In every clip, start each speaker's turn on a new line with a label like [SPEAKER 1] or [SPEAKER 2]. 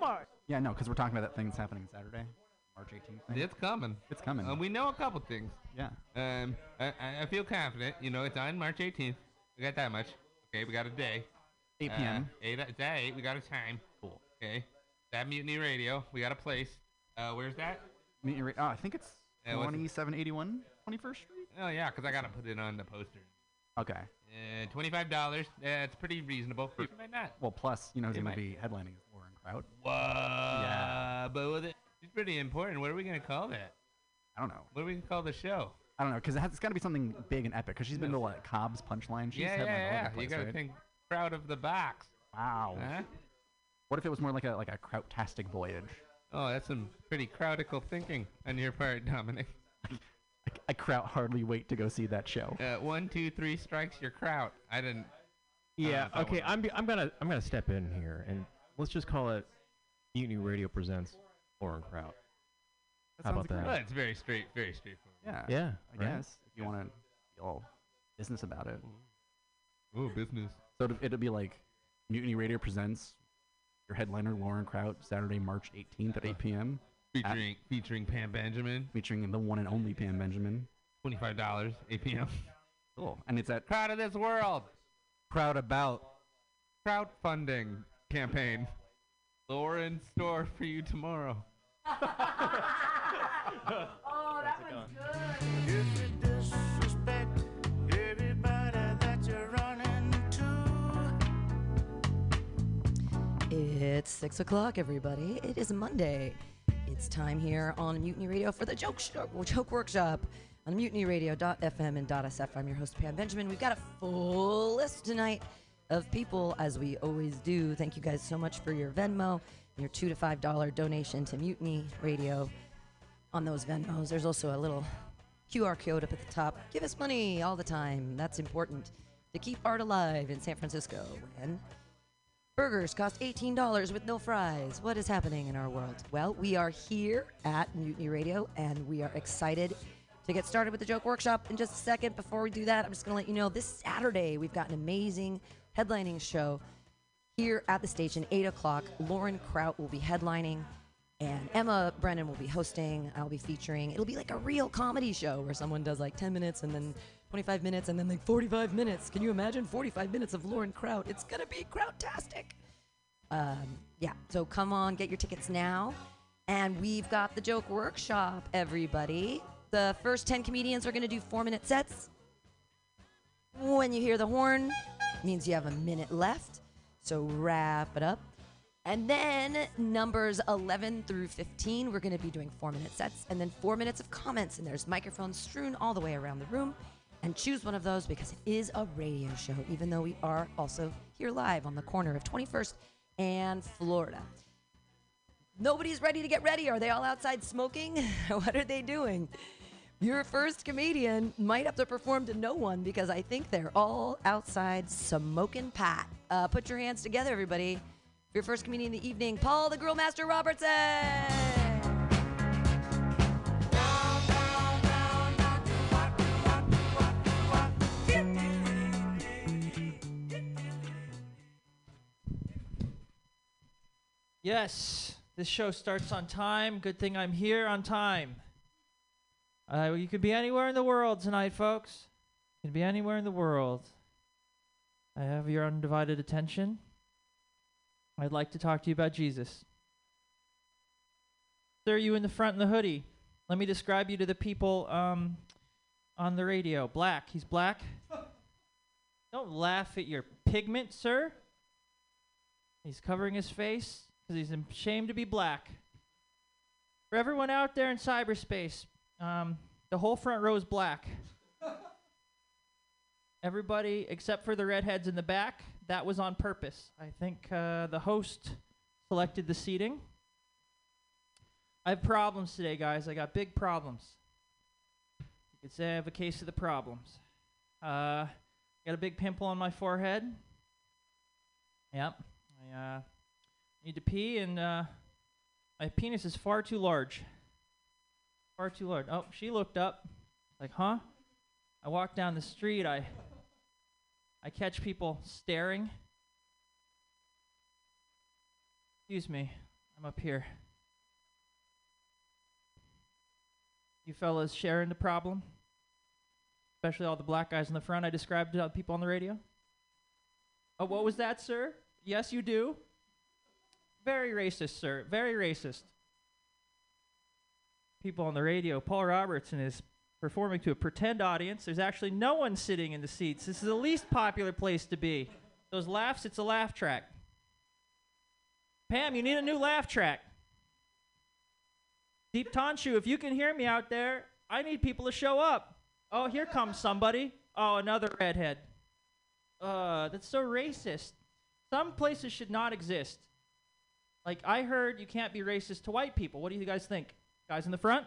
[SPEAKER 1] Walmart.
[SPEAKER 2] Yeah, no, because we're talking about that thing that's happening Saturday, March 18th. Thing.
[SPEAKER 3] It's coming.
[SPEAKER 2] It's coming.
[SPEAKER 3] Uh, we know a couple things.
[SPEAKER 2] yeah.
[SPEAKER 3] Um, I, I- feel confident. You know, it's on March 18th. We got that much. Okay, we got a day.
[SPEAKER 2] 8
[SPEAKER 3] Uh,
[SPEAKER 2] p.m.
[SPEAKER 3] eight. It's at eight. We got a time.
[SPEAKER 2] Cool.
[SPEAKER 3] Okay. That Mutiny Radio. We got a place. Uh, where's that?
[SPEAKER 2] Mutiny Radio. oh, I think it's
[SPEAKER 3] Yeah,
[SPEAKER 2] 2781 21st Street.
[SPEAKER 3] Oh yeah, 'cause I gotta put it on the poster.
[SPEAKER 2] Okay.
[SPEAKER 3] Uh, twenty-five dollars. Yeah, it's pretty reasonable. For, why not?
[SPEAKER 2] Well, plus, you know who's going to
[SPEAKER 3] might-
[SPEAKER 2] be headlining is Lauren
[SPEAKER 3] What?
[SPEAKER 2] Yeah.
[SPEAKER 3] But with it, it's pretty important. What are we gonna call that?
[SPEAKER 2] I don't know.
[SPEAKER 3] What are we gonna call the show?
[SPEAKER 2] I don't know, because it has, it's got to be something big and epic, because she's been to, like, Cobb's Punchline. She's
[SPEAKER 3] yeah, yeah, yeah.
[SPEAKER 2] the
[SPEAKER 3] You gotta
[SPEAKER 2] right?
[SPEAKER 3] think crowd of the box.
[SPEAKER 2] Wow.
[SPEAKER 3] Huh?
[SPEAKER 2] What if it was more like a like a Krautastic voyage?
[SPEAKER 3] Oh, that's some pretty crowdical thinking on your part, Dominic.
[SPEAKER 2] I, I Kraut hardly wait to go see that show.
[SPEAKER 3] Uh, one, two, three strikes, you're kraut. I didn't.
[SPEAKER 1] Yeah.
[SPEAKER 3] that
[SPEAKER 1] okay. I'm be- I'm gonna I'm gonna step in here and let's just call it Mutiny Radio presents Lauren Kraut.
[SPEAKER 2] That
[SPEAKER 1] How
[SPEAKER 2] sounds
[SPEAKER 1] about
[SPEAKER 2] like
[SPEAKER 1] that?
[SPEAKER 3] Well, it's very straight, very straightforward.
[SPEAKER 2] Yeah.
[SPEAKER 1] Yeah.
[SPEAKER 2] I
[SPEAKER 1] right?
[SPEAKER 2] guess if you want to be all business about it.
[SPEAKER 3] Oh, business.
[SPEAKER 2] So it'll, it'll be like Mutiny Radio presents your headliner Lauren Kraut Saturday, March 18th at 8 p.m.
[SPEAKER 3] Featuring featuring Pam Benjamin.
[SPEAKER 2] featuring the one and only Pam Benjamin.
[SPEAKER 3] Twenty-five dollars, 8 p.m.
[SPEAKER 2] Cool. And it's at
[SPEAKER 3] Crowd of this world.
[SPEAKER 2] Crowd About.
[SPEAKER 3] Crowdfunding campaign. Lower in store for you tomorrow.
[SPEAKER 4] Oh, that one's good. If you disrespect everybody that you're running to.
[SPEAKER 5] It's six o'clock, everybody. It is Monday. It's time here on Mutiny Radio for the joke show, joke workshop on Mutiny mutinyradio.fm and .sf. I'm your host Pam Benjamin. We've got a full list tonight of people, as we always do. Thank you guys so much for your Venmo, your two to five dollar donation to Mutiny Radio on those Venmos. There's also a little QR code up at the top. Give us money all the time. That's important to keep art alive in San Francisco. When burgers cost $18 with no fries, what is happening in our world? Well, we are here at Mutiny Radio, and we are excited to get started with the joke workshop in just a second. Before we do that, I'm just going to let you know this Saturday we've got an amazing headlining show here at the station, 8 o'clock. Lauren Kraut will be headlining, and Emma Brennan will be hosting. I'll be featuring. It'll be like a real comedy show where someone does like 10 minutes and then 25 minutes and then like 45 minutes. Can you imagine 45 minutes of Lauren Kraut? It's going to be Krautastic. Um, yeah, so come on, get your tickets now. And we've got the joke workshop, everybody. The first 10 comedians are going to do four minute sets. When you hear the horn, means you have a minute left. So wrap it up. And then numbers 11 through 15, we're going to be doing four minute sets and then four minutes of comments. And there's microphones strewn all the way around the room. And choose one of those because it is a radio show, even though we are also here live on the corner of 21st and Florida. Nobody's ready to get ready. Are they all outside smoking? what are they doing? Your first comedian might have to perform to no one because I think they're all outside smoking pot. Uh, put your hands together, everybody. Your first comedian in the evening, Paul the Grill Master Robertson.
[SPEAKER 6] Yes, this show starts on time. Good thing I'm here on time. Uh, you could be anywhere in the world tonight, folks. You could be anywhere in the world. I have your undivided attention. I'd like to talk to you about Jesus. Sir, you in the front in the hoodie. Let me describe you to the people um, on the radio. Black. He's black. Don't laugh at your pigment, sir. He's covering his face because he's ashamed to be black. For everyone out there in cyberspace, um, the whole front row is black. Everybody except for the redheads in the back, that was on purpose. I think uh, the host selected the seating. I have problems today, guys. I got big problems. You could say I have a case of the problems. Uh, got a big pimple on my forehead. Yep. I uh, need to pee, and uh, my penis is far too large. Far too large. Oh, she looked up. Like, huh? I walk down the street. I I catch people staring. Excuse me. I'm up here. You fellas sharing the problem? Especially all the black guys in the front I described to people on the radio? Oh, what was that, sir? Yes, you do. Very racist, sir. Very racist. People on the radio. Paul Robertson is performing to a pretend audience. There's actually no one sitting in the seats. This is the least popular place to be. Those laughs, it's a laugh track. Pam, you need a new laugh track. Deep Tonshu, if you can hear me out there, I need people to show up. Oh, here comes somebody. Oh, another redhead. Uh, that's so racist. Some places should not exist. Like I heard you can't be racist to white people. What do you guys think? Guys in the front?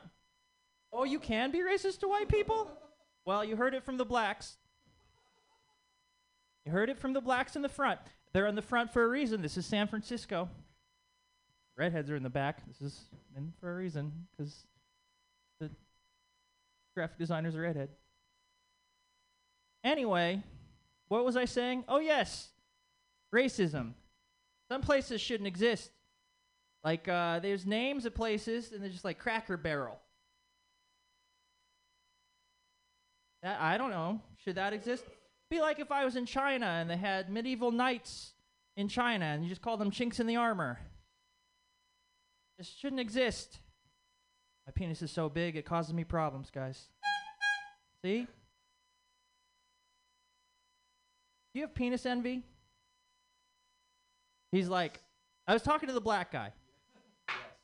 [SPEAKER 6] Oh, you can be racist to white people? Well, you heard it from the blacks. You heard it from the blacks in the front. They're in the front for a reason. This is San Francisco. Redheads are in the back. This is in for a reason because the graphic designer's a redhead. Anyway, what was I saying? Oh, yes, racism. Some places shouldn't exist. Like, uh, there's names of places, and they're just like Cracker Barrel. That I don't know. Should that exist? Be like if I was in China and they had medieval knights in China, and you just call them chinks in the armor. This shouldn't exist. My penis is so big it causes me problems, guys. See? Do you have penis envy? He's like, I was talking to the black guy.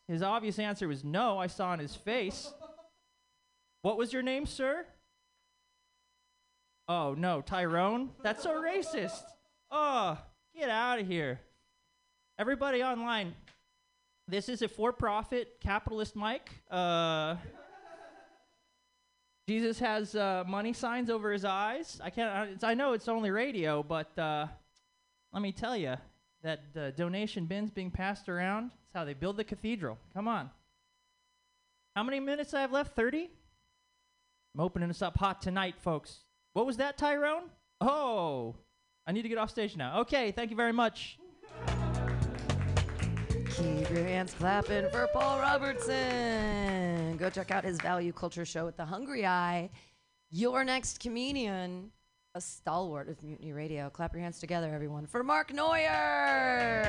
[SPEAKER 6] His obvious answer was no, I saw on his face. What was your name, sir? Oh, no, Tyrone? That's so racist. Oh, get out of here. Everybody online, this is a for profit capitalist mic. Uh, Jesus has uh, money signs over his eyes. I can't. I, I know it's only radio, but uh, let me tell you that uh, donation bins being passed around. That's how they build the cathedral. Come on. How many minutes I have left? Thirty. I'm opening this up hot tonight, folks. What was that, Tyrone? Oh, I need to get off stage now. Okay, thank you very much.
[SPEAKER 5] Keep your hands clapping for Paul Robertson. Go check out his value culture show at the Hungry Eye. Your next comedian, a stalwart of Mutiny Radio. Clap your hands together, everyone, for Mark Neuer.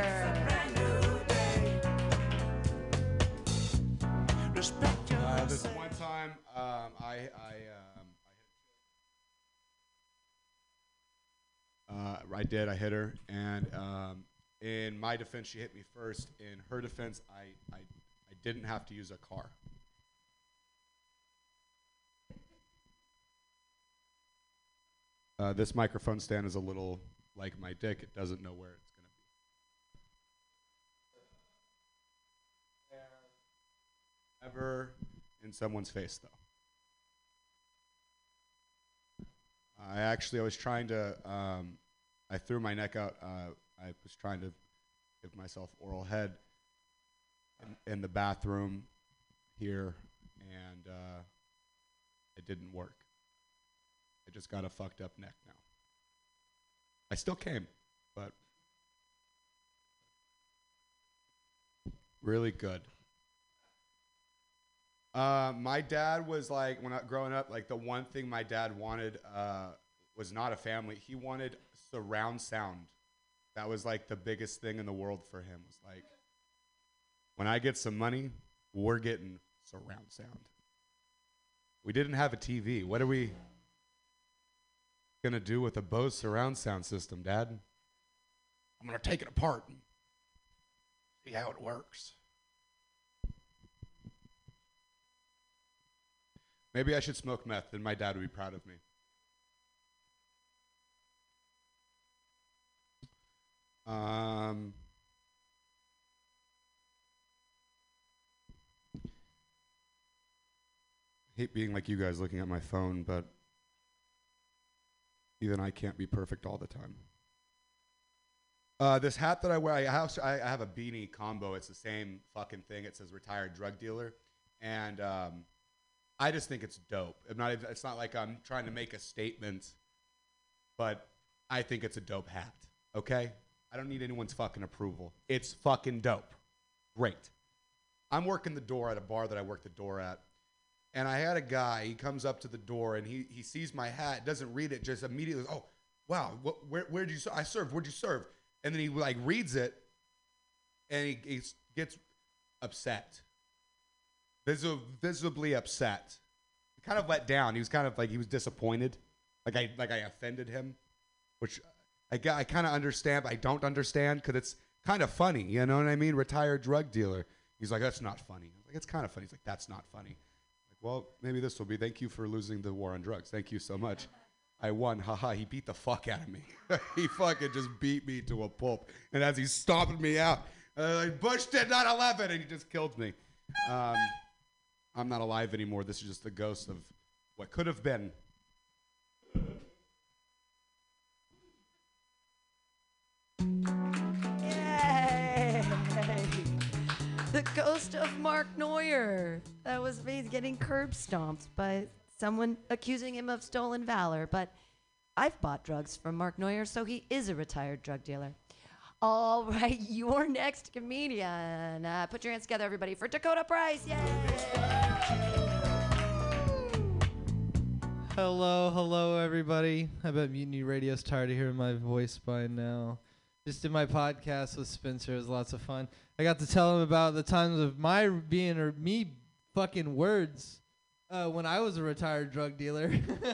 [SPEAKER 7] Uh, this one time, um, I, I, um, I, hit, uh, I did. I hit her, and um, in my defense, she hit me first. In her defense, I, I, I didn't have to use a car. Uh, this microphone stand is a little like my dick. It doesn't know where it's gonna be. Ever in someone's face, though. I actually I was trying to. Um, I threw my neck out. Uh, I was trying to give myself oral head in, in the bathroom here, and uh, it didn't work. Just got a fucked up neck now. I still came, but really good. Uh, my dad was like, when I growing up, like the one thing my dad wanted uh, was not a family. He wanted surround sound. That was like the biggest thing in the world for him. Was like, when I get some money, we're getting surround sound. We didn't have a TV. What are we gonna do with a Bose surround sound system, Dad? I'm gonna take it apart and see how it works. Maybe I should smoke meth, then my dad would be proud of me. Um, hate being like you guys looking at my phone, but even I can't be perfect all the time. Uh, this hat that I wear, I have, I have a beanie combo. It's the same fucking thing. It says retired drug dealer. And um, I just think it's dope. I'm not, it's not like I'm trying to make a statement, but I think it's a dope hat. Okay? I don't need anyone's fucking approval. It's fucking dope. Great. I'm working the door at a bar that I worked the door at. And I had a guy, he comes up to the door and he, he sees my hat, doesn't read it, just immediately, oh, wow, what, where, where'd you, I served, where'd you serve? And then he like reads it and he, he gets upset. Visi- visibly upset. Kind of let down. He was kind of like, he was disappointed. Like I, like I offended him, which I, I kind of understand, but I don't understand because it's kind of funny. You know what I mean? Retired drug dealer. He's like, that's not funny. Like, it's kind of funny. He's like, that's not funny. Well, maybe this will be. Thank you for losing the war on drugs. Thank you so much. I won. Haha. He beat the fuck out of me. he fucking just beat me to a pulp. And as he's stomping me out, uh, Bush did 9 11, and he just killed me. Um, I'm not alive anymore. This is just the ghost of what could have been.
[SPEAKER 5] The ghost of Mark Neuer. That was me getting curb stomped by someone accusing him of stolen valor. But I've bought drugs from Mark Neuer, so he is a retired drug dealer. All right, your next comedian. Uh, put your hands together, everybody, for Dakota Price. Yay!
[SPEAKER 8] Hello, hello, everybody. I bet Mutiny Radio's tired of hearing my voice by now. Just did my podcast with Spencer. It was lots of fun. I got to tell him about the times of my being or me fucking words uh, when I was a retired drug dealer.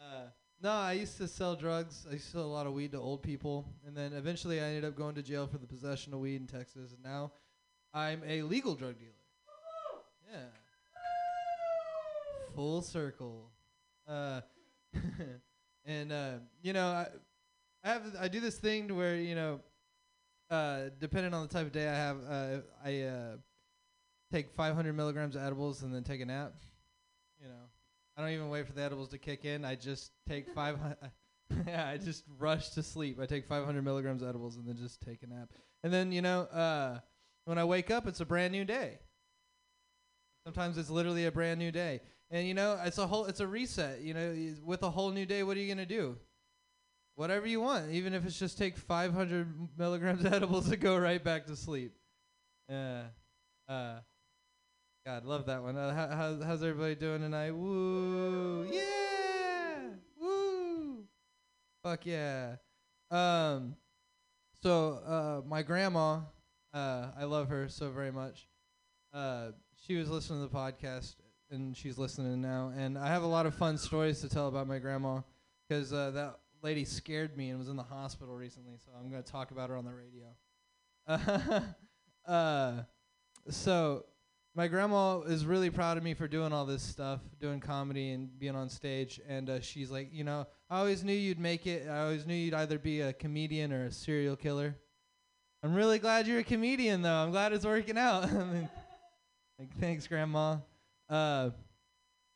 [SPEAKER 8] uh, no, I used to sell drugs. I used to sell a lot of weed to old people, and then eventually I ended up going to jail for the possession of weed in Texas. And now I'm a legal drug dealer. Yeah full circle. Uh, and uh, you know, I, I have I do this thing where you know, uh, depending on the type of day I have, uh, I uh, take 500 milligrams of edibles and then take a nap. You know, I don't even wait for the edibles to kick in. I just take 500. yeah, I just rush to sleep. I take 500 milligrams of edibles and then just take a nap. And then you know, uh, when I wake up, it's a brand new day. Sometimes it's literally a brand new day. And you know, it's a whole it's a reset, you know, with a whole new day, what are you going to do? Whatever you want, even if it's just take 500 milligrams edibles to go right back to sleep. Yeah. Uh God, love that one. Uh, how, how, how's everybody doing tonight? Woo! Yeah! Woo! Fuck yeah. Um so uh my grandma, uh I love her so very much. Uh she was listening to the podcast and she's listening now. And I have a lot of fun stories to tell about my grandma because uh, that lady scared me and was in the hospital recently. So I'm going to talk about her on the radio. uh, so my grandma is really proud of me for doing all this stuff, doing comedy and being on stage. And uh, she's like, you know, I always knew you'd make it. I always knew you'd either be a comedian or a serial killer. I'm really glad you're a comedian, though. I'm glad it's working out. I mean, like, thanks, Grandma uh,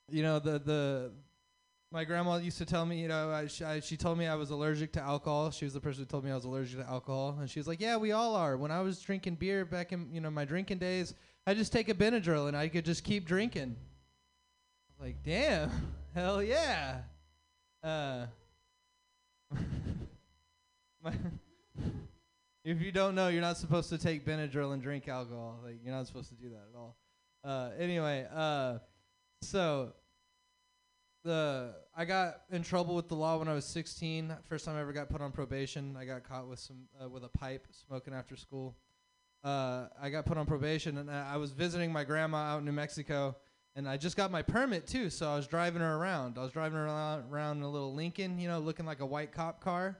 [SPEAKER 8] you know the the my grandma used to tell me, you know, I, sh- I, she told me I was allergic to alcohol. She was the person who told me I was allergic to alcohol, and she was like, "Yeah, we all are." When I was drinking beer back in, you know, my drinking days, I just take a Benadryl and I could just keep drinking. Like, "Damn, hell yeah!" Uh, if you don't know, you're not supposed to take Benadryl and drink alcohol. Like, you're not supposed to do that at all. Uh, anyway, uh, so the I got in trouble with the law when I was 16. First time I ever got put on probation. I got caught with some uh, with a pipe smoking after school. Uh, I got put on probation, and I was visiting my grandma out in New Mexico, and I just got my permit too. So I was driving her around. I was driving her around, around in a little Lincoln, you know, looking like a white cop car.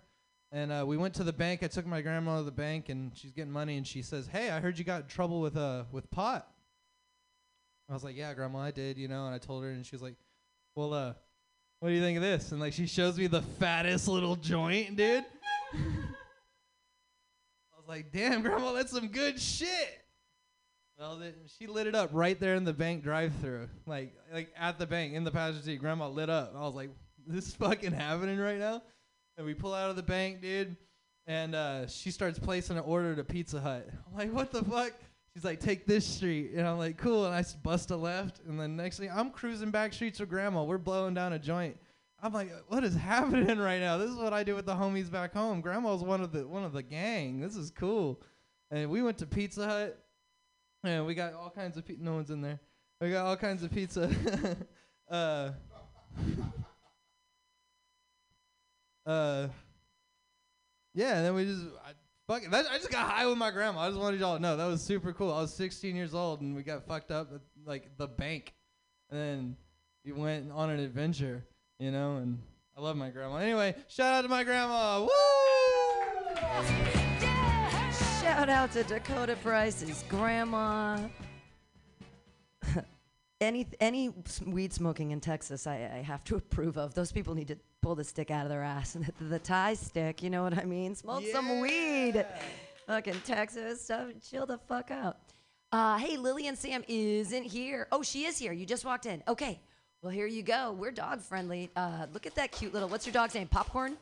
[SPEAKER 8] And uh, we went to the bank. I took my grandma to the bank, and she's getting money. And she says, "Hey, I heard you got in trouble with uh with pot." I was like, "Yeah, grandma, I did," you know. And I told her, and she was like, "Well, uh, what do you think of this?" And like, she shows me the fattest little joint, dude. I was like, "Damn, grandma, that's some good shit." Well, then she lit it up right there in the bank drive-through, like like at the bank in the passenger seat. Grandma lit up. I was like, "This is fucking happening right now." And we pull out of the bank, dude, and uh, she starts placing an order to Pizza Hut. I'm like, "What the fuck?" She's like, "Take this street," and I'm like, "Cool." And I bust a left, and then next thing I'm cruising back streets with Grandma. We're blowing down a joint. I'm like, "What is happening right now?" This is what I do with the homies back home. Grandma's one of the one of the gang. This is cool. and we went to Pizza Hut, and we got all kinds of pi- no one's in there. We got all kinds of pizza. uh, uh, yeah, and then we just I, fuck. That, I just got high with my grandma. I just wanted y'all to know that was super cool. I was 16 years old, and we got fucked up at like the bank, and then we went on an adventure, you know. And I love my grandma. Anyway, shout out to my grandma. Woo!
[SPEAKER 5] Shout out to Dakota Price's grandma. Any any weed smoking in Texas, I, I have to approve of. Those people need to pull the stick out of their ass and the, the tie stick. You know what I mean? Smoke some weed. Fucking Texas stuff. Chill the fuck out. Uh, hey, Lillian Sam isn't here. Oh, she is here. You just walked in. Okay. Well, here you go. We're dog friendly. Uh, look at that cute little. What's your dog's name? Popcorn.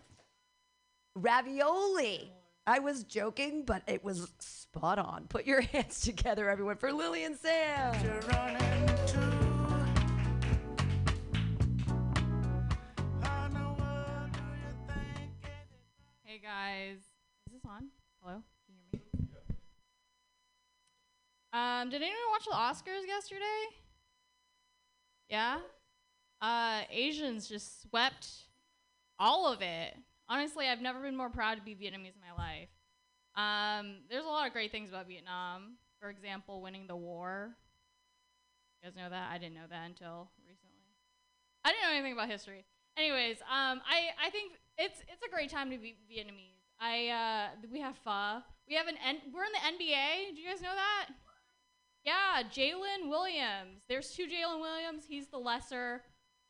[SPEAKER 5] Ravioli. I was joking, but it was spot on. Put your hands together, everyone, for Lillian Sam.
[SPEAKER 9] Guys, is this on? Hello, can you hear me? Um, did anyone watch the Oscars yesterday? Yeah. Uh, Asians just swept all of it. Honestly, I've never been more proud to be Vietnamese in my life. Um, there's a lot of great things about Vietnam. For example, winning the war. You guys know that? I didn't know that until recently. I didn't know anything about history. Anyways, um, I, I think it's it's a great time to be Vietnamese. I uh, we have pho. We have an N- we're in the NBA. Do you guys know that? Yeah, Jalen Williams. There's two Jalen Williams. He's the lesser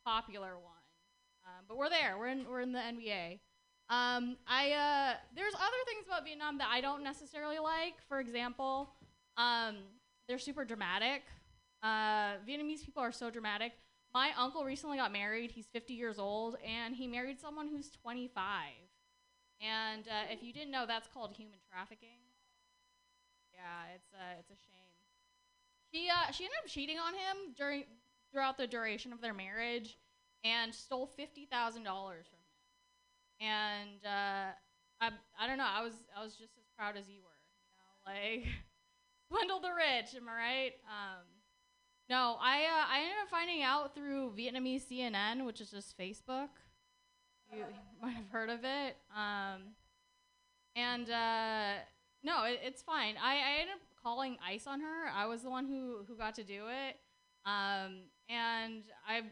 [SPEAKER 9] popular one, um, but we're there. We're in we're in the NBA. Um, I uh, there's other things about Vietnam that I don't necessarily like. For example, um, they're super dramatic. Uh, Vietnamese people are so dramatic. My uncle recently got married. He's 50 years old, and he married someone who's 25. And uh, if you didn't know, that's called human trafficking. Yeah, it's uh, it's a shame. She uh, she ended up cheating on him during throughout the duration of their marriage, and stole fifty thousand dollars from him. And uh, I I don't know. I was I was just as proud as you were. You know, like swindle the rich. Am I right? Um, no, I uh, I ended up finding out through Vietnamese CNN, which is just Facebook. You, might have heard of it. Um, and uh, no, it, it's fine. I, I ended up calling ICE on her. I was the one who who got to do it. Um, and I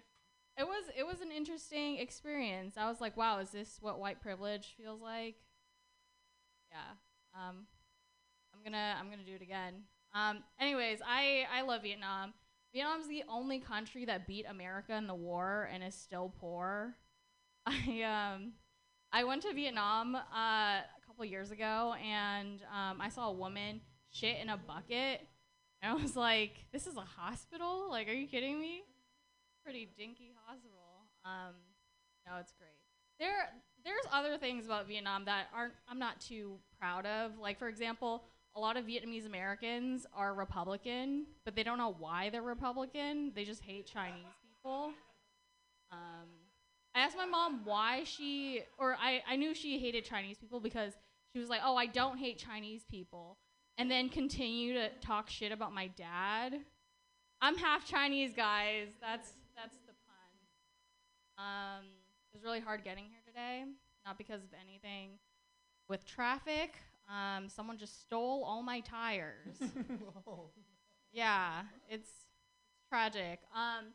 [SPEAKER 9] it was it was an interesting experience. I was like, wow, is this what white privilege feels like? Yeah. Um, I'm gonna I'm gonna do it again. Um, anyways, I I love Vietnam. Vietnam's the only country that beat America in the war and is still poor. I um I went to Vietnam uh, a couple years ago and um, I saw a woman shit in a bucket. And I was like, this is a hospital? Like, are you kidding me? Pretty dinky hospital. Um, no, it's great. There, there's other things about Vietnam that aren't I'm not too proud of. Like, for example, a lot of Vietnamese Americans are Republican, but they don't know why they're Republican. They just hate Chinese people. Um, I asked my mom why she, or I, I knew she hated Chinese people because she was like, oh, I don't hate Chinese people. And then continue to talk shit about my dad. I'm half Chinese, guys. That's that's the pun. Um, it was really hard getting here today, not because of anything with traffic. Um, someone just stole all my tires. yeah, it's it's tragic. Um,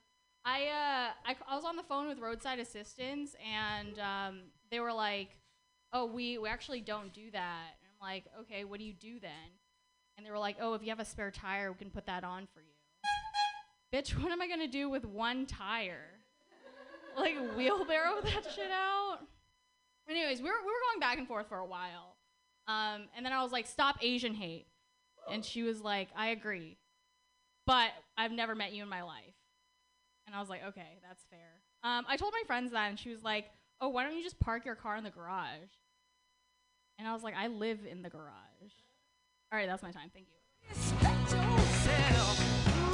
[SPEAKER 9] I uh I, c- I was on the phone with roadside assistance and um, they were like, "Oh, we we actually don't do that." And I'm like, "Okay, what do you do then?" And they were like, "Oh, if you have a spare tire, we can put that on for you." Bitch, what am I gonna do with one tire? like wheelbarrow that shit out? Anyways, we were we were going back and forth for a while, um, and then I was like, "Stop Asian hate," and she was like, "I agree, but I've never met you in my life." And I was like, okay, that's fair. Um, I told my friends that, and she was like, oh, why don't you just park your car in the garage? And I was like, I live in the garage. All right, that's my time. Thank you.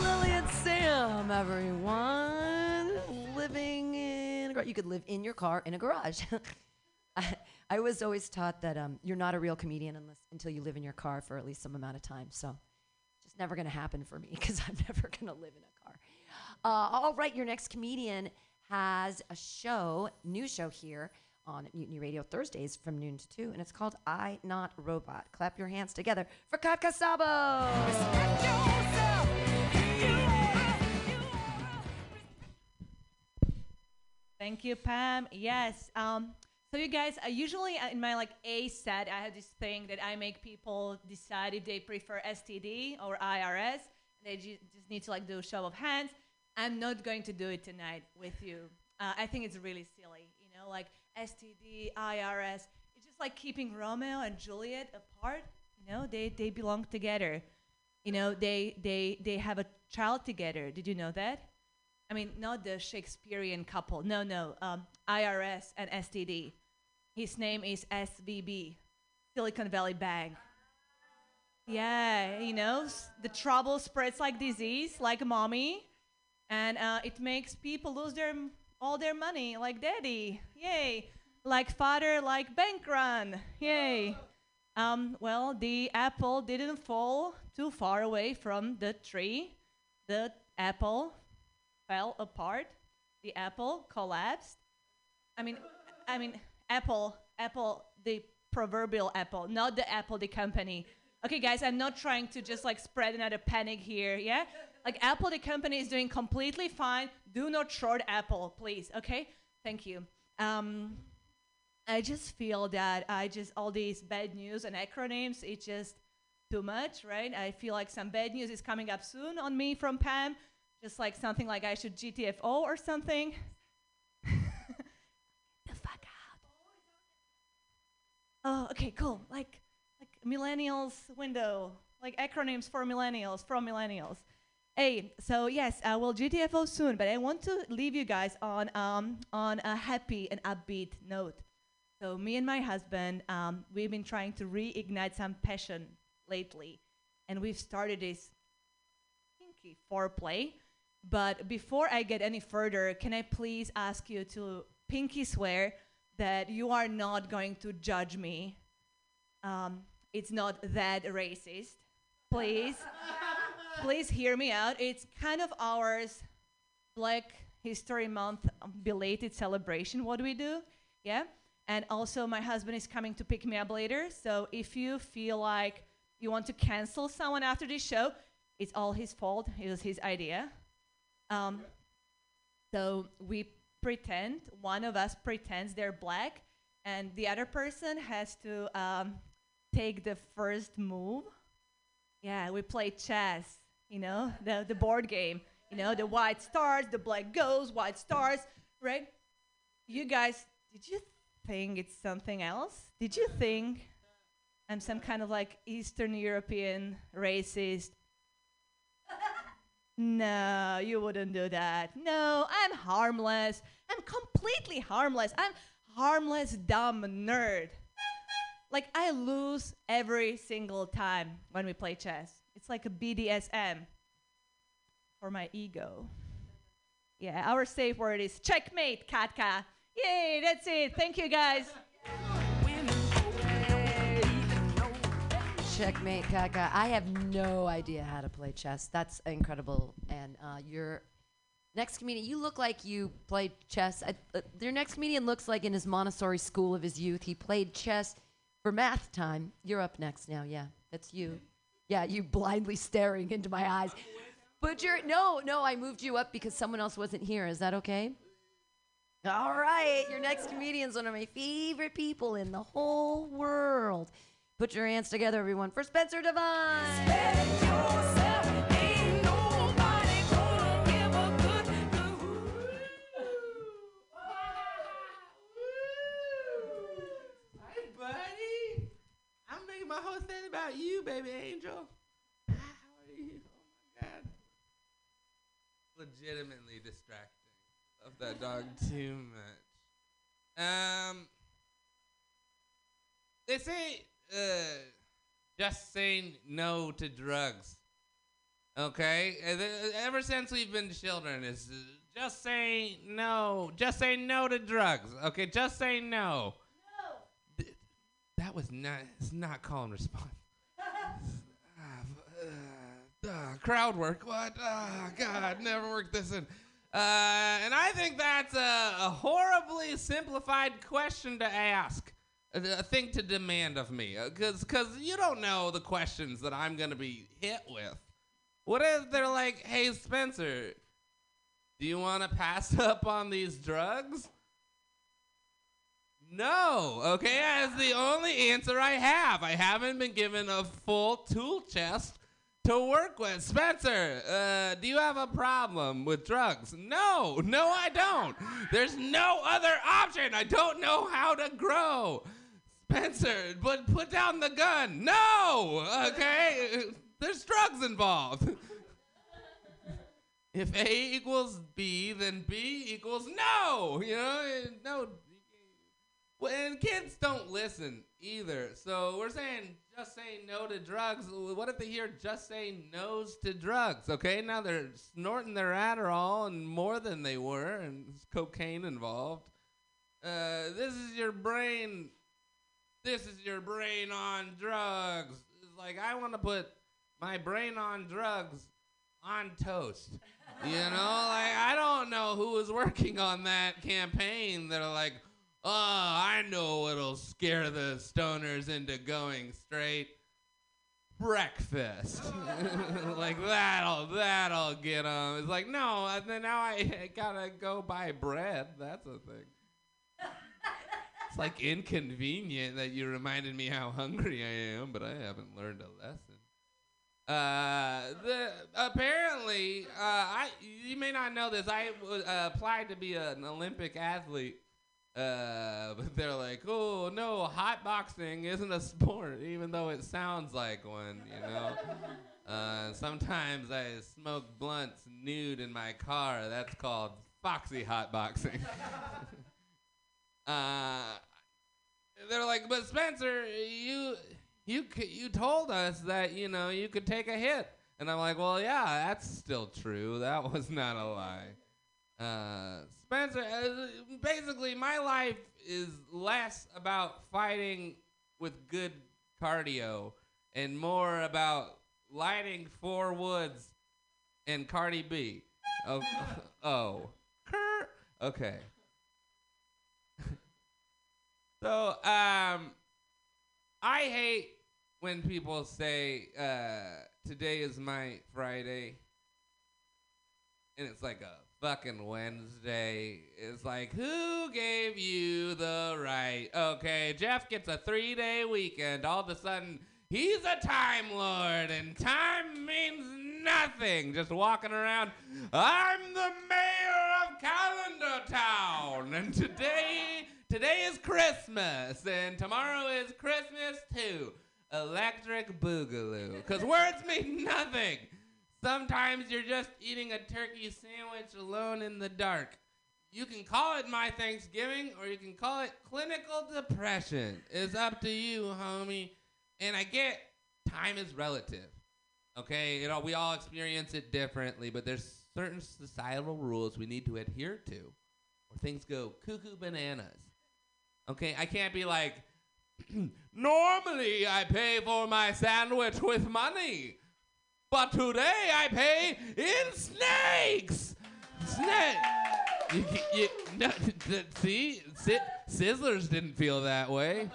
[SPEAKER 5] Lillian Sam, everyone. Living in a garage. You could live in your car in a garage. I, was always taught that um, you're not a real comedian unless until you live in your car for at least some amount of time. So, just never going to happen for me because I'm never going to live in a car. Uh, all right, your next comedian has a show, new show here on Mutiny Radio Thursdays from noon to two, and it's called I Not Robot. Clap your hands together for Kat Casabo.
[SPEAKER 10] Thank you, Pam. Yes. Um, so you guys, I usually uh, in my like A set, I have this thing that I make people decide if they prefer STD or IRS. They ju- just need to like do a show of hands. I'm not going to do it tonight with you. Uh, I think it's really silly, you know, like STD, IRS. It's just like keeping Romeo and Juliet apart. You know, they they belong together. You know, they they they have a child together. Did you know that? I mean, not the Shakespearean couple. No, no. Um, IRS and STD. His name is SVB, Silicon Valley Bank. Yeah, you know, the trouble spreads like disease, like mommy, and uh, it makes people lose their all their money, like daddy. Yay! Like father, like bank run. Yay! Um, well, the apple didn't fall too far away from the tree. The apple fell apart. The apple collapsed. I mean, I mean, Apple, Apple, the proverbial Apple, not the Apple, the company. Okay, guys, I'm not trying to just like spread another panic here. Yeah, like Apple, the company is doing completely fine. Do not short Apple, please. Okay, thank you. Um, I just feel that I just all these bad news and acronyms. It's just too much, right? I feel like some bad news is coming up soon on me from Pam. Just like something like I should GTFO or something. the fuck out. Oh, okay, cool. Like, like millennials window, like acronyms for millennials from millennials. Hey, so yes, I will GTFO soon, but I want to leave you guys on um, on a happy and upbeat note. So me and my husband, um, we've been trying to reignite some passion lately, and we've started this kinky foreplay. But before I get any further, can I please ask you to pinky swear that you are not going to judge me? Um, it's not that racist. Please, please hear me out. It's kind of ours Black History Month belated celebration. What do we do? Yeah. And also, my husband is coming to pick me up later. So if you feel like you want to cancel someone after this show, it's all his fault. It was his idea. Um, so we pretend, one of us pretends they're black, and the other person has to um, take the first move. Yeah, we play chess, you know, the, the board game. You know, the white stars, the black goes, white stars, right? You guys, did you think it's something else? Did you think I'm some kind of like Eastern European racist no, you wouldn't do that. No, I'm harmless. I'm completely harmless. I'm harmless, dumb nerd. Like I lose every single time when we play chess. It's like a BDSM for my ego. Yeah, our safe word is checkmate, Katka. Yay, that's it. Thank you guys.
[SPEAKER 5] Checkmate, Kaka. I have no idea how to play chess. That's incredible. And uh, your next comedian, you look like you played chess. I, uh, your next comedian looks like in his Montessori school of his youth, he played chess for math time. You're up next now. Yeah, that's you. Yeah, you blindly staring into my eyes. But you're no, no. I moved you up because someone else wasn't here. Is that okay? All right, your next comedian's one of my favorite people in the whole world. Put your hands together, everyone, for Spencer Devine.
[SPEAKER 3] Hey, buddy. I'm making my whole thing about you, baby angel. How are you? Oh my god. Legitimately distracting. Love that dog too much. Um, they say, uh, just saying no to drugs. Okay, Uh, ever since we've been children, is uh, just say no. Just say no to drugs. Okay, just say no. D- that was not. It's not call and response. Ah, uh, uh, crowd work. What? Ah, God, never worked this in. Uh, and I think that's a, a horribly simplified question to ask, a, a thing to demand of me, because because you don't know the questions that I'm gonna be hit with. What if they're like, "Hey, Spencer, do you want to pass up on these drugs?" No. Okay, that's the only answer I have. I haven't been given a full tool chest to work with. Spencer, uh, do you have a problem with drugs? No, no, I don't. There's no other option. I don't know how to grow. Spencer, but put down the gun. No, okay? There's drugs involved. if A equals B, then B equals no. You know, no. And kids don't listen either. So we're saying just say no to drugs. What if they hear just say no's to drugs? Okay, now they're snorting their Adderall and more than they were, and cocaine involved. Uh, this is your brain. This is your brain on drugs. It's like I want to put my brain on drugs on toast. You know, like I don't know who was working on that campaign. that are like, oh, I know what'll scare the stoners into going straight. Breakfast, like that'll that'll get them. It's like no, and then now I gotta go buy bread. That's a thing. Like inconvenient that you reminded me how hungry I am, but I haven't learned a lesson. Uh, the apparently, uh, I you may not know this. I w- uh, applied to be an Olympic athlete, uh, but they're like, "Oh no, hot boxing isn't a sport, even though it sounds like one." You know. Uh, sometimes I smoke blunts nude in my car. That's called foxy hot boxing. uh, they're like, but Spencer, you you you told us that you know you could take a hit, and I'm like, well, yeah, that's still true. That was not a lie. Uh, Spencer, uh, basically, my life is less about fighting with good cardio and more about lighting four woods and Cardi B. Oh, oh, okay. So, um, I hate when people say, uh, today is my Friday. And it's like a fucking Wednesday. It's like, who gave you the right? Okay, Jeff gets a three day weekend. All of a sudden, he's a Time Lord, and time means nothing. Just walking around, I'm the mayor of Calendar Town, and today. Today is Christmas, and tomorrow is Christmas too. Electric Boogaloo. Because words mean nothing. Sometimes you're just eating a turkey sandwich alone in the dark. You can call it my Thanksgiving or you can call it clinical depression. It's up to you, homie. And I get time is relative. Okay, you know, we all experience it differently, but there's certain societal rules we need to adhere to or things go cuckoo bananas. Okay, I can't be like, normally I pay for my sandwich with money, but today I pay in snakes. Snake. You, you, no, see, Si- Sizzlers didn't feel that way.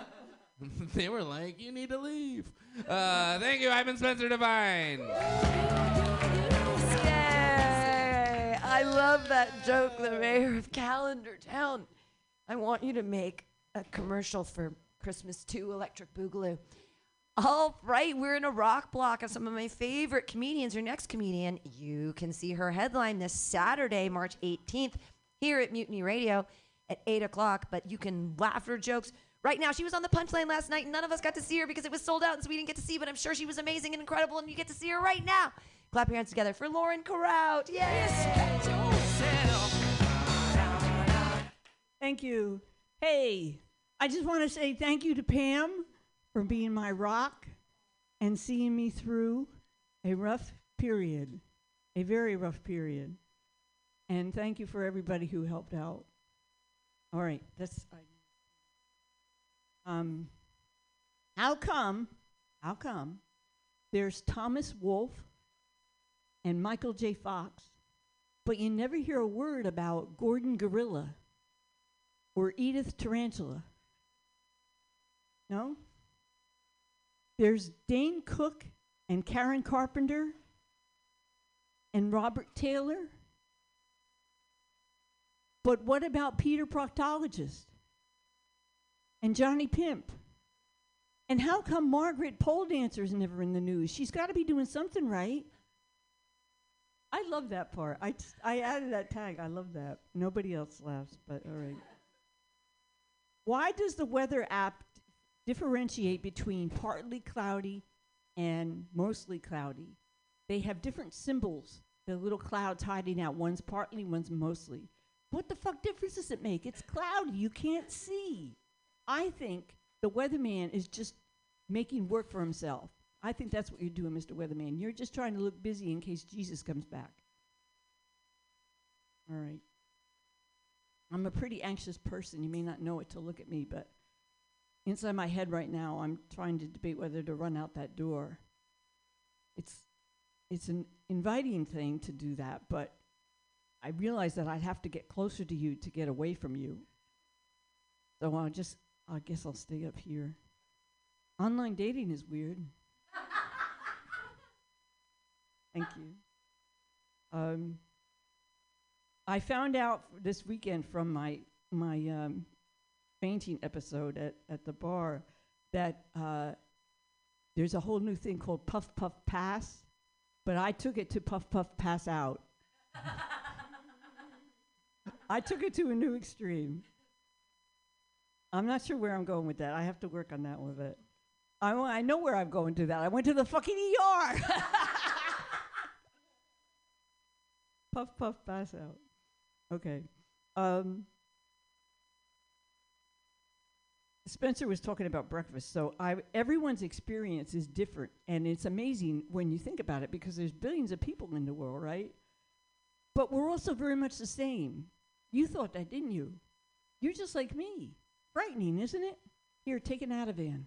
[SPEAKER 3] they were like, you need to leave. Uh, thank you. Been Spencer Devine.
[SPEAKER 5] Yay! I love that joke, the mayor of Calendar Town. I want you to make a commercial for Christmas 2 Electric Boogaloo. All right, we're in a rock block of some of my favorite comedians. Your next comedian, you can see her headline this Saturday, March 18th, here at Mutiny Radio at 8 o'clock. But you can laugh her jokes right now. She was on the punchline last night, and none of us got to see her because it was sold out, and so we didn't get to see. But I'm sure she was amazing and incredible, and you get to see her right now. Clap your hands together for Lauren Kraut. Yay!
[SPEAKER 11] Thank you. Hey, I just want to say thank you to Pam for being my rock and seeing me through a rough period, a very rough period. And thank you for everybody who helped out. All right, that's I, um How come? How come? There's Thomas Wolfe and Michael J. Fox, but you never hear a word about Gordon Gorilla or Edith Tarantula. No? There's Dane Cook and Karen Carpenter and Robert Taylor. But what about Peter Proctologist and Johnny Pimp? And how come Margaret Pole Dancer's never in the news? She's got to be doing something right. I love that part. I, t- I added that tag. I love that. Nobody else laughs, but all right. Why does the weather app differentiate between partly cloudy and mostly cloudy? They have different symbols. The little clouds hiding out. One's partly, one's mostly. What the fuck difference does it make? It's cloudy. You can't see. I think the weatherman is just making work for himself. I think that's what you're doing, Mr. Weatherman. You're just trying to look busy in case Jesus comes back. All right. I'm a pretty anxious person. You may not know it to look at me, but inside my head right now, I'm trying to debate whether to run out that door. It's it's an inviting thing to do that, but I realize that I'd have to get closer to you to get away from you. So I'll just I guess I'll stay up here. Online dating is weird. Thank you. Um, I found out f- this weekend from my my um, fainting episode at, at the bar that uh, there's a whole new thing called puff puff pass, but I took it to puff puff pass out. I took it to a new extreme. I'm not sure where I'm going with that. I have to work on that one bit. I, I know where I'm going to that. I went to the fucking ER. puff puff pass out. Okay. Um, Spencer was talking about breakfast. So I, everyone's experience is different, and it's amazing when you think about it because there's billions of people in the world, right? But we're also very much the same. You thought that, didn't you? You're just like me. Frightening, isn't it? Here, take an Ativan.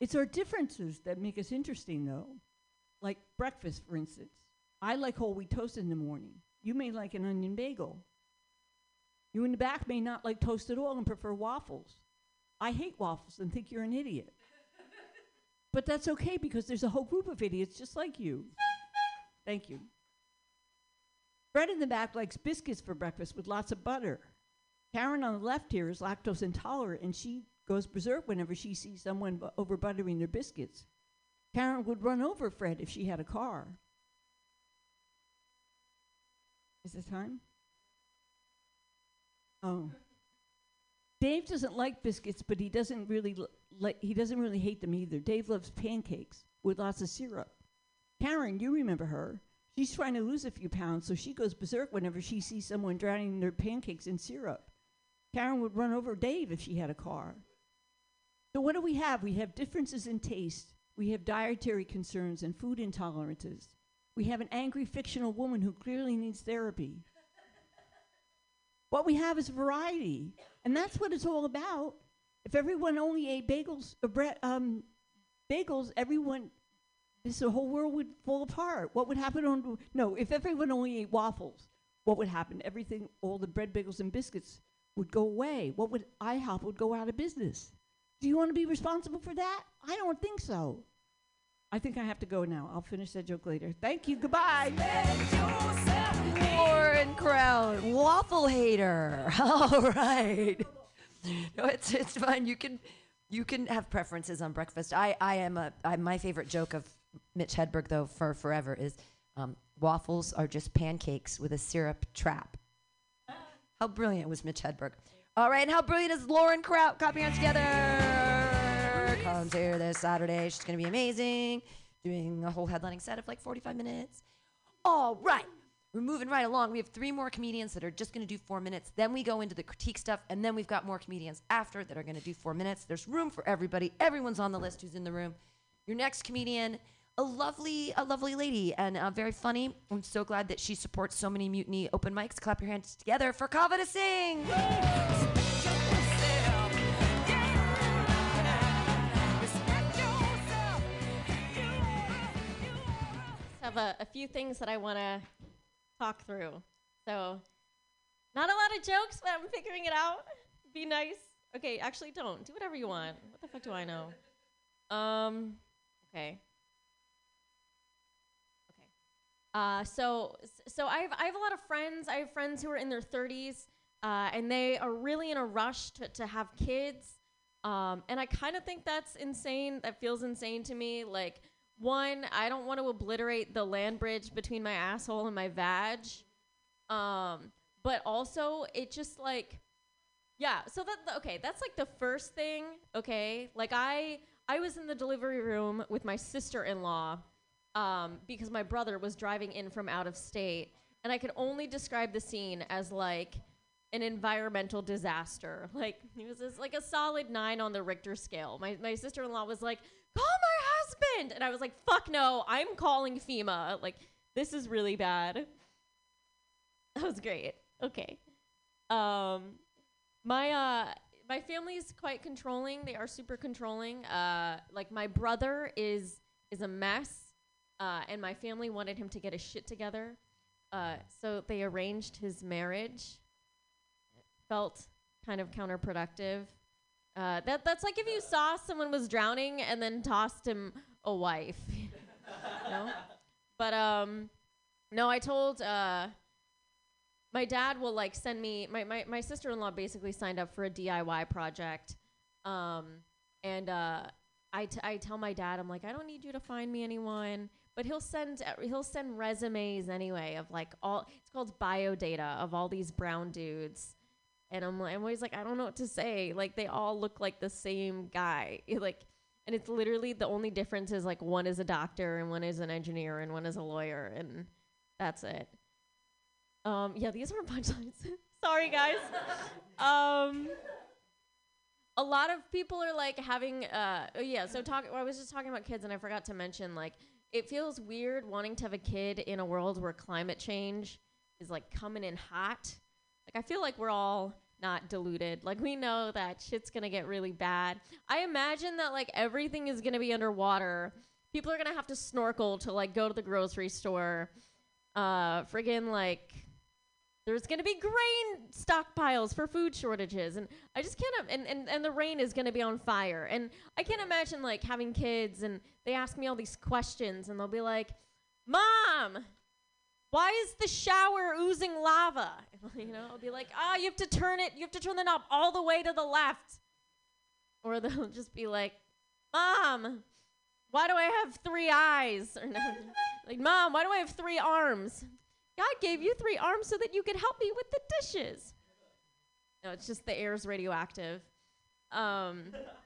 [SPEAKER 11] It's our differences that make us interesting, though. Like breakfast, for instance. I like whole wheat toast in the morning. You may like an onion bagel. You in the back may not like toast at all and prefer waffles. I hate waffles and think you're an idiot. but that's okay because there's a whole group of idiots just like you. Thank you. Fred in the back likes biscuits for breakfast with lots of butter. Karen on the left here is lactose intolerant and she goes berserk whenever she sees someone over buttering their biscuits. Karen would run over Fred if she had a car. Is it time? Oh. Dave doesn't like biscuits, but he doesn't really li- he doesn't really hate them either. Dave loves pancakes with lots of syrup. Karen, you remember her? She's trying to lose a few pounds, so she goes berserk whenever she sees someone drowning their pancakes in syrup. Karen would run over Dave if she had a car. So what do we have? We have differences in taste. We have dietary concerns and food intolerances. We have an angry fictional woman who clearly needs therapy. What we have is variety, and that's what it's all about. If everyone only ate bagels, or bre- um, bagels, everyone, this the whole world would fall apart. What would happen on? No, if everyone only ate waffles, what would happen? Everything, all the bread, bagels, and biscuits would go away. What would IHOP would go out of business? Do you want to be responsible for that? I don't think so. I think I have to go now. I'll finish that joke later. Thank you. Goodbye.
[SPEAKER 5] Lauren Kraut, waffle hater. All right. No, it's it's fine. You can you can have preferences on breakfast. I I am a I, my favorite joke of Mitch Hedberg though for forever is um, waffles are just pancakes with a syrup trap. How brilliant was Mitch Hedberg? All right, and how brilliant is Lauren Kraut? Copy on together. Comes here this Saturday. She's gonna be amazing. Doing a whole headlining set of like 45 minutes. All right. We're moving right along. We have three more comedians that are just going to do four minutes. Then we go into the critique stuff, and then we've got more comedians after that are going to do four minutes. There's room for everybody. Everyone's on the list who's in the room. Your next comedian, a lovely, a lovely lady and uh, very funny. I'm so glad that she supports so many mutiny open mics. Clap your hands together for Kavita Singh.
[SPEAKER 12] Have a, a few things that I want to talk through. So, not a lot of jokes, but I'm figuring it out. Be nice. Okay, actually, don't. Do whatever you want. What the fuck do I know? Um, okay. Uh, so, so I have, I have a lot of friends. I have friends who are in their 30s, uh, and they are really in a rush to, to have kids. Um, and I kind of think that's insane. That feels insane to me. Like, one, I don't want to obliterate the land bridge between my asshole and my vag. Um, but also, it just like, yeah. So that th- okay, that's like the first thing. Okay, like I I was in the delivery room with my sister-in-law, um, because my brother was driving in from out of state, and I could only describe the scene as like an environmental disaster. Like he was like a solid nine on the Richter scale. My my sister-in-law was like, "Call my husband," and I was like, "Fuck no, I'm calling FEMA." Like this is really bad. That was great. Okay. Um, my uh, my family's quite controlling. They are super controlling. Uh, like my brother is is a mess, uh, and my family wanted him to get his shit together. Uh, so they arranged his marriage. It felt kind of counterproductive. Uh, that that's like if you saw someone was drowning and then tossed him a wife. know? But um, no, I told uh, my dad will like send me my, my, my sister-in-law basically signed up for a diy project um, and uh, I, t- I tell my dad i'm like i don't need you to find me anyone but he'll send he'll send resumes anyway of like all it's called biodata of all these brown dudes and i'm, like, I'm always like i don't know what to say like they all look like the same guy like and it's literally the only difference is like one is a doctor and one is an engineer and one is a lawyer and that's it um, yeah, these are punchlines. Sorry, guys. um, a lot of people are like having, uh, oh, yeah. So talk. I was just talking about kids, and I forgot to mention like it feels weird wanting to have a kid in a world where climate change is like coming in hot. Like I feel like we're all not deluded. Like we know that shit's gonna get really bad. I imagine that like everything is gonna be underwater. People are gonna have to snorkel to like go to the grocery store. Uh, friggin' like there's going to be grain stockpiles for food shortages and i just can't and, and, and the rain is going to be on fire. And i can't imagine like having kids and they ask me all these questions and they'll be like mom why is the shower oozing lava? You know i'll be like ah you have to turn it you have to turn the knob all the way to the left. Or they'll just be like mom why do i have three eyes? Or no, like mom why do i have three arms God gave you three arms so that you could help me with the dishes. No, it's just the air's radioactive. Um,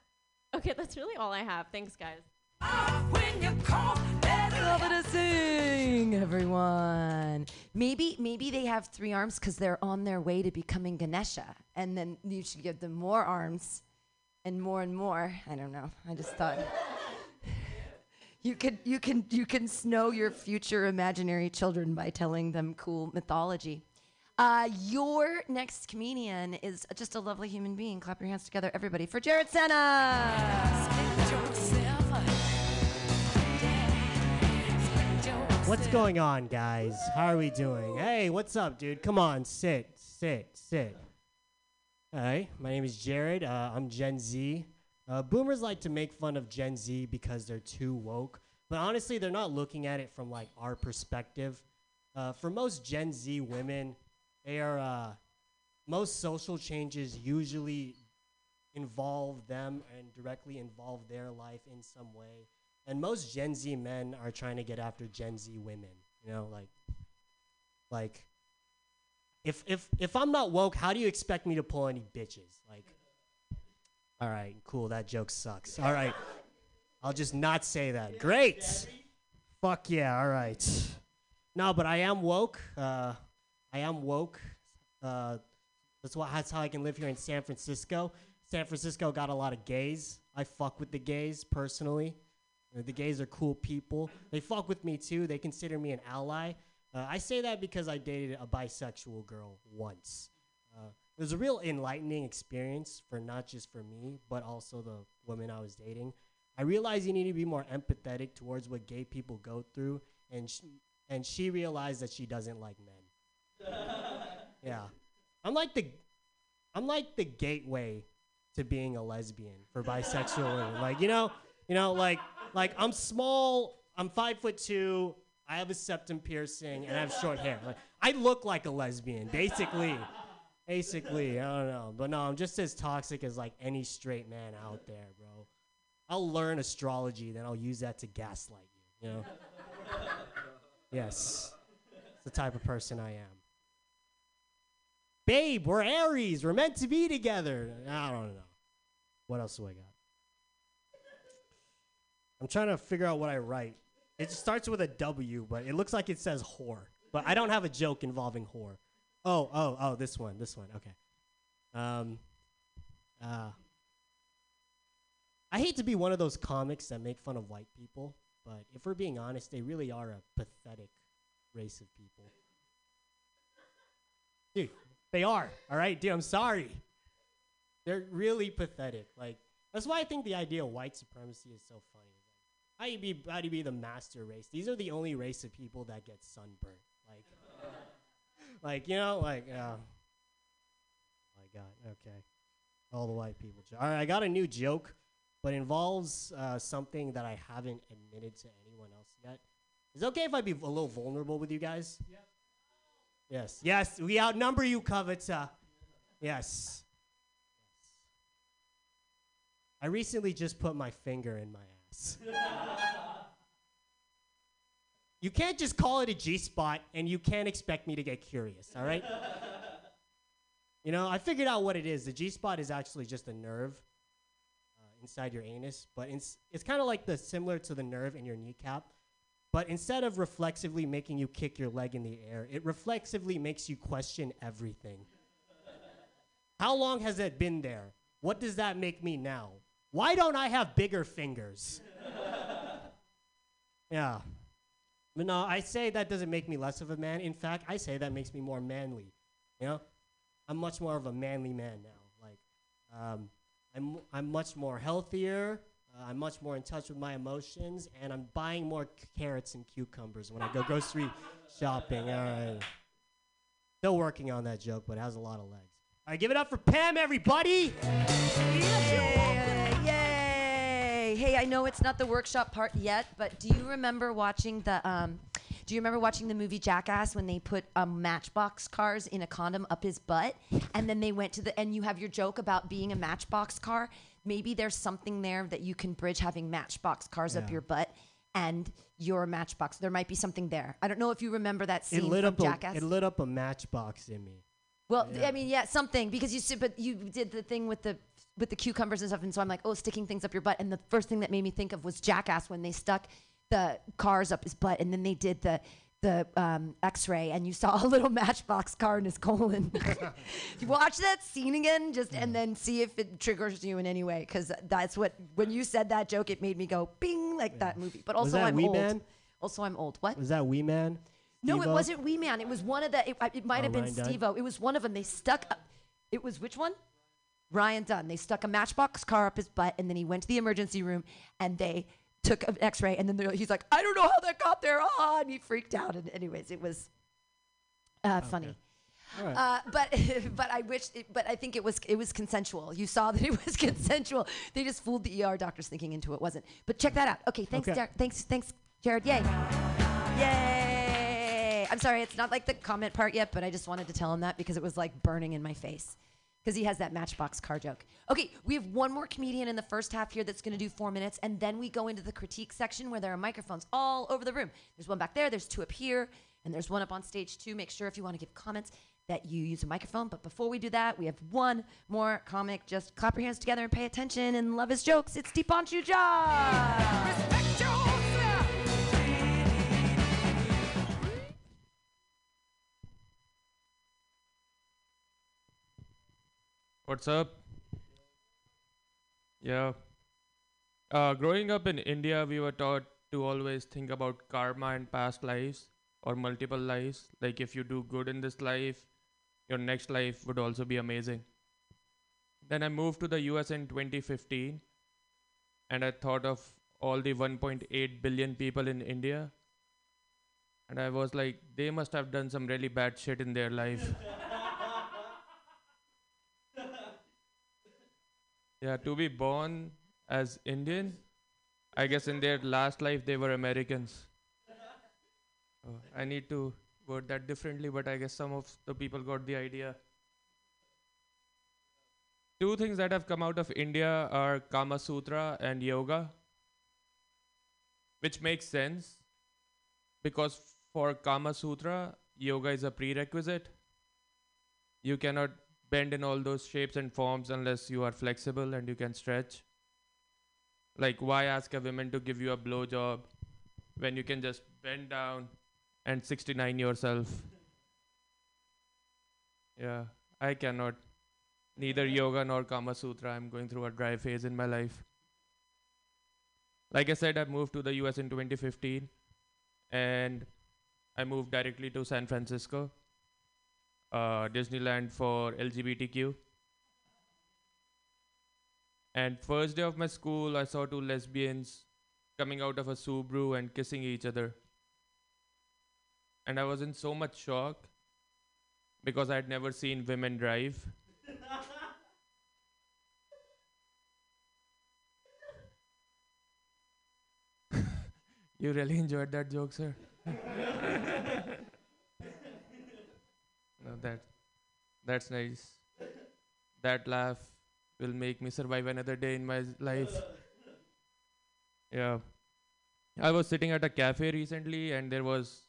[SPEAKER 12] okay, that's really all I have. Thanks, guys.
[SPEAKER 5] Call, Love to sing, everyone. Maybe maybe they have three arms because they're on their way to becoming Ganesha, and then you should give them more arms, and more and more. I don't know. I just thought. You can you can you can snow your future imaginary children by telling them cool mythology. Uh, your next comedian is just a lovely human being. Clap your hands together, everybody, for Jared Senna.
[SPEAKER 13] What's going on, guys? How are we doing? Hey, what's up, dude? Come on, sit, sit, sit. Hi, my name is Jared. Uh, I'm Gen Z. Uh, boomers like to make fun of Gen Z because they're too woke, but honestly, they're not looking at it from like our perspective. Uh, for most Gen Z women, they are uh, most social changes usually involve them and directly involve their life in some way. And most Gen Z men are trying to get after Gen Z women. You know, like, like, if if if I'm not woke, how do you expect me to pull any bitches? Like, all right, cool. That joke sucks. All right, I'll just not say that. Great. Fuck yeah. All right. No, but I am woke. Uh, I am woke. Uh, that's why that's how I can live here in San Francisco. San Francisco got a lot of gays. I fuck with the gays personally. The gays are cool people. They fuck with me too. They consider me an ally. Uh, I say that because I dated a bisexual girl once. It was a real enlightening experience for not just for me, but also the woman I was dating. I realized you need to be more empathetic towards what gay people go through, and sh- and she realized that she doesn't like men. yeah, I'm like the, I'm like the gateway to being a lesbian for bisexual women. Like you know, you know, like like I'm small, I'm five foot two, I have a septum piercing, and I have short hair. Like I look like a lesbian, basically. Basically, I don't know, but no, I'm just as toxic as like any straight man out there, bro. I'll learn astrology, then I'll use that to gaslight you. You know. yes, it's the type of person I am. Babe, we're Aries. We're meant to be together. I don't know. What else do I got? I'm trying to figure out what I write. It starts with a W, but it looks like it says whore. But I don't have a joke involving whore. Oh, oh, oh, this one, this one. Okay. Um, uh, I hate to be one of those comics that make fun of white people, but if we're being honest, they really are a pathetic race of people. Dude, they are. All right, dude, I'm sorry. They're really pathetic. Like that's why I think the idea of white supremacy is so funny. How you be how you be the master race? These are the only race of people that get sunburned. Like like you know, like uh, oh my god, okay. All the white people. jo- All right, I got a new joke, but it involves uh, something that I haven't admitted to anyone else yet. Is it okay if I be a little vulnerable with you guys? Yes. Yes, we outnumber you, Kavita. Yes. I recently just put my finger in my ass. you can't just call it a G spot and you can't expect me to get curious, all right? you know, I figured out what it is. The G spot is actually just a nerve uh, inside your anus, but it's, it's kind of like the similar to the nerve in your kneecap. But instead of reflexively making you kick your leg in the air, it reflexively makes you question everything. How long has it been there? What does that make me now? Why don't I have bigger fingers? yeah. But no, I say that doesn't make me less of a man. In fact, I say that makes me more manly. You know? I'm much more of a manly man now. Like, um, I'm, I'm much more healthier. Uh, I'm much more in touch with my emotions, and I'm buying more c- carrots and cucumbers when I go grocery shopping. All right. Still working on that joke, but it has a lot of legs. All right, give it up for Pam, everybody.
[SPEAKER 5] Hey, I know it's not the workshop part yet, but do you remember watching the um, do you remember watching the movie Jackass when they put um, Matchbox cars in a condom up his butt, and then they went to the and you have your joke about being a Matchbox car? Maybe there's something there that you can bridge having Matchbox cars up your butt and your Matchbox. There might be something there. I don't know if you remember that scene
[SPEAKER 13] It lit
[SPEAKER 5] from
[SPEAKER 13] up a,
[SPEAKER 5] Jackass.
[SPEAKER 13] it lit up a matchbox in me.
[SPEAKER 5] Well,
[SPEAKER 13] Yeah.
[SPEAKER 5] I mean, yeah, something because you said, but you did the thing with the with the cucumbers and stuff, and so I'm like, oh, sticking things up your butt. And the first thing that made me think of was Jackass when they stuck the cars up his butt, and then they did the the um, X-ray, and you saw a little Matchbox car in his colon. you watch that scene again, just and then see if it triggers you in any way, because that's what when you said that joke, it made me go bing like that movie. But also, I'm
[SPEAKER 13] Wee
[SPEAKER 5] old.
[SPEAKER 13] Man?
[SPEAKER 5] Also, I'm old. What?
[SPEAKER 13] Was that Wee Man?
[SPEAKER 5] No, it
[SPEAKER 13] Steve-O?
[SPEAKER 5] wasn't Wee Man. It was one of the. It, it might
[SPEAKER 13] Oh,
[SPEAKER 5] have been Steve O. It was one of them. They stuck. Up, it was which one? Ryan Dunn. They stuck a matchbox car up his butt, and then he went to the emergency room, and they took an X-ray, and then he's like, "I don't know how that got there," ah, and he freaked out. And anyways, it was uh, funny.
[SPEAKER 13] All right.
[SPEAKER 5] Uh, but but I wish it, but I think it was it was consensual. You saw that it was consensual. They just fooled the ER doctors thinking into it wasn't. But check that out. Okay, thanks,
[SPEAKER 13] Okay.
[SPEAKER 5] Dar- thanks, thanks, Jared. Yay, yay! I'm sorry, it's not like the comment part yet, but I just wanted to tell him that because it was like burning in my face because he has that Matchbox car joke. Okay, we have one more comedian in the first half here that's going to do four minutes, and then we go into the critique section where there are microphones all over the room. There's one back there, there's two up here, and there's one up on stage too. Make sure if you want to give comments that you use a microphone. But before we do that, we have one more comic. Just clap your hands together and pay attention and love his jokes. It's Deepan.
[SPEAKER 14] What's up? Yeah. Uh, growing up in India, we were taught to always think about karma and past lives or multiple lives. Like, if you do good in this life, your next life would also be amazing. Then I moved to the US in 2015, and I thought of all the 1.8 billion people in India. And I was like, they must have done some really bad shit in their life. yeah, to be born as Indian, I guess in their last life they were Americans. Oh, I need to word that differently, but I guess some of the people got the idea. Two things that have come out of India are Kama Sutra and yoga, which makes sense because for Kama Sutra, yoga is a prerequisite. You cannot bend in all those shapes and forms unless you are flexible and you can stretch. Like, why ask a woman to give you a blowjob when you can just bend down and 69 yourself? Yeah, I cannot. Neither yoga nor Kama Sutra. I'm going through a dry phase in my life. Like I said, I moved to the US in 2015 and I moved directly to San Francisco, uh, Disneyland for LGBTQ. And first day of my school, I saw two lesbians coming out of a Subaru and kissing each other. And I was in so much shock because I had never seen women drive. you really enjoyed that joke, sir? that that's nice. That laugh will make me survive another day in my life. Yeah. I was sitting at a cafe recently and there was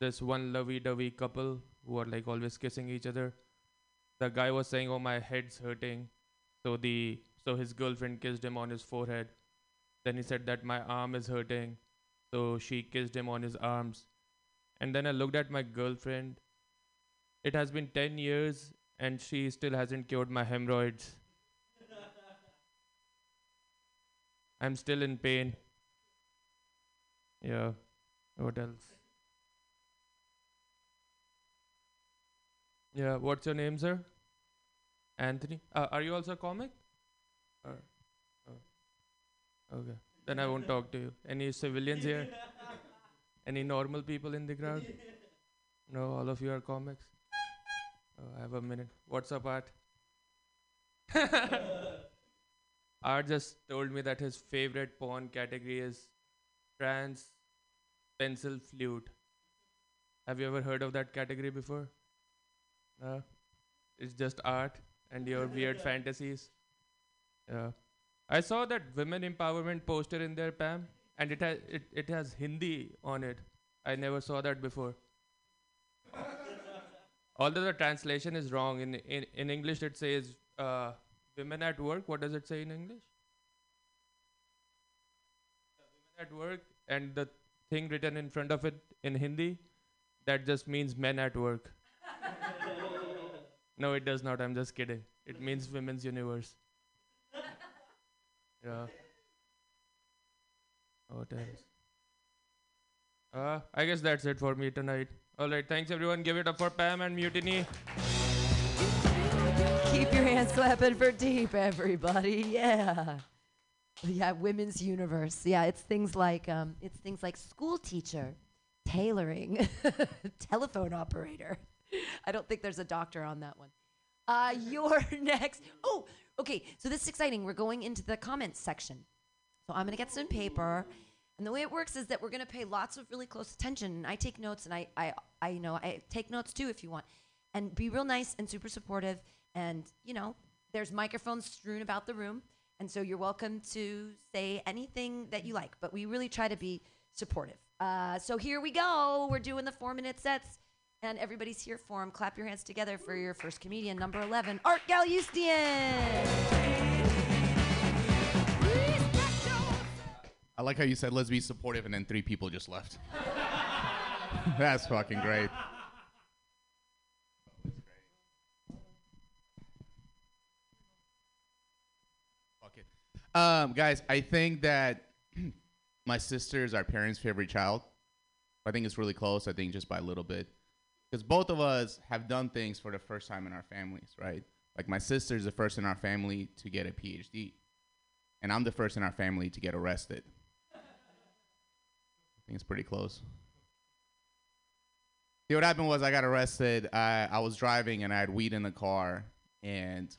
[SPEAKER 14] this one lovey-dovey couple who are like always kissing each other. The guy was saying, "Oh, my head's hurting." So the so his girlfriend kissed him on his forehead. Then he said that my arm is hurting. So she kissed him on his arms. And then I looked at my girlfriend. It has been 10 years and she still hasn't cured my hemorrhoids. I'm still in pain. Yeah. What else? Yeah, what's your name, sir? Anthony. Uh, are you also a comic? Or, oh. Okay. Then I won't talk to you. Any civilians here? Any normal people in the crowd? No, all of you are comics. Oh, I have a minute. What's up, Art? Art just told me that his favorite porn category is trans pencil flute. Have you ever heard of that category before? No? It's just art and your weird fantasies. Yeah. I saw that women empowerment poster in there, Pam, and it has it, it has Hindi on it. I never saw that before. Although the translation is wrong in in, in English, it says uh, "women at work." What does it say in English? Women at work, and the thing written in front of it in Hindi, that just means men at work. no, it does not. I'm just kidding. It means women's universe. Yeah. What else? Uh, I guess that's it for me tonight. All right, thanks everyone. Give it up for Pam and Mutiny.
[SPEAKER 5] Keep your hands clapping for deep, everybody. Yeah. Yeah, women's universe. Yeah, it's things like um, it's things like school teacher, tailoring, telephone operator. I don't think there's a doctor on that one. Uh, you're next. Oh, okay. So this is exciting. We're going into the comments section. So I'm gonna get some paper, and the way it works is that we're gonna pay lots of really close attention. And I take notes, and I, I, I, you know, I take notes too if you want, and be real nice and super supportive. And you know, there's microphones strewn about the room, and so you're welcome to say anything that you like. But we really try to be supportive. Uh, so here we go. We're doing the four-minute sets. And everybody's here for them. Clap your hands together for your first comedian, number 11, Art Galustian.
[SPEAKER 15] I like how you said let's be supportive and then three people just left. That's fucking great. It. Um, guys, I think that my sister is our parents' favorite child. I think it's really close. I think just by a little bit. Because both of us have done things for the first time in our families, right? Like my sister is the first in our family to get a PhD. and I'm the first in our family to get arrested. Think it's pretty close. See, what happened was I got arrested. I, I was driving and I had weed in the car, and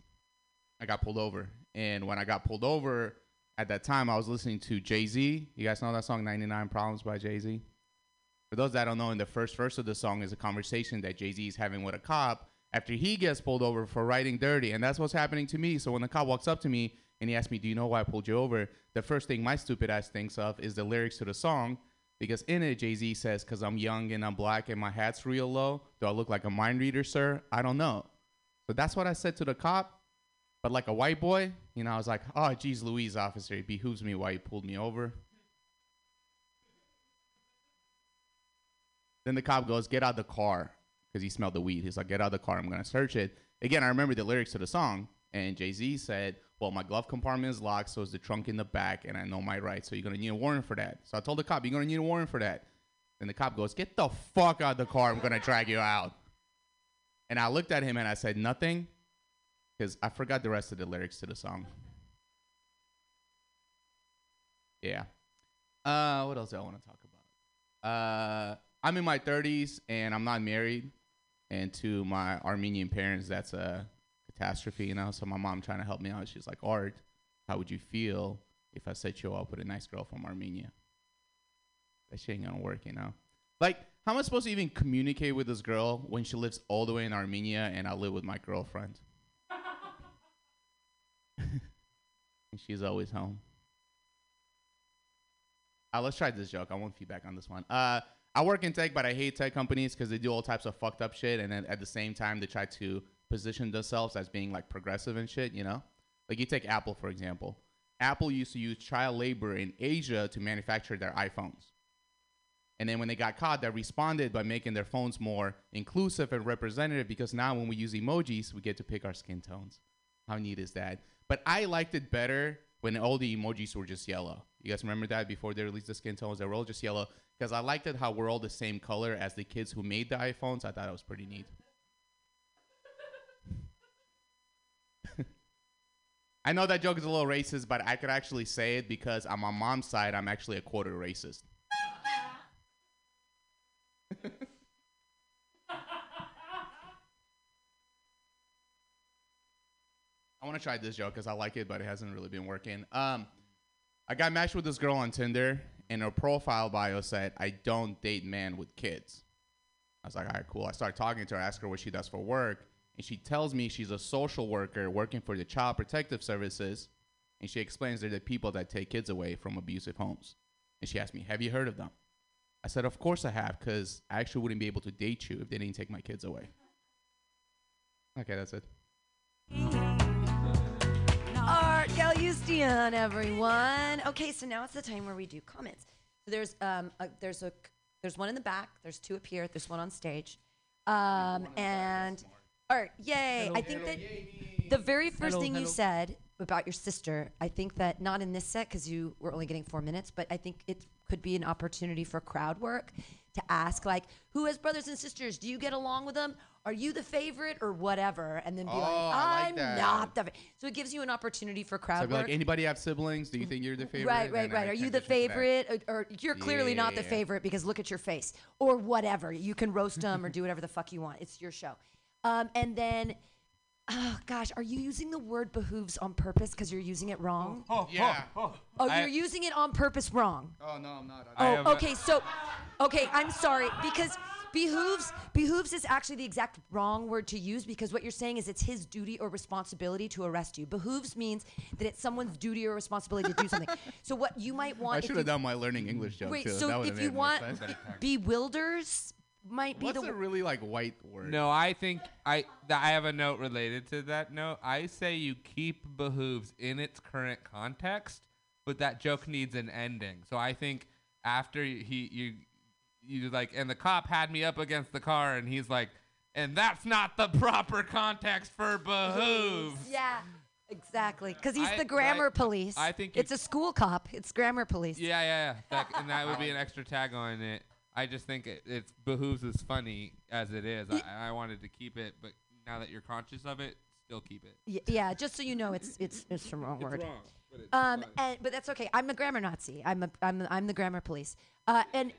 [SPEAKER 15] I got pulled over. And when I got pulled over, at that time I was listening to Jay Z. You guys know that song "99 Problems" by Jay Z. For those that don't know, in the first verse of the song is a conversation that Jay Z is having with a cop after he gets pulled over for riding dirty, and that's what's happening to me. So when the cop walks up to me and he asks me, "Do you know why I pulled you over?" The first thing my stupid ass thinks of is the lyrics to the song, because in it Jay Z says, "Cause I'm young and I'm black and my hat's real low. Do I look like a mind reader, sir? I don't know." So that's what I said to the cop. But like a white boy, you know, I was like, "Oh, geez, Louise, officer, it behooves me why you pulled me over." Then the cop goes, "Get out the car," because he smelled the weed. He's like, "Get out the car. I'm gonna search it." Again, I remember the lyrics to the song, and Jay Z said, "Well, my glove compartment is locked, so is the trunk in the back, and I know my rights. So you're gonna need a warrant for that." So I told the cop, "You're gonna need a warrant for that." And the cop goes, "Get the fuck out of the car. I'm gonna drag you out." And I looked at him and I said nothing, because I forgot the rest of the lyrics to the song. Yeah. Uh, what else do I want to talk about? Uh, I'm in my 30s and I'm not married. And to my Armenian parents, that's a catastrophe, you know. So my mom trying to help me out. She's like, "Art, how would you feel if I set you up with a nice girl from Armenia?" That shit ain't gonna work, you know. Like, how am I supposed to even communicate with this girl when she lives all the way in Armenia and I live with my girlfriend? and she's always home. Uh, let's try this joke. I want feedback on this one. Uh, I work in tech, but I hate tech companies because they do all types of fucked up shit, and then at the same time they try to position themselves as being like progressive and shit. You know, like you take Apple for example. Apple used to use child labor in Asia to manufacture their iPhones. And then when they got caught, they responded by making their phones more inclusive and representative because now when we use emojis, we get to pick our skin tones. How neat is that? But I liked it better when all the emojis were just yellow. You guys remember that before they released the skin tones? They were all just yellow because I liked it how we're all the same color as the kids who made the iPhones. I thought it was pretty neat. I know that joke is a little racist, but I could actually say it because on my mom's side, I'm actually a quarter racist. I want to try this joke because I like it, but it hasn't really been working. Um, I got matched with this girl on Tinder, and her profile bio said, "I don't date men with kids." I was like, "All right, cool." I started talking to her, ask her what she does for work, and she tells me she's a social worker working for the Child Protective Services, and she explains they're the people that take kids away from abusive homes. And she asked me, "Have you heard of them?" I said, "Of course I have, because I actually wouldn't be able to date you if they didn't take my kids away." Okay, that's it.
[SPEAKER 5] Art Galustian, everyone. Okay, so now it's the time where we do comments. So there's um a, there's a there's one in the back. There's two up here. There's one on stage. Um and Art, yay! I think that the very first
[SPEAKER 6] Hello,
[SPEAKER 5] thing you said about your sister, I think that not in this set because you were only getting four minutes, but I think it could be an opportunity for crowd work to ask like, who has brothers and sisters? Do you get along with them? Are you the favorite or whatever? And then be
[SPEAKER 15] Oh,
[SPEAKER 5] like,
[SPEAKER 15] like
[SPEAKER 5] I'm
[SPEAKER 15] that.
[SPEAKER 5] not the. Fa-. So it gives you an opportunity for crowd
[SPEAKER 15] So be
[SPEAKER 5] work.
[SPEAKER 15] like, anybody have siblings? Do you think you're the favorite?
[SPEAKER 5] Right, right,
[SPEAKER 15] And
[SPEAKER 5] right. Are you the
[SPEAKER 15] transition to that.
[SPEAKER 5] favorite, or, or you're clearly not the favorite because look at your face, or whatever. You can roast them or do whatever the fuck you want. It's your show. Um, and then, oh gosh, are you using the word behooves on purpose because you're using it wrong?
[SPEAKER 15] Oh, yeah.
[SPEAKER 5] Oh,
[SPEAKER 15] I-
[SPEAKER 5] you're using it on purpose wrong.
[SPEAKER 15] Oh no, I'm not. I
[SPEAKER 5] Oh,
[SPEAKER 15] have a-
[SPEAKER 5] okay. So, okay, I'm sorry because behooves behooves is actually the exact wrong word to use because what you're saying is it's his duty or responsibility to arrest you. Behooves means that it's someone's duty or responsibility to do something. So what you might want
[SPEAKER 15] I should have done my learning English joke
[SPEAKER 5] Wait,
[SPEAKER 15] too.
[SPEAKER 5] So
[SPEAKER 15] would've
[SPEAKER 5] if you want
[SPEAKER 15] sense.
[SPEAKER 5] bewilders might be
[SPEAKER 15] What's
[SPEAKER 5] the
[SPEAKER 15] a really like white word?
[SPEAKER 16] No, I think I th- I have a note related to that note. I say you keep behooves in its current context, but that joke needs an ending. So I think after he you you like and the cop had me up against the car and he's like and that's not the proper context for behooves.
[SPEAKER 5] Yeah, exactly. Because he's
[SPEAKER 16] I-
[SPEAKER 5] the grammar
[SPEAKER 16] I-
[SPEAKER 5] police.
[SPEAKER 16] I think
[SPEAKER 5] it's a school cop. It's grammar police.
[SPEAKER 16] Yeah, yeah, yeah. That, and that would be an extra tag on it. I just think it, it's behooves is funny as it is. I, I wanted to keep it, but now that you're conscious of it, still keep it.
[SPEAKER 5] Y- yeah, just so you know, it's it's it's the wrong
[SPEAKER 16] It's
[SPEAKER 5] word.
[SPEAKER 16] wrong, but it's
[SPEAKER 5] um, and but that's okay. I'm a grammar Nazi. I'm a I'm a, I'm the grammar police. Uh, and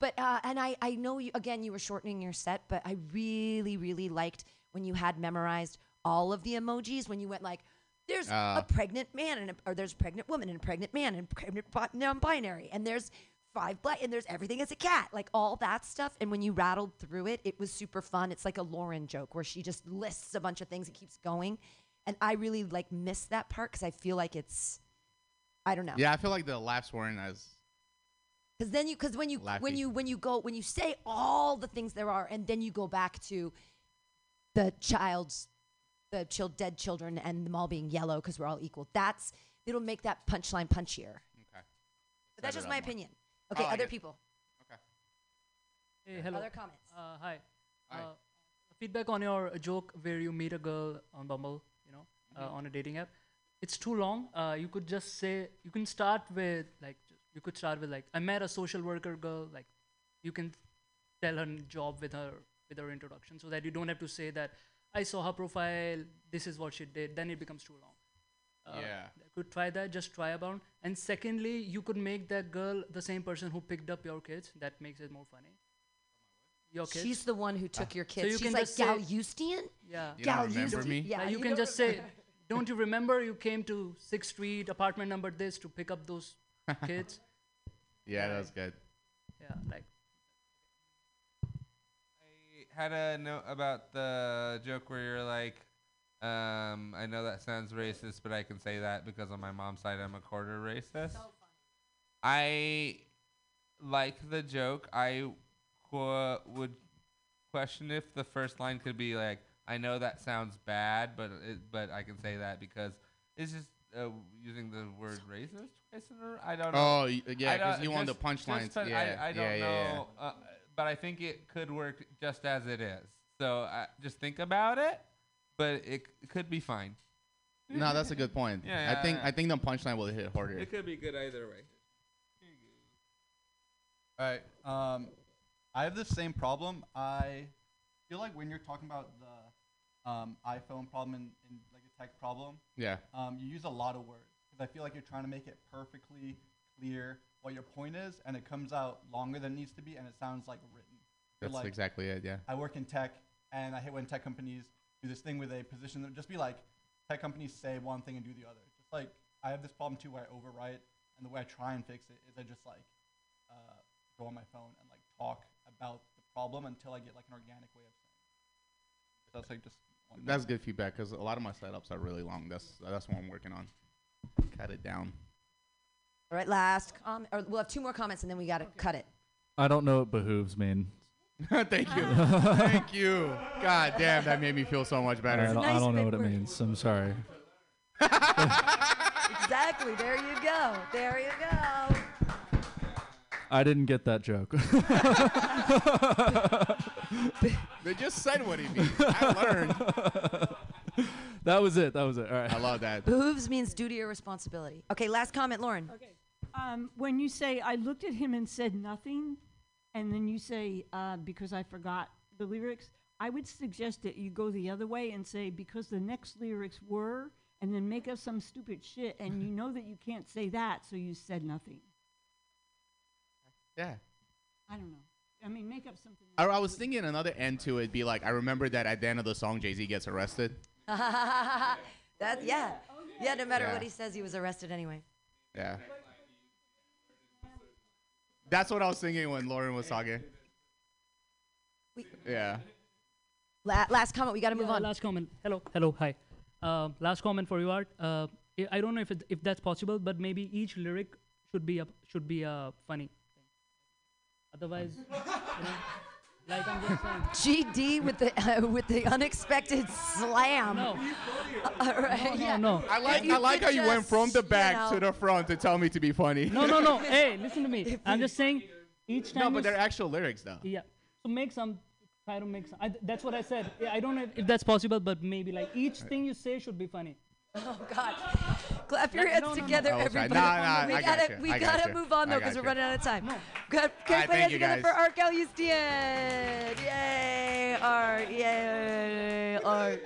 [SPEAKER 5] but uh, and I I know you again. You were shortening your set, but I really really liked when you had memorized all of the emojis. When you went like, there's
[SPEAKER 15] Ah.
[SPEAKER 5] a pregnant man and a, or there's a pregnant woman and a pregnant man and pregnant bi- non-binary and there's five black and there's everything as a cat like all that stuff and when you rattled through it it was super fun it's like a lauren joke where she just lists a bunch of things and keeps going and i really like miss that part because i feel like it's i don't know
[SPEAKER 15] Yeah, I feel like the laughs weren't as.
[SPEAKER 5] because then you because when you when you when you go when you say all the things there are and then you go back to the child's the child dead children and them all being yellow because we're all equal that's it'll make that punchline punchier
[SPEAKER 15] Okay.
[SPEAKER 5] but that's just my
[SPEAKER 15] more.
[SPEAKER 5] opinion okay
[SPEAKER 15] I like
[SPEAKER 5] other
[SPEAKER 15] it.
[SPEAKER 5] people Okay.
[SPEAKER 17] Hey, hello.
[SPEAKER 5] Other comments?
[SPEAKER 17] Uh, hi.
[SPEAKER 15] Hi.
[SPEAKER 17] Uh, feedback on your joke where you meet a girl on Bumble, you know,
[SPEAKER 15] Mm-hmm.
[SPEAKER 17] uh, on a dating app. It's too long. Uh, you could just say you can start with like you could start with like I met a social worker girl. Like you can tell her job with her with her introduction, so that you don't have to say that I saw her profile. This is what she did. Then it becomes too long. Uh,
[SPEAKER 15] Yeah.
[SPEAKER 17] Could try that. Just try about. And secondly, you could make that girl the same person who picked up your kids. That makes it more funny. Your kids.
[SPEAKER 5] she's the one who took your
[SPEAKER 17] Ah. So
[SPEAKER 5] kids
[SPEAKER 17] you
[SPEAKER 5] she's
[SPEAKER 17] can
[SPEAKER 5] like
[SPEAKER 17] just say-
[SPEAKER 5] Galustian?
[SPEAKER 17] Yeah.
[SPEAKER 15] You
[SPEAKER 5] gal
[SPEAKER 15] remember
[SPEAKER 5] Eustian? yeah
[SPEAKER 17] Like, you
[SPEAKER 5] you
[SPEAKER 17] can just say, "Don't you remember you came to Sixth Street, apartment number this, to pick up those kids?"
[SPEAKER 15] Yeah, that was good.
[SPEAKER 17] Yeah, like I
[SPEAKER 16] had a note about the joke where you're like, um, I know that sounds racist, but I can say that because on my mom's side I'm a quarter racist. I like the joke. I qu- would question if the first line could be like, I know that sounds bad, but it, but I can say that because it's just uh, using the word racist twice in a row. I don't know.
[SPEAKER 15] Oh, y- yeah,
[SPEAKER 16] because
[SPEAKER 15] you want the
[SPEAKER 16] just-
[SPEAKER 15] punchlines. Yeah,
[SPEAKER 16] I, I don't
[SPEAKER 15] yeah, yeah, yeah.
[SPEAKER 16] Uh, but I think it could work just as it is. So uh, just think about it, but it, it could be fine.
[SPEAKER 15] No, that's a good point.
[SPEAKER 16] Yeah,
[SPEAKER 15] I think
[SPEAKER 16] yeah.
[SPEAKER 15] I think the punchline will hit harder.
[SPEAKER 16] It could be good either way.
[SPEAKER 18] All right. Um, I have the same problem. I feel like when you're talking about the um, iPhone problem and, and like a tech problem,
[SPEAKER 15] Yeah.
[SPEAKER 18] um, you use a lot of words because I feel like you're trying to make it perfectly clear what your point is, and it comes out longer than it needs to be, and it sounds like written. You're
[SPEAKER 15] That's
[SPEAKER 18] like,
[SPEAKER 15] exactly it. Yeah.
[SPEAKER 18] I work in tech, and I hate when tech companies do this thing where they position them. Just be like, tech companies say one thing and do the other. Just like I have this problem too, where I overwrite, and the way I try and fix it is I just like uh, go on my phone and like talk about the problem until I get like an organic way of saying. it. So that's like just. One
[SPEAKER 15] That's good feedback because a lot of my setups are really long. That's that's what I'm working on. Cut it down.
[SPEAKER 5] all right last comment or we'll have two more comments and then we gotta cut it
[SPEAKER 19] I don't know what behooves mean.
[SPEAKER 15] Thank you. Thank you. God damn, that made me feel so much better.
[SPEAKER 19] I don't, I don't know what it means. I'm sorry.
[SPEAKER 5] exactly there you go there you go
[SPEAKER 19] I didn't get that joke.
[SPEAKER 15] They just said what he means. I learned.
[SPEAKER 19] that was it. That was it. All right.
[SPEAKER 15] I love that.
[SPEAKER 5] behooves means duty or responsibility okay last comment lauren
[SPEAKER 11] Okay. Um, when you say, I looked at him and said nothing, and then you say, uh, because I forgot the lyrics, I would suggest that you go the other way and say, because the next lyrics were, and then make up some stupid shit, and you know that you can't say that, so you said nothing.
[SPEAKER 15] Yeah.
[SPEAKER 11] I don't know. I mean, make up something.
[SPEAKER 15] I, I was thinking another end to it be like I remember that at the end of the song Jay Z gets arrested.
[SPEAKER 5] that yeah yeah no matter
[SPEAKER 15] Yeah.
[SPEAKER 5] what he says he was arrested anyway
[SPEAKER 15] Yeah. That's what I was singing when Lauren was talking. Yeah.
[SPEAKER 5] La- last comment we gotta move
[SPEAKER 17] Yeah,
[SPEAKER 5] on
[SPEAKER 17] Last comment. Hello, hello, hi. Uh, last comment for you, Art. Uh, I- I don't know if it, if that's possible, but maybe each lyric should be a should be a funny. Thing. Otherwise, you know, like I'm just saying.
[SPEAKER 5] GD with the uh, with the unexpected slam.
[SPEAKER 17] No.
[SPEAKER 5] All right,
[SPEAKER 17] No,
[SPEAKER 5] yeah.
[SPEAKER 17] no, no.
[SPEAKER 15] I like
[SPEAKER 5] You
[SPEAKER 15] I like
[SPEAKER 5] could
[SPEAKER 15] how you went from the
[SPEAKER 5] you
[SPEAKER 15] back
[SPEAKER 5] know-
[SPEAKER 15] to the front to tell me to be funny.
[SPEAKER 17] No, no, no. hey, listen to me. I'm just saying. Each time.
[SPEAKER 15] No, but they're actual lyrics though.
[SPEAKER 17] Yeah. So make some. Try to make some. I, that's what I said. I don't know if, if that's possible, but maybe like each thing you say should be funny.
[SPEAKER 5] Oh God! Clap your
[SPEAKER 17] Like,
[SPEAKER 5] hands
[SPEAKER 17] no, no, no.
[SPEAKER 5] together,
[SPEAKER 15] Oh, sorry.
[SPEAKER 5] everybody.
[SPEAKER 15] Nah, nah,
[SPEAKER 5] we
[SPEAKER 15] I
[SPEAKER 5] gotta,
[SPEAKER 15] gotcha.
[SPEAKER 5] we
[SPEAKER 15] I
[SPEAKER 5] gotta
[SPEAKER 15] gotcha.
[SPEAKER 5] move on though because we're running out of time.
[SPEAKER 17] No.
[SPEAKER 5] Good. Can
[SPEAKER 15] right,
[SPEAKER 5] put hands
[SPEAKER 15] you,
[SPEAKER 5] together
[SPEAKER 15] guys.
[SPEAKER 5] for Art Galustian. Yay, Art! Yay, Art!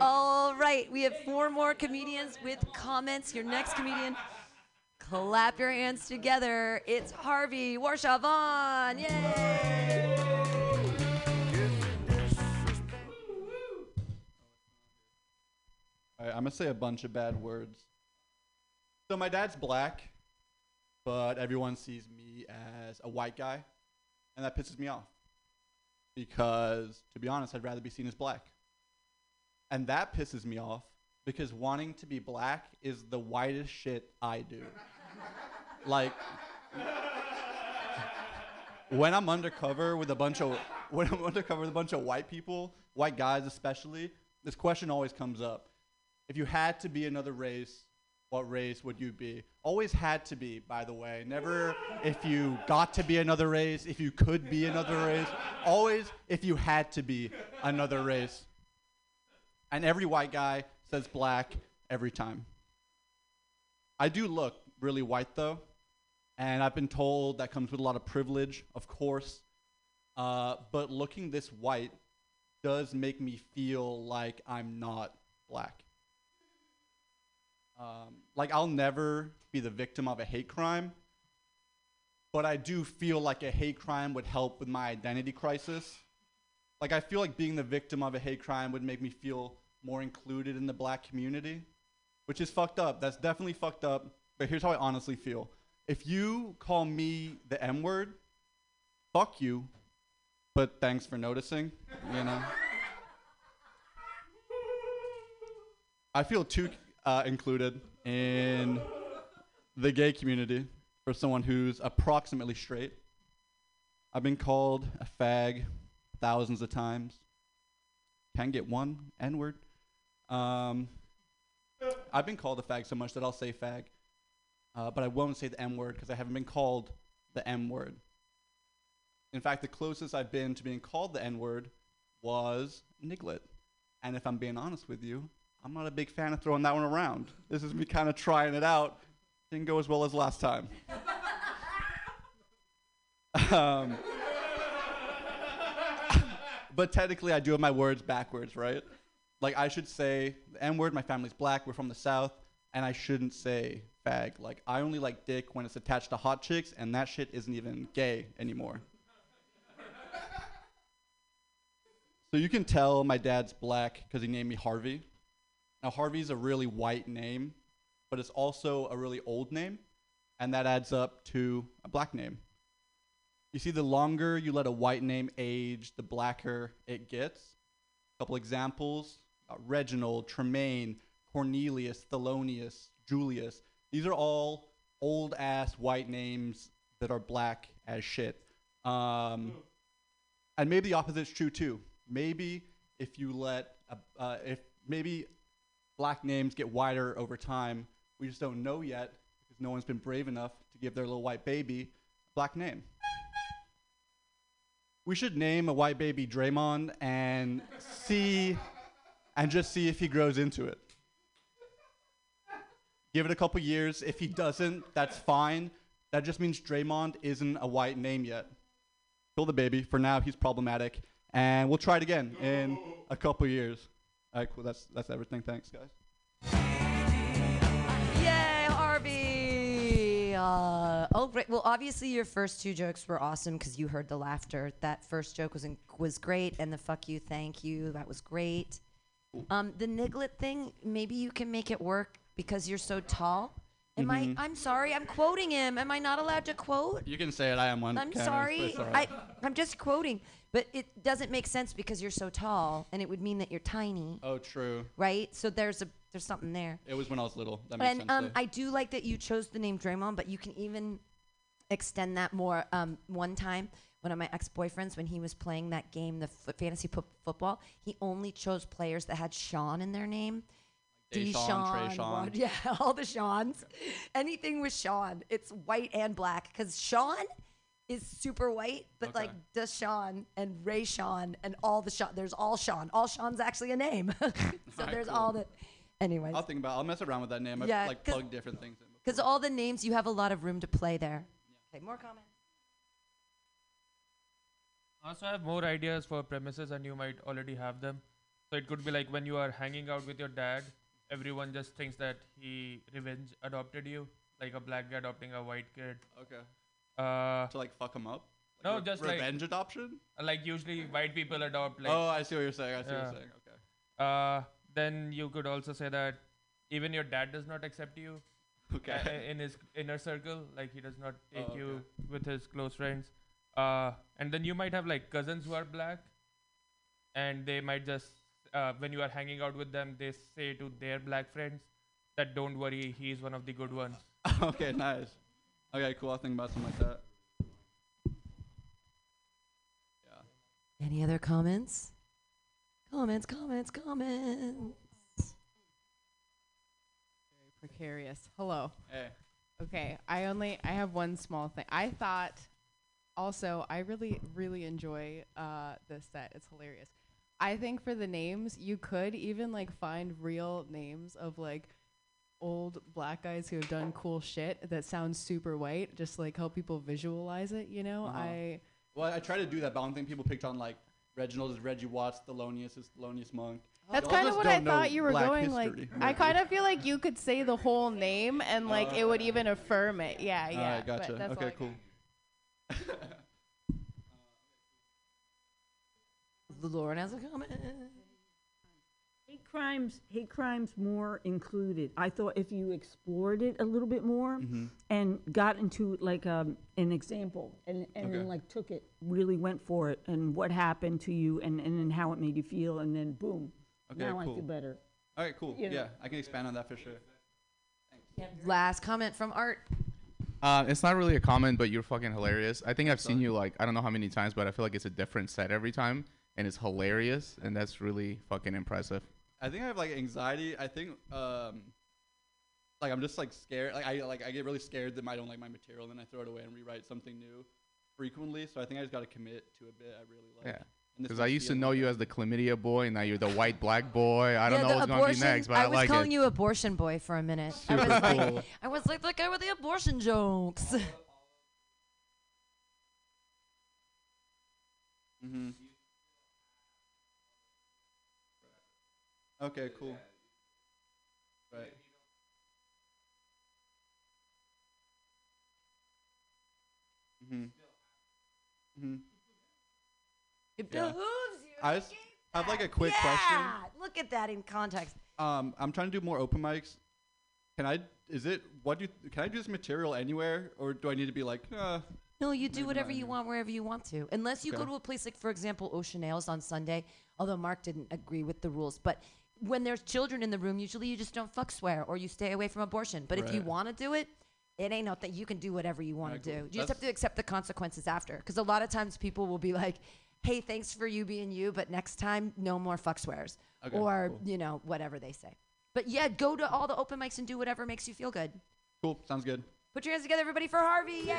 [SPEAKER 5] All right, we have four more comedians with comments. Your next comedian, clap your hands together. It's Harvey Warshaw Vaughn. Yay!
[SPEAKER 18] I'm gonna say a bunch of bad words. So my dad's black, but everyone sees me as a white guy, and that pisses me off. Because to be honest, I'd rather be seen as black. And that pisses me off because wanting to be black is the whitest shit I do. like when I'm undercover with a bunch of when I'm undercover with a bunch of white people, white guys especially, this question always comes up. If you had to be another race, what race would you be? Always had to be, by the way. Never if you got to be another race, if you could be another race. Always if you had to be another race. And every white guy says black every time. I do look really white though, and I've been told that comes with a lot of privilege, of course. Uh, but looking this white does make me feel like I'm not black. Um, like I'll never be the victim of a hate crime, but I do feel like a hate crime would help with my identity crisis. Like I feel like being the victim of a hate crime would make me feel more included in the black community, which is fucked up. That's definitely fucked up. But here's how I honestly feel. If you call me the M word, fuck you, but thanks for noticing, you know? I feel too uh, included in the gay community for someone who's approximately straight. I've been called a fag thousands of times. Can get one N word. Um, I've been called a fag so much that I'll say fag, uh, but I won't say the M word because I haven't been called the M word. In fact, the closest I've been to being called the N word was Niglet. And if I'm being honest with you, I'm not a big fan of throwing that one around. This is me kind of trying it out. Didn't go as well as last time. um, but technically, I do have my words backwards, right? Like, I should say the N word, my family's black, we're from the South, and I shouldn't say fag. Like, I only like dick when it's attached to hot chicks, and that shit isn't even gay anymore. so you can tell my dad's black because he named me Harvey. Now, Harvey's a really white name, but it's also a really old name, and that adds up to a black name. You see, the longer you let a white name age, the blacker it gets. A couple examples uh, Reginald, Tremaine, Cornelius, Thelonious, Julius. These are all old ass white names that are black as shit. Um, and maybe the opposite's true too. Maybe if you let, a, uh, if maybe black names get wider over time, we just don't know yet because no one's been brave enough to give their little white baby a black name. We should name a white baby Draymond and see, and just see if he grows into it. Give it a couple years. If he doesn't, that's fine. That just means Draymond isn't a white name yet. Kill the baby. For now, he's problematic, and we'll try it again in a couple years. All right, cool. That's that's everything. Thanks, guys.
[SPEAKER 5] Yay, Harvey! Uh, oh, great. Well, obviously your first two jokes were awesome because you heard the laughter. That first joke was in, was great, and the fuck you, thank you, that was great. Um, the niglet thing, maybe you can make it work because you're so tall. Am
[SPEAKER 18] Mhm.
[SPEAKER 5] I? I'm sorry. I'm quoting him. Am I not allowed to quote?
[SPEAKER 18] You can say it. I am one.
[SPEAKER 5] I'm sorry. I. I'm just quoting, but it doesn't make sense because you're so tall, and it would mean that you're tiny,
[SPEAKER 18] Oh, true.
[SPEAKER 5] right? So there's a there's something there.
[SPEAKER 18] It was when I was little. That makes
[SPEAKER 5] And
[SPEAKER 18] sense.
[SPEAKER 5] um,
[SPEAKER 18] though.
[SPEAKER 5] I do like that you chose the name Draymond, but you can even extend that more. Um, one time, one of my ex-boyfriends, when he was playing that game, the f- fantasy football, he only chose players that had Sean in their name.
[SPEAKER 18] Deshaun,
[SPEAKER 5] Deshaun. Yeah, all the Seans. Anything with Sean, it's white and black because Sean is super white, but like Deshaun and Ray Sean and all the Sean. There's all Sean. All Sean's actually a name. so
[SPEAKER 18] Alright,
[SPEAKER 5] there's
[SPEAKER 18] cool.
[SPEAKER 5] all the. Anyways.
[SPEAKER 18] I'll think about. I'll mess around with that name. I've
[SPEAKER 5] Yeah,
[SPEAKER 18] like
[SPEAKER 5] 'cause-
[SPEAKER 18] plugged different things in.
[SPEAKER 5] Because all the names, you have a lot of room to play there. Okay, more comments.
[SPEAKER 14] Also, I have more ideas for premises, and you might already have them. So it could be like when you are hanging out with your dad, everyone just thinks that he revenge adopted you, like a black guy adopting a white kid.
[SPEAKER 18] Okay.
[SPEAKER 14] Uh,
[SPEAKER 18] to like fuck him up.
[SPEAKER 14] no,
[SPEAKER 18] re-
[SPEAKER 14] just like
[SPEAKER 18] revenge adoption.
[SPEAKER 14] uh, Like usually white people adopt like.
[SPEAKER 18] oh, I see what you're saying. I see what you're saying. Okay.
[SPEAKER 14] Uh, then you could also say that even your dad does not accept you.
[SPEAKER 18] Okay.
[SPEAKER 14] uh, in his inner circle, like he does not take
[SPEAKER 18] Oh,
[SPEAKER 14] you with his close friends. Uh, and then you might have like cousins who are black, and they might just uh, when you are hanging out with them, they say to their black friends that don't worry, he's one of the good ones.
[SPEAKER 18] okay, nice. Okay, cool. I'll think about something like that. Yeah.
[SPEAKER 5] Any other comments? Comments, comments, comments.
[SPEAKER 20] Very precarious. Hello.
[SPEAKER 18] Hey.
[SPEAKER 20] Okay, I only I have one small thing. I thought also I really really enjoy uh this set. It's hilarious. I think for the names, you could even like find real names of like old black guys who have done cool shit that sounds super white, just like help people visualize it, you know?
[SPEAKER 18] Uh-huh.
[SPEAKER 20] I
[SPEAKER 18] Well, I try to do that, but I don't think people picked on like Reginald is Reggie Watts, Thelonious is Thelonious Monk.
[SPEAKER 20] That's kind of what I thought you were
[SPEAKER 18] black
[SPEAKER 20] going like. I kind of feel like you could say the whole name and like it would even affirm it. Yeah, yeah.
[SPEAKER 18] Alright,
[SPEAKER 20] but
[SPEAKER 18] gotcha.
[SPEAKER 20] that's all
[SPEAKER 18] Okay,
[SPEAKER 20] I
[SPEAKER 18] cool.
[SPEAKER 5] Lauren has a comment.
[SPEAKER 11] Hate crimes, hate crimes more included. I thought if you explored it a little bit more
[SPEAKER 18] Mhm.
[SPEAKER 11] and got into like um, an example and, and
[SPEAKER 18] Okay.
[SPEAKER 11] then like took it, really went for it and what happened to you and, and then how it made you feel and then boom,
[SPEAKER 18] Okay,
[SPEAKER 11] now I
[SPEAKER 18] cool.
[SPEAKER 11] feel better.
[SPEAKER 18] All right, cool.
[SPEAKER 11] You know.
[SPEAKER 18] Yeah, I can expand on that for sure.
[SPEAKER 5] Last comment from Art.
[SPEAKER 15] Uh, it's not really a comment, but you're fucking hilarious. I think I've seen you like I don't know how many times, but I feel like it's a different set every time, and it's hilarious, and that's really fucking impressive.
[SPEAKER 18] I think I have like anxiety. I think um like I'm just like scared. Like I like I get really scared that I don't like my material, and then I throw it away and rewrite something new frequently. So I think I just got to commit to a bit I really like.
[SPEAKER 15] Yeah. Because I used to know you as the chlamydia boy, and now you're the white black boy. I don't
[SPEAKER 5] Yeah,
[SPEAKER 15] know what's gonna be next, but I,
[SPEAKER 5] was
[SPEAKER 15] like
[SPEAKER 5] calling
[SPEAKER 15] it.
[SPEAKER 5] you abortion boy for a minute. I was
[SPEAKER 15] Super
[SPEAKER 5] like. I was like the guy with the abortion jokes.
[SPEAKER 18] Mm-hmm. Okay, cool. Right. Mm-hmm. Mm-hmm.
[SPEAKER 5] It
[SPEAKER 18] Yeah.
[SPEAKER 5] behooves you.
[SPEAKER 18] I just have like a quick
[SPEAKER 5] yeah,
[SPEAKER 18] question.
[SPEAKER 5] look at that in context.
[SPEAKER 18] Um, I'm trying to do more open mics. Can I? Is it what do you? Can I do this material anywhere, or do I need to be like? Uh,
[SPEAKER 5] No, you do
[SPEAKER 18] maybe
[SPEAKER 5] whatever
[SPEAKER 18] not
[SPEAKER 5] you want wherever you want to, unless you go
[SPEAKER 18] Okay.
[SPEAKER 5] to a place like, for example, Ocean Ales on Sunday. Although Mark didn't agree with the rules, but when there's children in the room, usually you just don't fuck swear or you stay away from abortion. But if you want to do it, it ain't nothing. You can do whatever you want to do. You just have to accept the consequences after. Because a lot of times people will be like, "Hey, thanks for you being you, but next time, no more fuck swears,"
[SPEAKER 18] Okay,
[SPEAKER 5] or
[SPEAKER 18] cool.
[SPEAKER 5] you know whatever they say. But yeah, go to all the open mics and do whatever makes you feel good.
[SPEAKER 18] Cool. Sounds good.
[SPEAKER 5] Put your hands together, everybody, for Harvey. Yay!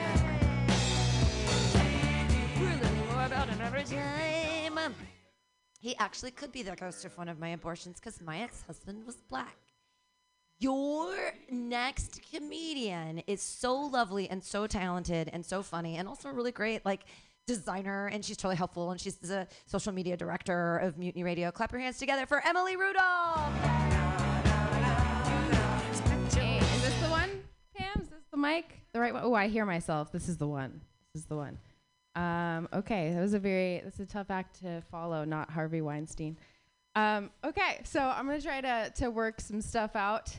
[SPEAKER 5] We're learning more about time. He actually could be the ghost of one of my abortions because my ex-husband was black. Your next comedian is so lovely and so talented and so funny and also really great, like designer, and she's totally helpful. And she's the social media director of Mutiny Radio. Clap your hands together for Emily Rudolph.
[SPEAKER 20] Hey, is this the one? Pam, is this the mic? The right one? Oh, I hear myself. This is the one. This is the one. Um, okay, that was a very, that's a tough act to follow, not Harvey Weinstein. Um, okay, so I'm to try to, to work some stuff out.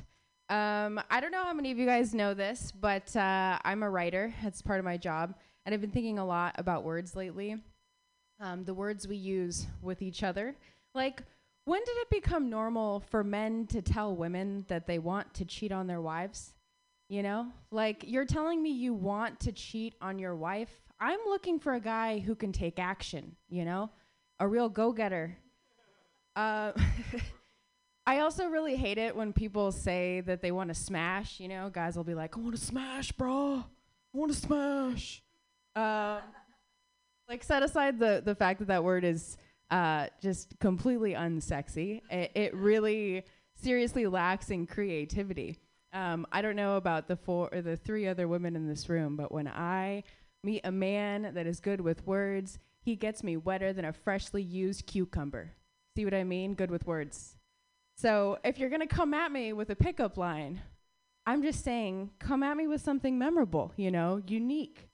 [SPEAKER 20] Um, I don't know how many of you guys know this, but uh, I'm a writer. That's part of my job. And I've been thinking a lot about words lately. Um, the words we use with each other. Like, when did it become normal for men to tell women that they want to cheat on their wives? You know, like you're telling me you want to cheat on your wife. I'm looking for a guy who can take action, you know, a real go getter. Uh, I also really hate it when people say that they want to smash, you know, guys will be like, I want to smash, bro. I want to smash. Um, like set aside the the fact that that word is uh, just completely unsexy. It, it really seriously lacks in creativity. Um, I don't know about the four or the three other women in this room, but when I meet a man that is good with words, he gets me wetter than a freshly used cucumber. See what I mean? Good with words. So if you're gonna come at me with a pickup line, I'm just saying, come at me with something memorable, you know, unique.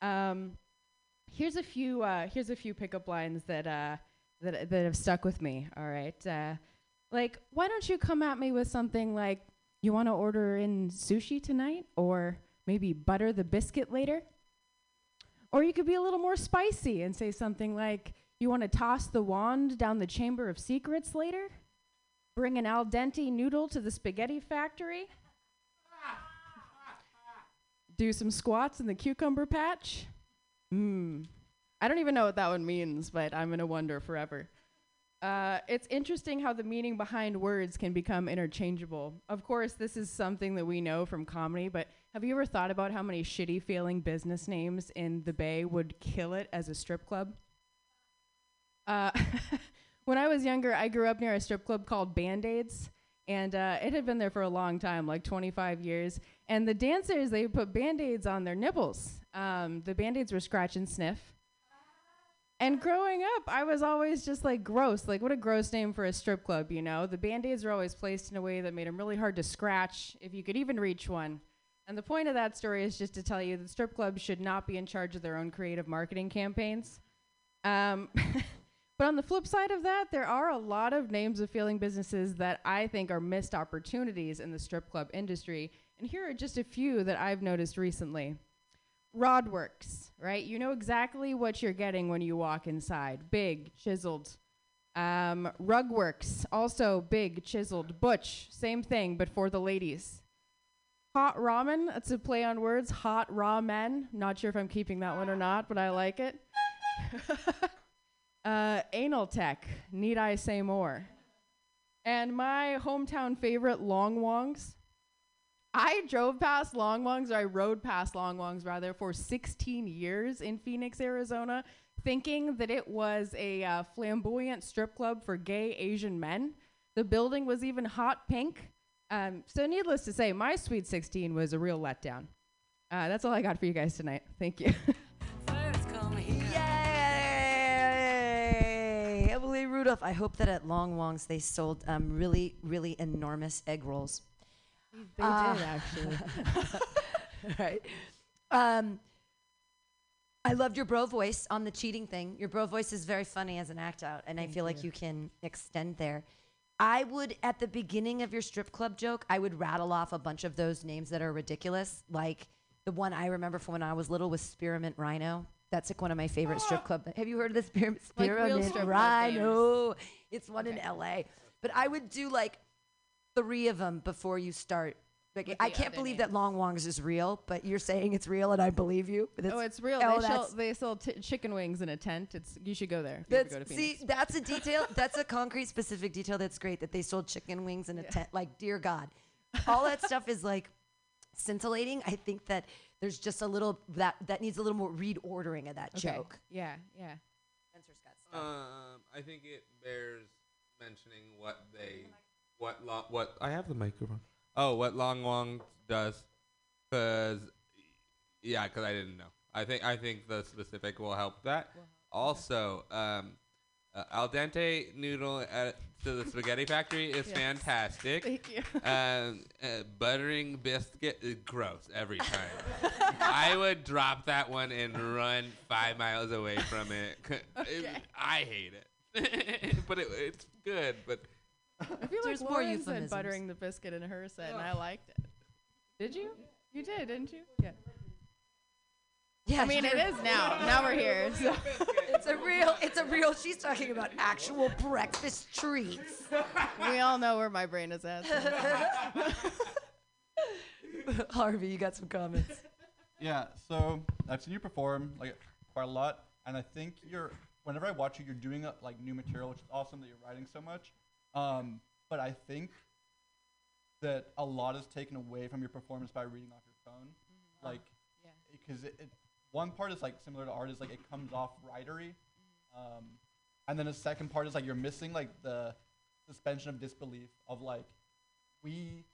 [SPEAKER 20] Um, here's a few. Uh, here's a few pickup lines that uh, that that have stuck with me. All right, uh, like why don't you come at me with something like you want to order in sushi tonight, or maybe butter the biscuit later, or you could be a little more spicy and say something like you want to toss the wand down the chamber of secrets later, bring an al dente noodle to the spaghetti factory do some squats in the cucumber patch. Mmm. I don't even know what that one means, but I'm going to wonder forever. Uh, it's interesting how the meaning behind words can become interchangeable. Of course, this is something that we know from comedy, but have you ever thought about how many shitty failing business names in the Bay would kill it as a strip club? Uh, when I was younger, I grew up near a strip club called Band Aids, and uh, it had been there for a long time, like 25 years. And the dancers, they put band aids on their nipples. Um, the band aids were scratch and sniff. And growing up, I was always just like gross. Like, what a gross name for a strip club, you know? The band aids were always placed in a way that made them really hard to scratch, if you could even reach one. And the point of that story is just to tell you that strip clubs should not be in charge of their own creative marketing campaigns. Um, but on the flip side of that, there are a lot of names of failing businesses that I think are missed opportunities in the strip club industry. And here are just a few that I've noticed recently. Rodworks, right? You know exactly what you're getting when you walk inside. Big, chiseled. Um, Rugworks, also big, chiseled. Butch, same thing, but for the ladies. Hot ramen, that's a play on words. Hot raw men. Not sure if I'm keeping that one or not, but I like it. uh, anal tech, need I say more? And my hometown favorite, Long Wongs. I drove past Long Wongs, or I rode past Long Wongs rather, for 16 years in Phoenix, Arizona, thinking that it was a uh, flamboyant strip club for gay Asian men. The building was even hot pink. Um, so, needless to say, my Sweet 16 was a real letdown. Uh, that's all I got for you guys tonight. Thank you.
[SPEAKER 5] Yay! Emily Rudolph. I hope that at Long Wong's they sold um, really, really enormous egg rolls.
[SPEAKER 20] They
[SPEAKER 5] Uh,
[SPEAKER 20] did, actually.
[SPEAKER 5] right. Um, I loved your bro voice on the cheating thing. Your bro voice is very funny as an act out, and I
[SPEAKER 20] Thank
[SPEAKER 5] feel like
[SPEAKER 20] you.
[SPEAKER 5] you can extend there. I would, at the beginning of your strip club joke, I would rattle off a bunch of those names that are ridiculous. Like the one I remember from when I was little was Spearmint Rhino. That's like one of my favorite strip club. Have you heard of the Spearmint,
[SPEAKER 20] Like
[SPEAKER 5] Spearmint
[SPEAKER 20] strip
[SPEAKER 5] Rhino? It's one in LA. But I would do like three of them before you start. Like, I can't
[SPEAKER 20] other
[SPEAKER 5] believe that Long Wongs is real, but you're saying it's real, and I believe you. But
[SPEAKER 20] oh, it's real.
[SPEAKER 5] Oh,
[SPEAKER 20] they, sell, they sell t- chicken wings in a tent. It's you should go there. if you ever
[SPEAKER 5] That's,
[SPEAKER 20] go to
[SPEAKER 5] see, that's a detail. That's a concrete, specific detail. That's great. That they sold chicken wings in a tent. Like, dear God, all that stuff is like scintillating. I think that there's just a little that that needs a little more read ordering of that
[SPEAKER 20] Okay.
[SPEAKER 5] joke.
[SPEAKER 20] Yeah, yeah.
[SPEAKER 5] Spencer's got stuff.
[SPEAKER 16] Um, I think it bears mentioning what they, what long, what I have the microphone. Oh, what Long Wong does, because yeah, because I didn't know. I think I think the specific will help that. Also, um, uh, al dente noodle at, to the spaghetti factory is
[SPEAKER 20] Yes.
[SPEAKER 16] fantastic.
[SPEAKER 20] Thank you.
[SPEAKER 16] Um, uh, buttering biscuit is gross every time. I would drop that one and run five miles away from it-
[SPEAKER 20] Okay.
[SPEAKER 16] I hate it, but it, it's good. But
[SPEAKER 20] I feel
[SPEAKER 5] There's
[SPEAKER 20] like
[SPEAKER 5] more
[SPEAKER 20] Lauren said
[SPEAKER 5] euphemisms.
[SPEAKER 20] buttering the biscuit in her set, and I liked it. Did you? You did, didn't you? Yeah.
[SPEAKER 5] Yeah,
[SPEAKER 20] I mean, it is now. Now we're here. So.
[SPEAKER 5] it's a real. It's a real. She's talking about actual breakfast treats.
[SPEAKER 20] we all know where my brain is at.
[SPEAKER 5] Harvey, you got some comments.
[SPEAKER 18] Yeah, so I've seen you perform like quite a lot, and I think you're. Whenever I watch you, you're doing uh, like new material, which is awesome that you're writing so much. Um, but I think that a lot is taken away from your performance by reading off your phone, like because it, it one part is like similar to art is like it comes off writery, um, and then the second part is like you're missing like the suspension of disbelief of like we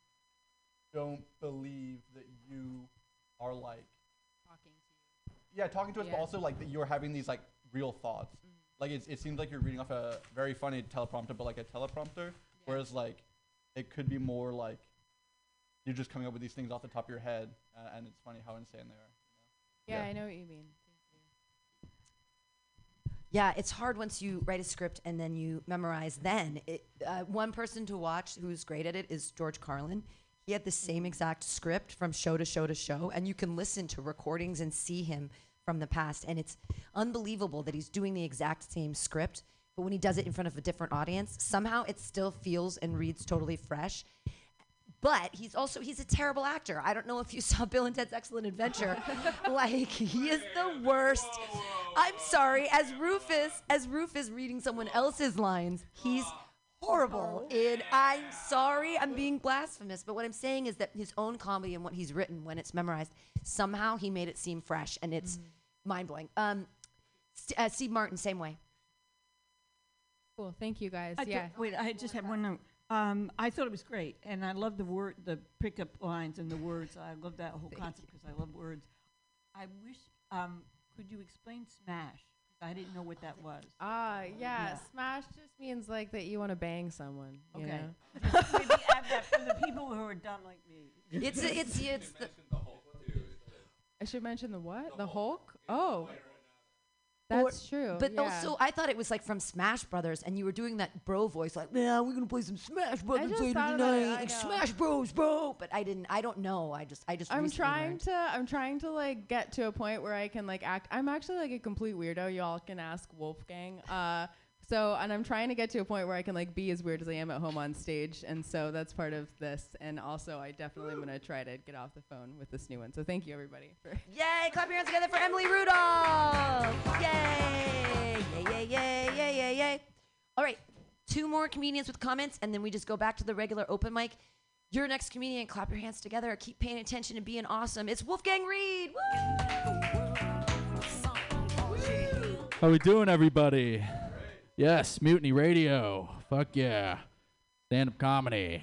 [SPEAKER 18] don't believe that you are like
[SPEAKER 20] Talking to you.
[SPEAKER 18] yeah talking to us but also like that you're having these like real thoughts like it, it seems like you're reading off a very funny teleprompter, but like a teleprompter. Whereas like it could be more like you're just coming up with these things off the top of your head, uh, and it's funny how insane they are.
[SPEAKER 20] Yeah, I know what you mean.
[SPEAKER 5] Yeah, it's hard once you write a script and then you memorize. Then it, uh, one person to watch who's great at it is George Carlin. He had the same exact script from show to show to show, and you can listen to recordings and see him from the past. And it's unbelievable that he's doing the exact same script, but when he does it in front of a different audience, somehow it still feels and reads totally fresh. But he's also he's a terrible actor. I don't know if you saw Bill and Ted's Excellent Adventure. like he is the worst. I'm sorry, as Rufus, as Rufus reading someone else's lines, he's horrible. And I'm sorry, I'm being blasphemous, but what I'm saying is that his own comedy and what he's written when it's memorized, somehow he made it seem fresh, and it's mind blowing. Um, St- uh, Steve Martin, same way.
[SPEAKER 20] Cool. Thank you guys.
[SPEAKER 11] I ju-
[SPEAKER 20] yeah.
[SPEAKER 11] wait, I just have one note. Um, I thought it was great, and I love the word, the pickup lines and the words. I love that whole concept because I love words. I wish, um, could you explain smash? 'Cause I didn't know what that was.
[SPEAKER 20] Ah, yeah,
[SPEAKER 11] Yeah.
[SPEAKER 20] Smash just means like that you want to bang someone. You
[SPEAKER 11] Okay.
[SPEAKER 20] know?
[SPEAKER 11] Just maybe add that for the people who are dumb like me.
[SPEAKER 5] It's it's it's the,
[SPEAKER 20] I should mention the what? The Hulk? Oh. That's true.
[SPEAKER 5] But
[SPEAKER 20] yeah.
[SPEAKER 5] also, I thought it was like from Smash Brothers, and you were doing that bro voice, like, "Yeah, we're gonna play some Smash Brothers later
[SPEAKER 20] thought about it,
[SPEAKER 5] tonight, like. Smash Bros, bro." But I didn't. I don't know. I just, I just.
[SPEAKER 20] I'm trying
[SPEAKER 5] learned.
[SPEAKER 20] to I'm trying to like get to a point where I can like act I'm actually like a complete weirdo. Y'all can ask Wolfgang. Uh so and I'm trying to get to a point where I can like be as weird as I am at home on stage. And so that's part of this. And also I definitely am gonna try to get off the phone with this new one. So thank you everybody for
[SPEAKER 5] Yay! Clap your hands together for Emily Rudolph! Yay! Yay! Yay! Yay! Yay! Yay! Yay! All right, two more comedians with comments, and then we just go back to the regular open mic. Your next comedian, clap your hands together. Keep paying attention and being awesome. It's Wolfgang Reed.
[SPEAKER 19] How we doing, everybody? Yes, Mutiny Radio. Fuck yeah. Stand up comedy.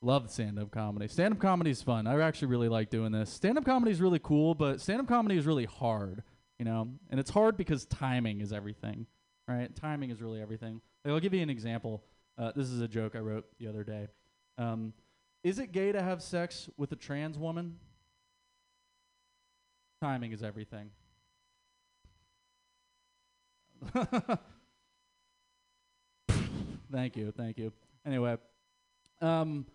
[SPEAKER 19] Love stand up comedy. Stand up comedy is fun. I actually really like doing this. Stand up comedy is really cool, but stand up comedy is really hard, you know? And it's hard because timing is everything, right? Timing is really everything. Like, I'll give you an example. Uh, this is a joke I wrote the other day. Um, is it gay to have sex with a trans woman? Timing is everything. thank you, thank you. Anyway, um,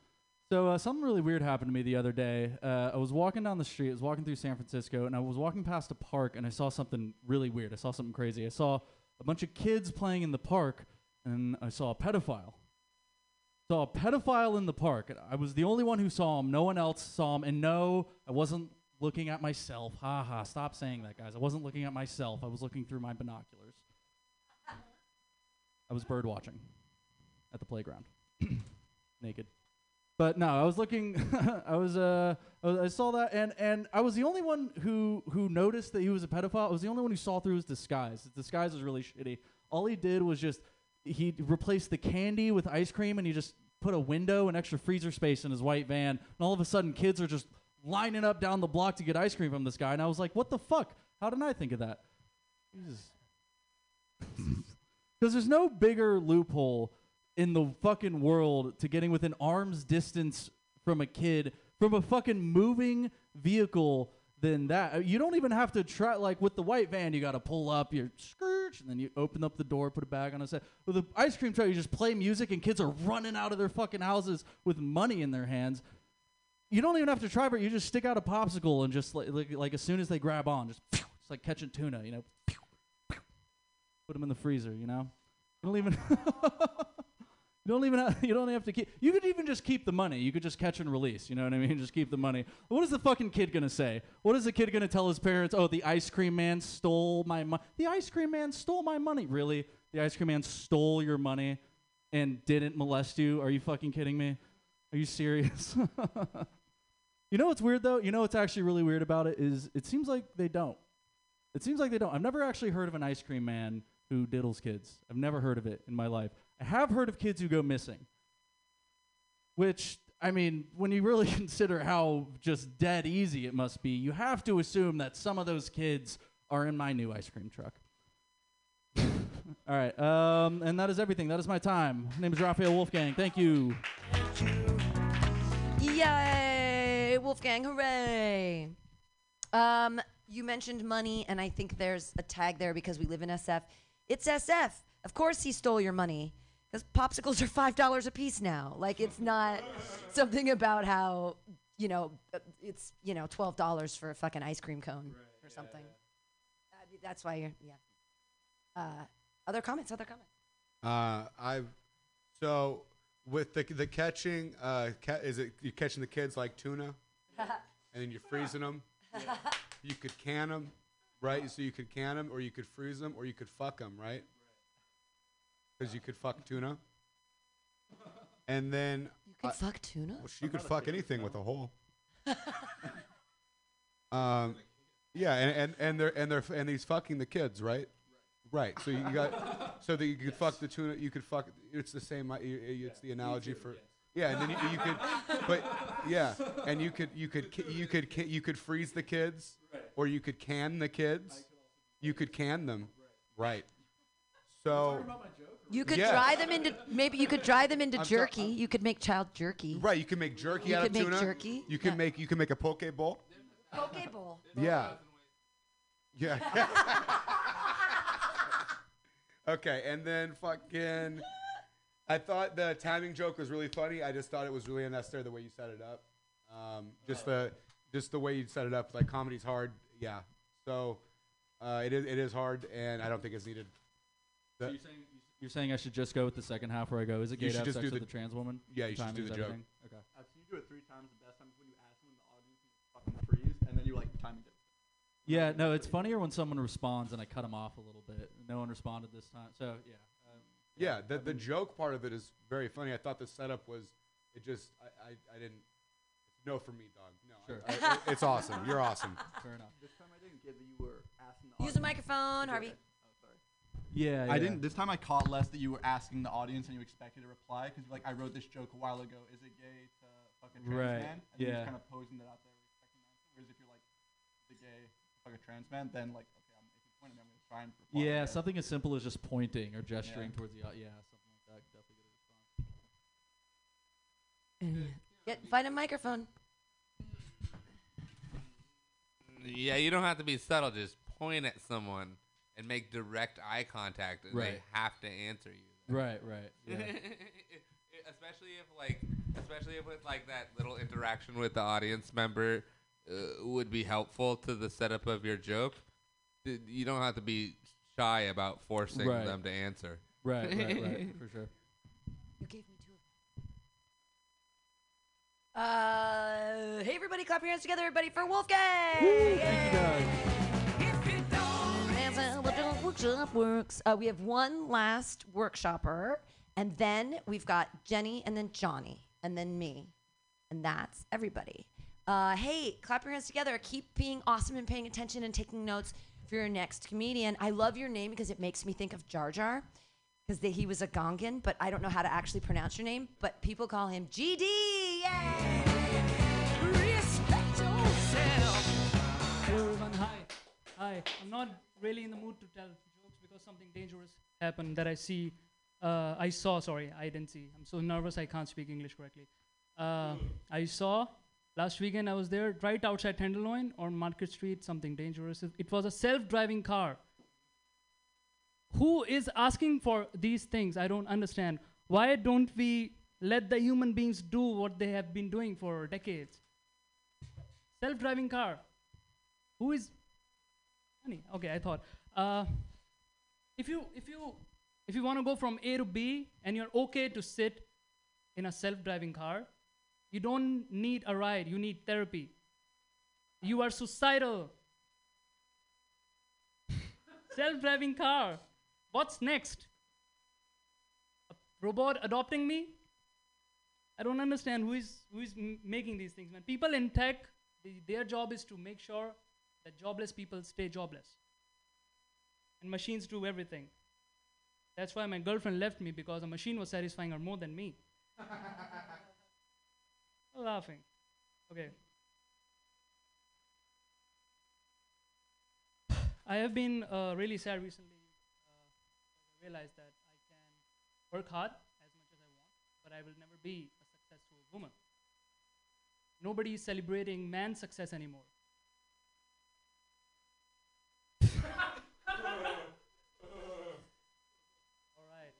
[SPEAKER 19] so uh, something really weird happened to me the other day. Uh, I was walking down the street. I was walking through San Francisco, and I was walking past a park, and I saw something really weird. I saw something crazy. I saw a bunch of kids playing in the park, and I saw a pedophile. Saw a pedophile in the park. I was the only one who saw him. No one else saw him, and no, I wasn't looking at myself. Ha ha! Stop saying that, guys. I wasn't looking at myself. I was looking through my binoculars. I was bird watching at the playground, naked. But no, I was looking. I was uh, I, was, I saw that, and and I was the only one who who noticed that he was a pedophile. I was the only one who saw through his disguise. His disguise was really shitty. All he did was just he replaced the candy with ice cream, and he just put a window and extra freezer space in his white van. And all of a sudden, kids are just lining up down the block to get ice cream from this guy. And I was like, what the fuck? How didn't I think of that? Because there's no bigger loophole in the fucking world to getting within arm's distance from a kid from a fucking moving vehicle than that. Uh, You don't even have to try like with the white van. You got to pull up your skirt and then you open up the door, put a bag on a set. With the ice cream truck, you just play music and kids are running out of their fucking houses with money in their hands. You don't even have to try, but you just stick out a popsicle and just like, like, like as soon as they grab on, just it's like catching tuna, you know. Put them in the freezer, you know. Don't even. You don't even have, you don't have to keep. You could even just keep the money. You could just catch and release. You know what I mean? Just keep the money. What is the fucking kid gonna say? What is the kid gonna tell his parents? Oh, the ice cream man stole my money. The ice cream man stole my money. Really? The ice cream man stole your money and didn't molest you? Are you fucking kidding me? Are you serious? you know what's weird though? You know what's actually really weird about it is it seems like they don't. It seems like they don't. I've never actually heard of an ice cream man who diddles kids. I've never heard of it in my life. I have heard of kids who go missing. Which, I mean, when you really consider how just dead easy it must be, you have to assume that some of those kids are in my new ice cream truck. All right. Um, and that is everything. That is my time. My name is Raphael Wolfgang. Thank you.
[SPEAKER 5] Yay! Wolfgang, hooray! Um, you mentioned money, and I think there's a tag there because we live in SF. It's SF. Of course, he stole your money because popsicles are five dollars a piece now. Like it's not something about how you know uh, it's you know twelve dollars for a fucking ice cream cone or something. Uh, that's why you're yeah. Uh, other comments? Other comments?
[SPEAKER 7] Uh, I've so with the the catching. Uh, ca- is it you catching the kids like tuna, and then you're freezing them. You could can them, right? So you could can them, or you could freeze them, or you could fuck them, right? Because you could fuck tuna. And then
[SPEAKER 5] You could fuck tuna?
[SPEAKER 7] Well, you could fuck anything with a hole. um, yeah, and, and and they're and they're f- and he's fucking the kids, right? Right. So you got so that you could fuck the tuna. You could fuck. It's the same. uh, y- y- It's the analogy for. Yeah, and then you, you could, but yeah, and you could you could ki- you could ki- you could freeze the kids, or you could can the kids. You could can them, right? So
[SPEAKER 5] You could
[SPEAKER 7] Yeah.
[SPEAKER 5] dry them into maybe you could dry them into
[SPEAKER 7] I'm so-
[SPEAKER 5] jerky. you could make child jerky.
[SPEAKER 7] Right, you can make jerky
[SPEAKER 5] You
[SPEAKER 7] out
[SPEAKER 5] could
[SPEAKER 7] of
[SPEAKER 5] make
[SPEAKER 7] tuna.
[SPEAKER 5] jerky,
[SPEAKER 7] You can
[SPEAKER 5] yeah.
[SPEAKER 7] make you can make a poke bowl.
[SPEAKER 5] Poke bowl.
[SPEAKER 7] Yeah. Yeah. okay, and then fucking. I thought the timing joke was really funny. I just thought it was really unnecessary the way you set it up. Um, just the just the way you set it up. Like comedy's hard. Yeah. So uh, it is it is hard, and I don't think it's needed.
[SPEAKER 19] So you're saying you're saying I should just go with the second half where I go? Is it
[SPEAKER 7] You
[SPEAKER 19] gay to
[SPEAKER 7] should
[SPEAKER 19] have
[SPEAKER 7] just
[SPEAKER 19] sex
[SPEAKER 7] do
[SPEAKER 19] with
[SPEAKER 7] the-
[SPEAKER 19] a trans woman?
[SPEAKER 7] Yeah, you should
[SPEAKER 19] Timing
[SPEAKER 7] do
[SPEAKER 19] is
[SPEAKER 7] the joke.
[SPEAKER 19] everything? Okay.
[SPEAKER 18] Uh, can you do it three times? The best time is when you ask them in the audience and you fucking freeze, and then you like timing it.
[SPEAKER 19] Yeah, no, it's funnier when someone responds and I cut them off a little bit. No one responded this time, so yeah. Um,
[SPEAKER 7] Yeah, the the joke part of it is very funny. I thought the setup was it just I I, I didn't. No for me, dog. No,
[SPEAKER 19] Sure.
[SPEAKER 7] I- I- it's awesome. You're awesome.
[SPEAKER 19] Fair enough.
[SPEAKER 18] This time I didn't get that you were asking the audience.
[SPEAKER 5] Use the microphone, Harvey.
[SPEAKER 19] Yeah,
[SPEAKER 18] I
[SPEAKER 19] yeah.
[SPEAKER 18] didn't. This time I caught less that you were asking the audience and you expected a reply because like I wrote this joke a while ago. Is it gay to fuck a trans
[SPEAKER 19] Right,
[SPEAKER 18] man? And you're
[SPEAKER 19] yeah.
[SPEAKER 18] just kind of posing that out there, expecting an. Whereas if you're like, the gay to fuck a trans man? Then like, okay, I'm, if you point at I'm gonna try and reply.
[SPEAKER 19] Yeah,
[SPEAKER 18] with
[SPEAKER 19] something as simple as just pointing or gesturing
[SPEAKER 18] Yeah.
[SPEAKER 19] towards the au- yeah, something like that. could Definitely get a response.
[SPEAKER 5] Get find a microphone.
[SPEAKER 16] Yeah, you don't have to be subtle. Just point at someone and make direct eye contact, and they have to answer you.
[SPEAKER 19] Right, right. Yeah.
[SPEAKER 16] especially if like, especially if with like that little interaction with the audience member uh, would be helpful to the setup of your joke. You don't have to be shy about forcing
[SPEAKER 19] Right.
[SPEAKER 16] them to answer.
[SPEAKER 19] Right, right, right, for sure.
[SPEAKER 5] You gave me two of them. Uh, hey everybody, clap your hands together, everybody, for Wolfgang! Thank you guys. Workshop works. Uh, we have one last workshopper, and then we've got Jenny, and then Johnny, and then me, and that's everybody. Uh, hey, clap your hands together. Keep being awesome and paying attention and taking notes for your next comedian. I love your name because it makes me think of Jar Jar, because he was a Gungan, but I don't know how to actually pronounce your name. But people call him GD. Yay! Respect yourself.
[SPEAKER 17] Hello everyone, hi. Hi. I'm not really in the mood to tell jokes because something dangerous happened that I see. Uh, I saw, sorry, I didn't see. I'm so nervous I can't speak English correctly. Uh, I saw last weekend I was there right outside Tenderloin on Market Street, something dangerous. It- was a self driving car. Who is asking for these things? I don't understand. Why don't we let the human beings do what they have been doing for decades? Self driving car. Who is Honey, okay, I thought. Uh, if you if you if you want to go from A to B and you're okay to sit in a self-driving car, you don't need a ride. You need therapy. You are suicidal. self-driving car. What's next? A robot adopting me? I don't understand who is who is making these things, man. People in tech, the, their job is to make sure that jobless people stay jobless. And machines do everything. That's why my girlfriend left me because a machine was satisfying her more than me. Laughing. Okay. I have been uh, really sad recently. Uh, I realized that I can work hard as much as I want, but I will never be a successful woman. Nobody is celebrating man's success anymore. All right.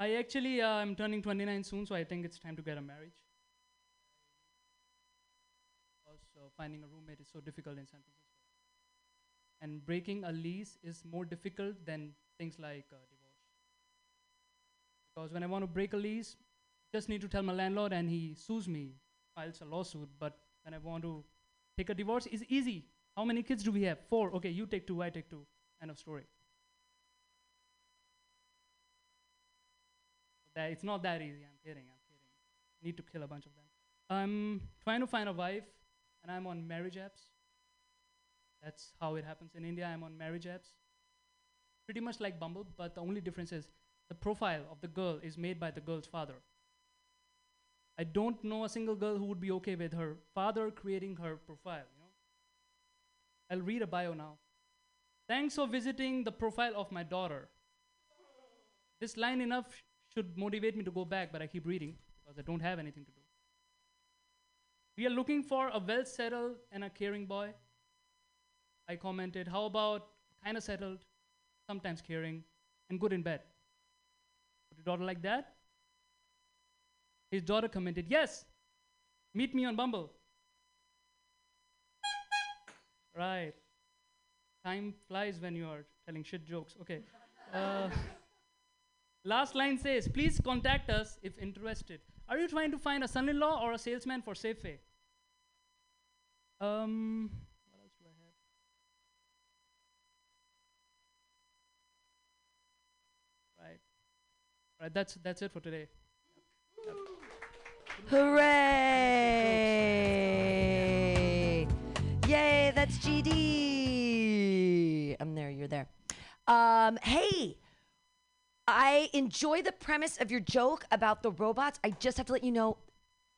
[SPEAKER 17] I actually uh, am turning 29 soon, so I think it's time to get a marriage. Also, finding a roommate is so difficult in San Francisco. And breaking a lease is more difficult than things like uh, divorce. Because when I want to break a lease, just need to tell my landlord and he sues me, files a lawsuit. But when I want to take a divorce, it's easy. How many kids do we have? Four. Okay, you take two, I take two. End of story. That it's not that easy. I'm kidding. I'm kidding. Need to kill a bunch of them. I'm trying to find a wife, and I'm on marriage apps. That's how it happens in India. I'm on marriage apps. Pretty much like Bumble, but the only difference is the profile of the girl is made by the girl's father. I don't know a single girl who would be okay with her father creating her profile. You know, I'll read a bio now. Thanks for visiting the profile of my daughter. This line enough sh- should motivate me to go back, but I keep reading because I don't have anything to do. We are looking for a well settled and a caring boy. I commented, How about kind of settled, sometimes caring, and good in bed? Would your daughter like that? His daughter commented, Yes, meet me on Bumble. Right. Time flies when you are telling shit jokes. Okay. Uh, last line says, Please contact us if interested. Are you trying to find a son in law or a salesman for Safeway? Um, what else do I have? Right. Right, that's that's it for today.
[SPEAKER 5] Hooray! That's GD. I'm there, you're there. Um, hey, I enjoy the premise of your joke about the robots. I just have to let you know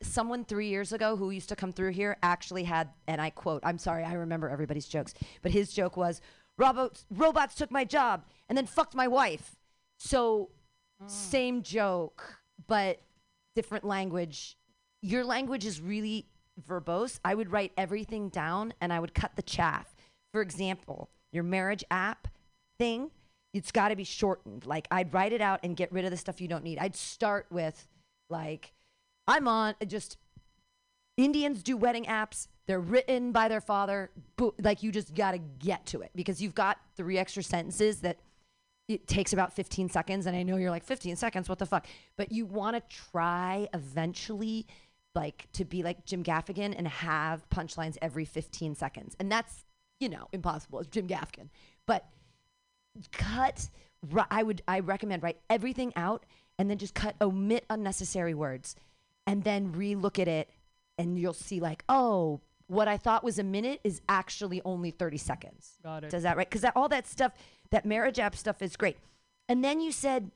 [SPEAKER 5] someone three years ago who used to come through here actually had, and I quote, I'm sorry, I remember everybody's jokes, but his joke was, robots, robots took my job and then fucked my wife. So, same joke, but different language. Your language is really verbose. I would write everything down and I would cut the chaff. For example, your marriage app thing, it's got to be shortened. Like I'd write it out and get rid of the stuff you don't need. I'd start with like I'm on just Indians do wedding apps. They're written by their father. Bo- like you just got to get to it because you've got three extra sentences that it takes about 15 seconds and I know you're like 15 seconds what the fuck but you want to try eventually like to be like Jim Gaffigan and have punchlines every 15 seconds. And that's you know impossible it's Jim Gaffigan. But cut I would I recommend write everything out and then just cut omit unnecessary words and then re-look at it and you'll see like oh what I thought was a minute is actually only 30 seconds.
[SPEAKER 17] Got it.
[SPEAKER 5] does that right? Because that, all that stuff that marriage app stuff is great. And then you said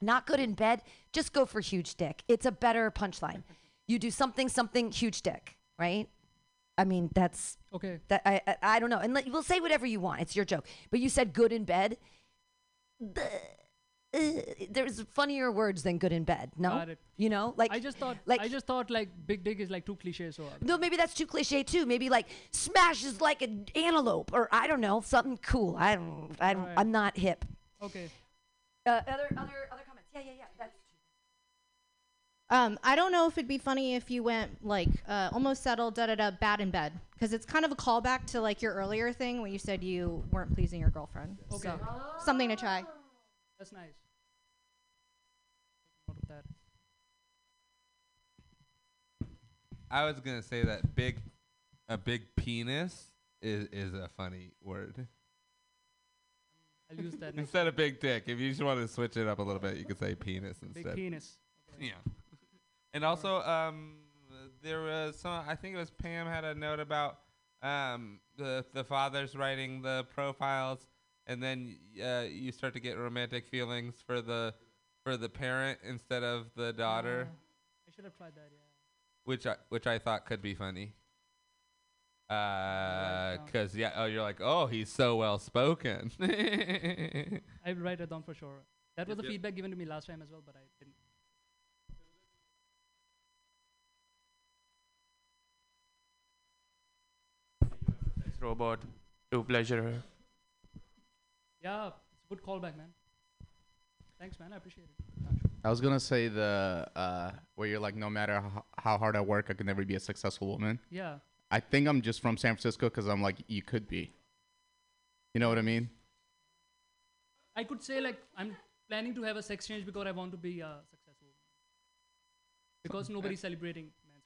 [SPEAKER 5] not good in bed just go for huge dick. It's a better punchline you do something something huge dick right i mean that's
[SPEAKER 17] Okay.
[SPEAKER 5] that i i, I don't know and let, we'll say whatever you want it's your joke but you said good in bed the, uh, there's funnier words than good in bed no you know like
[SPEAKER 17] I just thought
[SPEAKER 5] like
[SPEAKER 17] I just thought like big dick is like too cliche so uh,
[SPEAKER 5] no, maybe that's too cliche too. Maybe like smash is like an antelope, or I don't know, something cool. I don't, I don't,
[SPEAKER 17] Right.
[SPEAKER 5] I'm not hip.
[SPEAKER 17] okay.
[SPEAKER 5] Uh, other, other, other comments? Yeah, yeah, yeah. That's
[SPEAKER 21] Um, I don't know if it'd be funny if you went like uh, almost settled, da da da, bad in bed, because it's kind of a callback to like your earlier thing when you said you weren't pleasing your girlfriend.
[SPEAKER 17] Okay.
[SPEAKER 21] So, something to try.
[SPEAKER 17] That's nice. That.
[SPEAKER 16] I was gonna say that big, a big penis is is a funny word.
[SPEAKER 17] I'll use that
[SPEAKER 16] instead of big dick. If you just want to switch it up a little bit, you could say penis instead.
[SPEAKER 17] Big
[SPEAKER 16] instead.
[SPEAKER 17] penis.
[SPEAKER 16] Yeah. And also, um, there was some. I think it was Pam had a note about um the the fathers writing the profiles, and then uh, you start to get romantic feelings for the for the parent instead of the daughter,
[SPEAKER 17] I should have tried that. Yeah.
[SPEAKER 16] which I which I thought could be funny. Uh, cause yeah, oh, you're like, oh, he's so well spoken.
[SPEAKER 17] I will write it down for sure. That was the feedback given to me last time as well, but I didn't.
[SPEAKER 14] Robot to pleasure her.
[SPEAKER 17] Yeah, it's a good callback, man. Thanks, man. I appreciate it.
[SPEAKER 15] I was gonna say the uh, where you're like, no matter how, how hard I work, I can never be a successful woman.
[SPEAKER 17] Yeah.
[SPEAKER 15] I think I'm just from San Francisco because I'm like, you could be. You know what I mean?
[SPEAKER 17] I could say like I'm planning to have a sex change because I want to be uh, successful. Because nobody's celebrating man's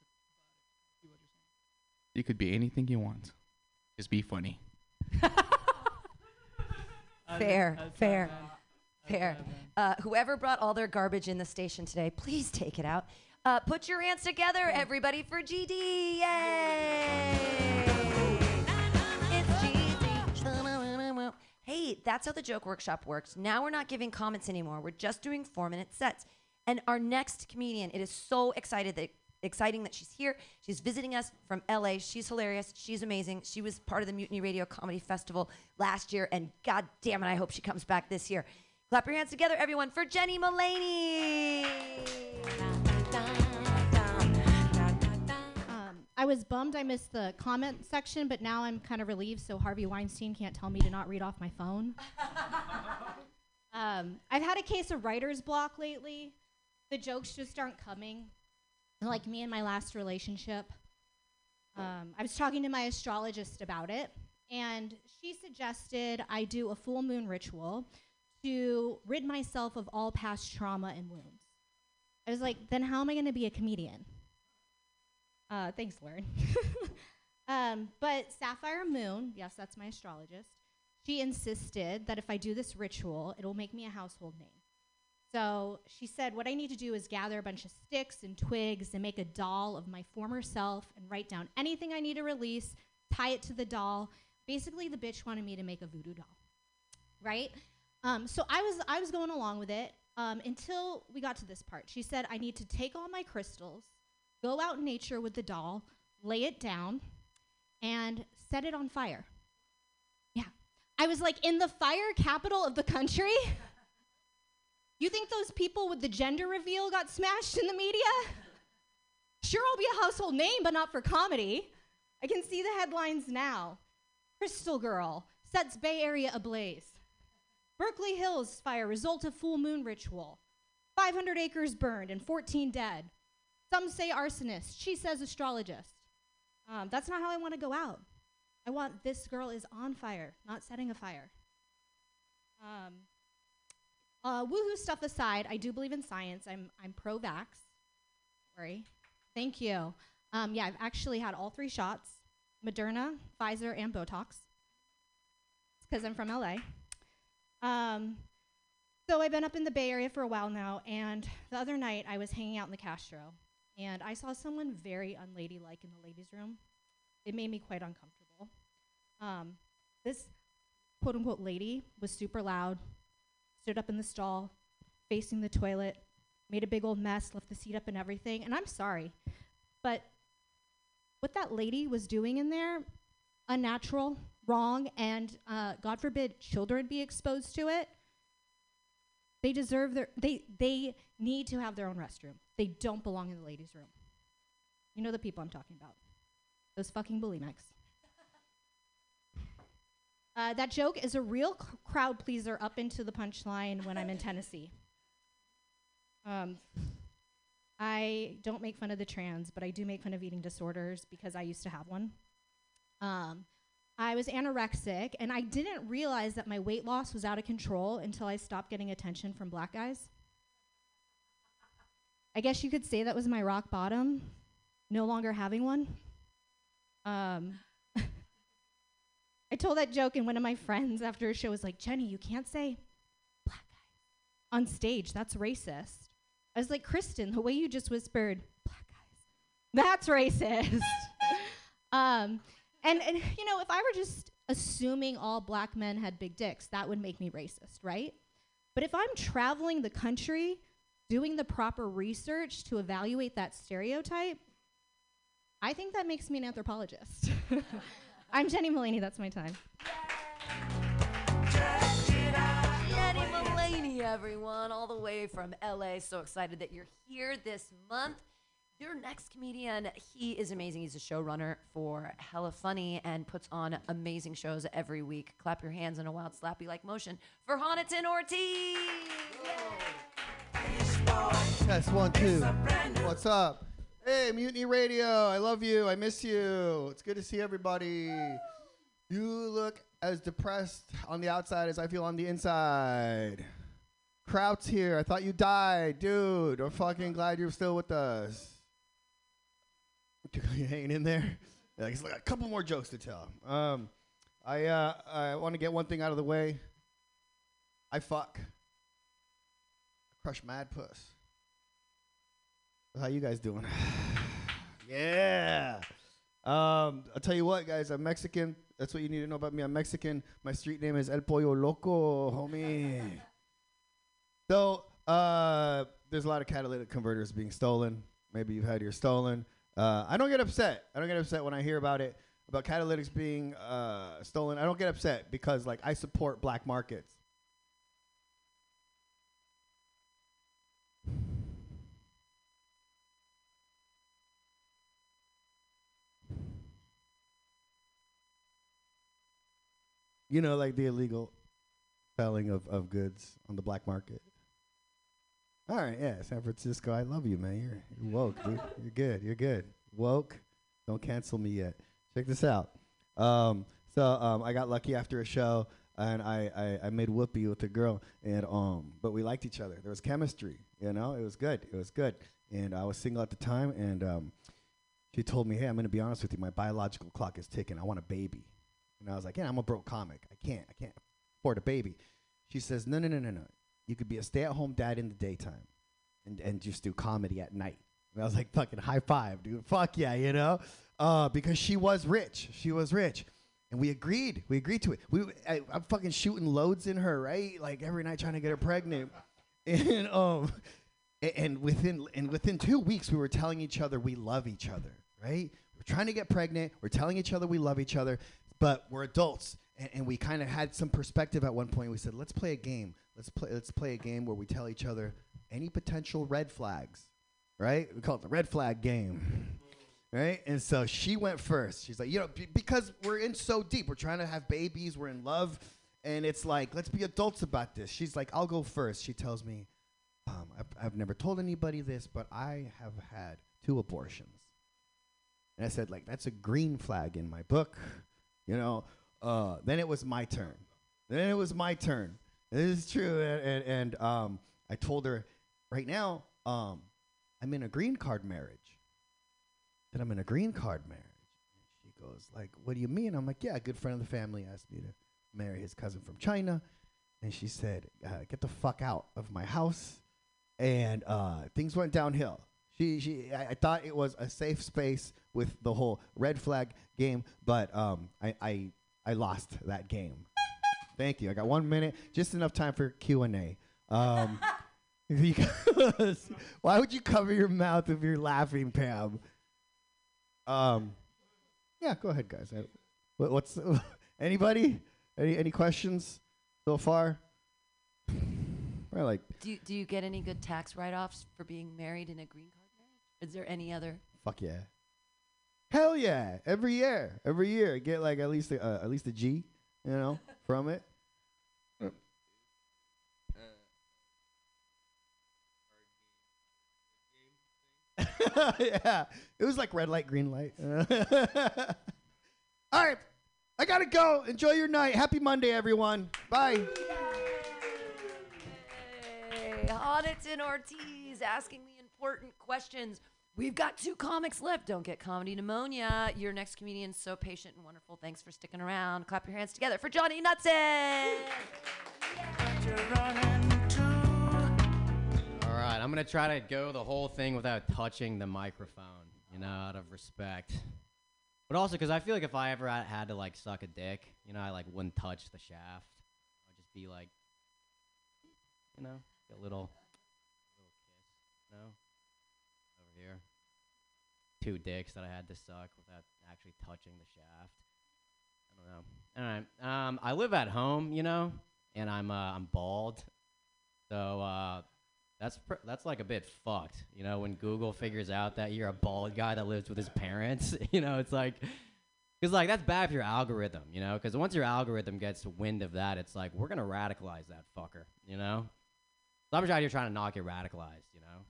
[SPEAKER 15] You could be anything you want. Just be funny.
[SPEAKER 5] Fair, fair, fair. Uh, whoever brought all their garbage in the station today, please take it out. Uh, put your hands together, everybody, for GD. Yay! It's GD. Hey, that's how the joke workshop works. Now we're not giving comments anymore. We're just doing four minute sets. And our next comedian, it is so excited that exciting that she's here. She's visiting us from LA. She's hilarious. She's amazing. She was part of the Mutiny Radio Comedy Festival last year, and god damn it, I hope she comes back this year. Clap your hands together, everyone, for Jenny Mullaney.
[SPEAKER 21] Um, I was bummed I missed the comment section, but now I'm kind of relieved so Harvey Weinstein can't tell me to not read off my phone. um, I've had a case of writer's block lately. The jokes just aren't coming. Like me and my last relationship. Um, I was talking to my astrologist about it, and she suggested I do a full moon ritual to rid myself of all past trauma and wounds. I was like, then how am I going to be a comedian? Uh, thanks, Lauren. um, but Sapphire Moon, yes, that's my astrologist. She insisted that if I do this ritual, it'll make me a household name. So she said, what I need to do is gather a bunch of sticks and twigs and make a doll of my former self and write down anything I need to release, tie it to the doll. Basically, the bitch wanted me to make a voodoo doll, right? Um, so I was I was going along with it um, until we got to this part. She said I need to take all my crystals, go out in nature with the doll, lay it down, and set it on fire. Yeah, I was like in the fire capital of the country. You think those people with the gender reveal got smashed in the media? Sure, I'll be a household name, but not for comedy. I can see the headlines now. Crystal Girl sets Bay Area ablaze. Berkeley Hills fire result of full moon ritual. 500 acres burned and 14 dead. Some say arsonist. She says astrologist. Um, that's not how I want to go out. I want this girl is on fire, not setting a fire. Um, uh, woohoo stuff aside, I do believe in science. I'm I'm pro-vax. Sorry. Thank you. Um, yeah, I've actually had all three shots: Moderna, Pfizer, and Botox. Because I'm from LA. Um, so I've been up in the Bay Area for a while now, and the other night I was hanging out in the Castro, and I saw someone very unladylike in the ladies' room. It made me quite uncomfortable. Um, this quote unquote lady was super loud, stood up in the stall, facing the toilet, made a big old mess, left the seat up and everything. And I'm sorry, but what that lady was doing in there, unnatural, wrong, and uh, God forbid children be exposed to it. They deserve their they they need to have their own restroom. They don't belong in the ladies' room. You know the people I'm talking about. Those fucking bulimics. Uh, that joke is a real c- crowd pleaser up into the punchline when I'm in Tennessee. Um, I don't make fun of the trans, but I do make fun of eating disorders because I used to have one. Um, I was anorexic, and I didn't realize that my weight loss was out of control until I stopped getting attention from black guys. I guess you could say that was my rock bottom, no longer having one. Um, I told that joke, and one of my friends after a show was like, Jenny, you can't say black guys on stage. That's racist. I was like, Kristen, the way you just whispered black guys, that's racist. um, and, and, you know, if I were just assuming all black men had big dicks, that would make me racist, right? But if I'm traveling the country doing the proper research to evaluate that stereotype, I think that makes me an anthropologist. I'm Jenny Mulaney. That's my time.
[SPEAKER 5] Jenny Mulaney, everyone, all the way from LA. So excited that you're here this month. Your next comedian, he is amazing. He's a showrunner for Hella Funny and puts on amazing shows every week. Clap your hands in a wild slappy like motion for Honiton Ortiz.
[SPEAKER 22] Test one, two. What's up? Hey, Mutiny Radio. I love you. I miss you. It's good to see everybody. You look as depressed on the outside as I feel on the inside. Kraut's here. I thought you died, dude. I'm fucking glad you're still with us. You hanging in there? Yeah, it's like a couple more jokes to tell. Um, I uh, I want to get one thing out of the way. I fuck. Crush mad puss. How you guys doing? yeah. Um, I'll tell you what, guys. I'm Mexican. That's what you need to know about me. I'm Mexican. My street name is El Pollo Loco, homie. So, uh, there's a lot of catalytic converters being stolen. Maybe you've had yours stolen. Uh, I don't get upset. I don't get upset when I hear about it, about catalytics being uh, stolen. I don't get upset because, like, I support black markets. You know, like the illegal selling of, of goods on the black market. All right, yeah, San Francisco, I love you, man. You're, you're woke, dude. You're good. You're good. Woke. Don't cancel me yet. Check this out. Um, so um, I got lucky after a show, and I, I, I made whoopee with a girl, and um, but we liked each other. There was chemistry, you know. It was good. It was good. And I was single at the time, and um, she told me, "Hey, I'm gonna be honest with you. My biological clock is ticking. I want a baby." And I was like, "Yeah, I'm a broke comic. I can't. I can't afford a baby." She says, "No, no, no, no, no. You could be a stay-at-home dad in the daytime, and and just do comedy at night." And I was like, "Fucking high five, dude. Fuck yeah, you know." Uh, because she was rich. She was rich. And we agreed. We agreed to it. We, I, I'm fucking shooting loads in her, right? Like every night trying to get her pregnant. And um, and within and within two weeks, we were telling each other we love each other, right? We're trying to get pregnant. We're telling each other we love each other, but we're adults, and, and we kind of had some perspective at one point. We said, let's play a game. Let's play. Let's play a game where we tell each other any potential red flags, right? We call it the red flag game. Right? And so she went first. She's like, you know, b- because we're in so deep. We're trying to have babies. We're in love. And it's like, let's be adults about this. She's like, I'll go first. She tells me, um, I've, I've never told anybody this, but I have had two abortions. And I said, like, that's a green flag in my book. You know, uh, then it was my turn. Then it was my turn. This is true. And, and, and um, I told her, right now, um, I'm in a green card marriage that I'm in a green card marriage. And she goes, like, what do you mean? I'm like, yeah, a good friend of the family asked me to marry his cousin from China. And she said, uh, get the fuck out of my house. And uh, things went downhill. She, she, I, I thought it was a safe space with the whole red flag game, but um, I, I, I lost that game. Thank you. I got one minute, just enough time for Q and A. Um, because why would you cover your mouth if you're laughing, Pam? Um, yeah, go ahead, guys. I, what, what's anybody? Any any questions so far? We're like
[SPEAKER 5] Do you, do you get any good tax write-offs for being married in a green card? Is there any other?
[SPEAKER 22] fuck yeah, hell yeah! Every year, every year, get like at least a, uh, at least a G, you know, from it. yeah, it was like red light, green light. All right, I gotta go. Enjoy your night. Happy Monday, everyone. Bye.
[SPEAKER 5] Honiton Ortiz asking the important questions. We've got two comics left. Don't get comedy pneumonia. Your next comedian's so patient and wonderful. Thanks for sticking around. Clap your hands together for Johnny Nutson.
[SPEAKER 23] All right, I'm gonna try to go the whole thing without touching the microphone, you know, out of respect. But also because I feel like if I ever had, to like suck a dick, you know, I like wouldn't touch the shaft. I'd just be like, you know, a little, little kiss, you know. Two dicks that I had to suck without actually touching the shaft. I don't know. All right. Um, I live at home, you know, and I'm uh, I'm bald, so uh, that's pr- that's like a bit fucked, you know. When Google figures out that you're a bald guy that lives with his parents, you know, it's like, because like that's bad for your algorithm, you know. Because once your algorithm gets wind of that, it's like we're gonna radicalize that fucker, you know. So I'm just out here trying to not get radicalized, you know.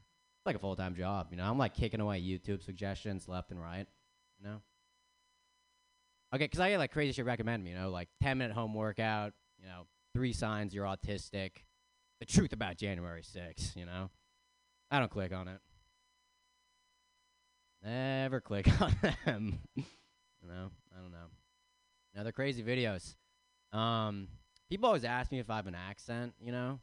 [SPEAKER 23] Like a full time job, you know. I'm like kicking away YouTube suggestions left and right, you know. Okay, because I get like crazy shit recommended you know, like 10 minute home workout, you know, three signs you're autistic, the truth about January 6th, you know. I don't click on it. Never click on them. you know, I don't know. Now they're crazy videos. Um, people always ask me if I have an accent, you know.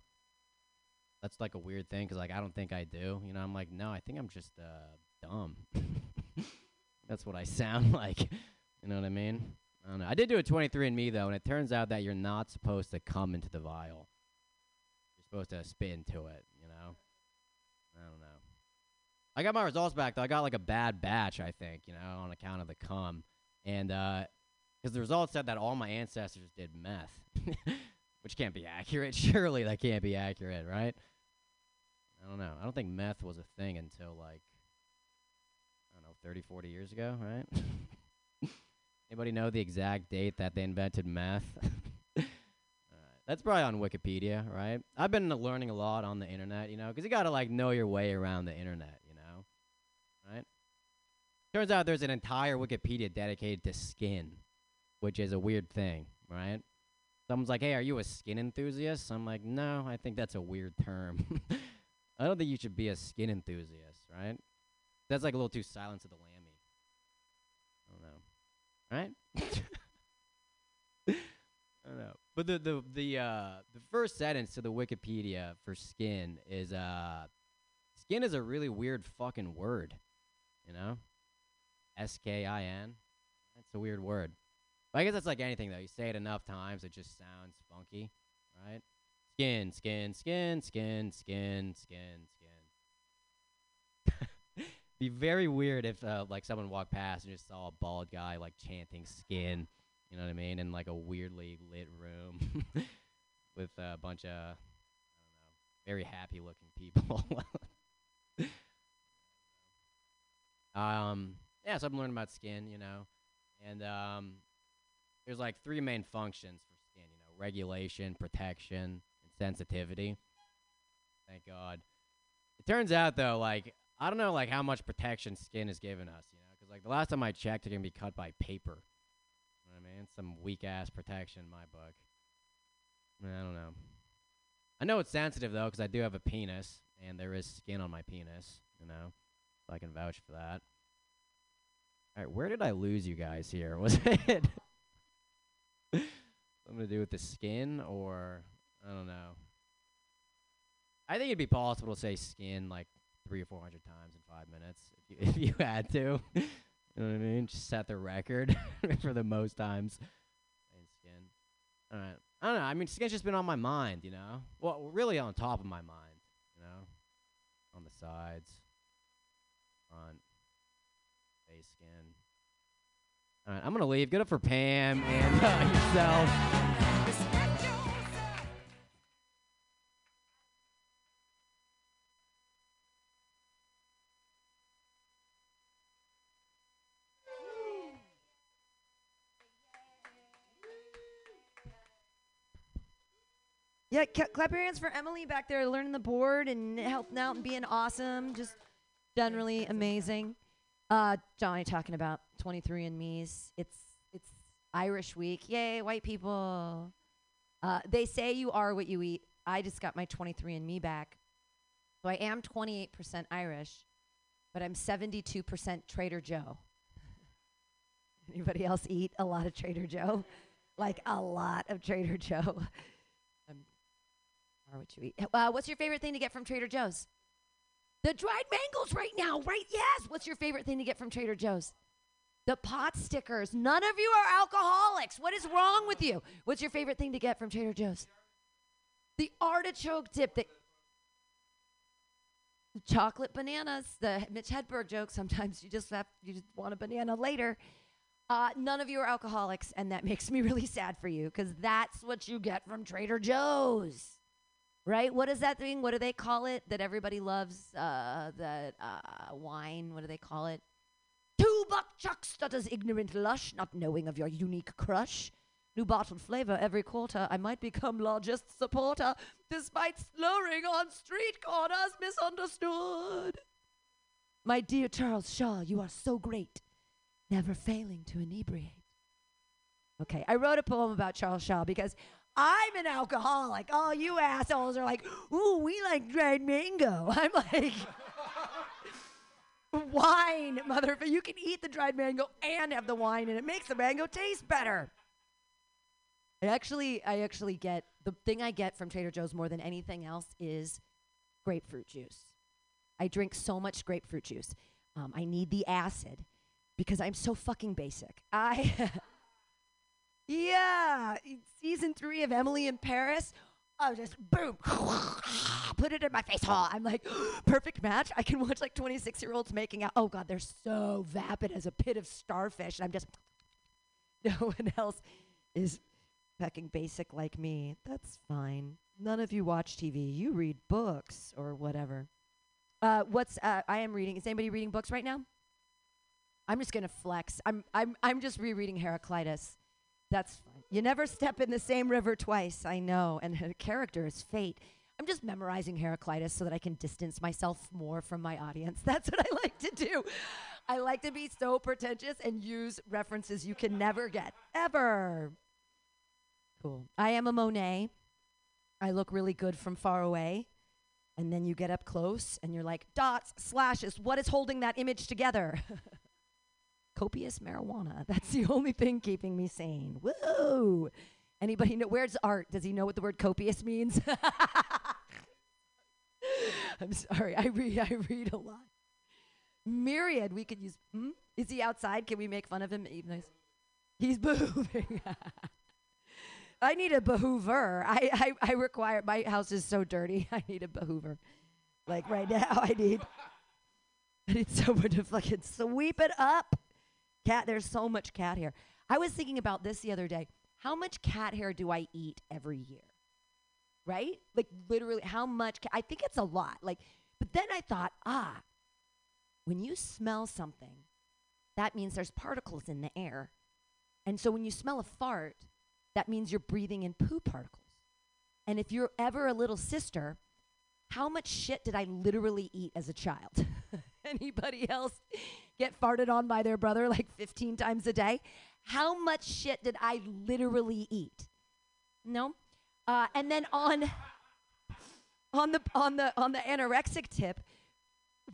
[SPEAKER 23] That's like a weird thing because like I don't think I do. You know, I'm like, no, I think I'm just uh dumb. That's what I sound like. You know what I mean? I don't know. I did do a 23andMe though, and it turns out that you're not supposed to come into the vial. You're supposed to spit into it. You know? I don't know. I got my results back though. I got like a bad batch, I think. You know, on account of the cum, and uh, because the results said that all my ancestors did meth, which can't be accurate. Surely that can't be accurate, right? I don't know. I don't think meth was a thing until like I don't know, 30, 40 years ago, right? Anybody know the exact date that they invented meth? That's probably on Wikipedia, right? I've been learning a lot on the internet, you know, because you gotta like know your way around the internet, you know, right? Turns out there's an entire Wikipedia dedicated to skin, which is a weird thing, right? Someone's like, "Hey, are you a skin enthusiast?" I'm like, "No, I think that's a weird term. I don't think you should be a skin enthusiast, right? That's like a little too Silence of the Lammy. I don't know, right? I don't know. But the the the uh the first sentence to the Wikipedia for skin is uh skin is a really weird fucking word, you know? S K I N. That's a weird word. But I guess that's like anything though. You say it enough times, it just sounds funky, right? Skin, skin, skin, skin, skin, skin, skin. Be very weird if uh, like someone walked past and just saw a bald guy like chanting skin, you know what I mean, in like a weirdly lit room with a bunch of I don't know, very happy looking people. um, yeah, so I'm learning about skin, you know, and um, there's like three main functions for skin, you know, regulation, protection, sensitivity. Thank God. It turns out though, like I don't know, like how much protection skin has given us, you know, because like the last time I checked, it can be cut by paper. You know I mean? Some weak ass protection in my book. I don't know. I know it's sensitive though, because I do have a penis, and there is skin on my penis. You know, so I can vouch for that. All right, where did I lose you guys here? Was it something to do with the skin, or I don't know? I think it'd be possible to say skin like three or four hundred times in five minutes if you, if you had to. you know what I mean? Just set the record for the most times saying skin. All right. I don't know. I mean, skin's just been on my mind, you know. Well, really on top of my mind, you know, on the sides, front, face skin. All right, I'm gonna leave. Good up for Pam and uh, yourself.
[SPEAKER 5] Clap your hands for Emily back there learning the board and helping out and being awesome. Just generally amazing. Uh, Johnny talking about 23andMe's. It's it's Irish week. Yay, white people. Uh, they say you are what you eat. I just got my 23andMe back. So I am 28% Irish, but I'm 72% Trader Joe. Anybody else eat a lot of Trader Joe? like a lot of Trader Joe. or what you eat. Uh, what's your favorite thing to get from Trader Joe's? The dried mangoes right now, right? Yes. What's your favorite thing to get from Trader Joe's? The pot stickers. None of you are alcoholics. What is wrong with you? What's your favorite thing to get from Trader Joe's? The artichoke dip. The chocolate bananas. The Mitch Hedberg joke. Sometimes you just have you just want a banana later. Uh, none of you are alcoholics, and that makes me really sad for you because that's what you get from Trader Joe's, right? What is that thing? What do they call it that everybody loves? Uh, that uh, wine. What do they call it? Two buck chuck stutters ignorant lush, not knowing of your unique crush. New bottled flavor every quarter. I might become largest supporter, despite slurring on street corners. Misunderstood. My dear Charles Shaw, you are so great, never failing to inebriate. Okay, I wrote a poem about Charles Shaw because I'm an alcoholic. All you assholes are like, ooh, we like dried mango. I'm like, wine, motherfucker. You can eat the dried mango and have the wine, and it makes the mango taste better. I actually, I actually get the thing I get from Trader Joe's more than anything else is grapefruit juice. I drink so much grapefruit juice. Um, I need the acid because I'm so fucking basic. I, yeah, season three of Emily in Paris. I just boom, put it in my face. Oh, I'm like, perfect match. I can watch like 26 year olds making out. Oh God, they're so vapid as a pit of starfish. And I'm just, no one else is fucking basic like me. That's fine. None of you watch TV. You read books or whatever. Uh, what's uh, I am reading? Is anybody reading books right now? I'm just gonna flex. I'm I'm I'm just rereading Heraclitus. That's fine. You never step in the same river twice. I know, and her character is fate. I'm just memorizing Heraclitus so that I can distance myself more from my audience. That's what I like to do. I like to be so pretentious and use references you can never get ever. Cool. I am a Monet. I look really good from far away. And then you get up close and you're like, dots, slashes, what is holding that image together? Copious marijuana. That's the only thing keeping me sane. Whoa. Anybody know where's art? Does he know what the word copious means? I'm sorry. I read I read a lot. Myriad, we could use hmm? Is he outside? Can we make fun of him even he's behooving? I need a behoover. I, I, I require, my house is so dirty. I need a behoover. Like right now, I need, I need someone to fucking sweep it up. Cat, there's so much cat hair. I was thinking about this the other day. How much cat hair do I eat every year? Right? Like literally, how much? Ca- I think it's a lot. Like, but then I thought, ah, when you smell something, that means there's particles in the air. And so when you smell a fart, that means you're breathing in poo particles. And if you're ever a little sister, how much shit did I literally eat as a child? Anybody else get farted on by their brother like 15 times a day? How much shit did I literally eat? No. Uh, and then on on the on the on the anorexic tip,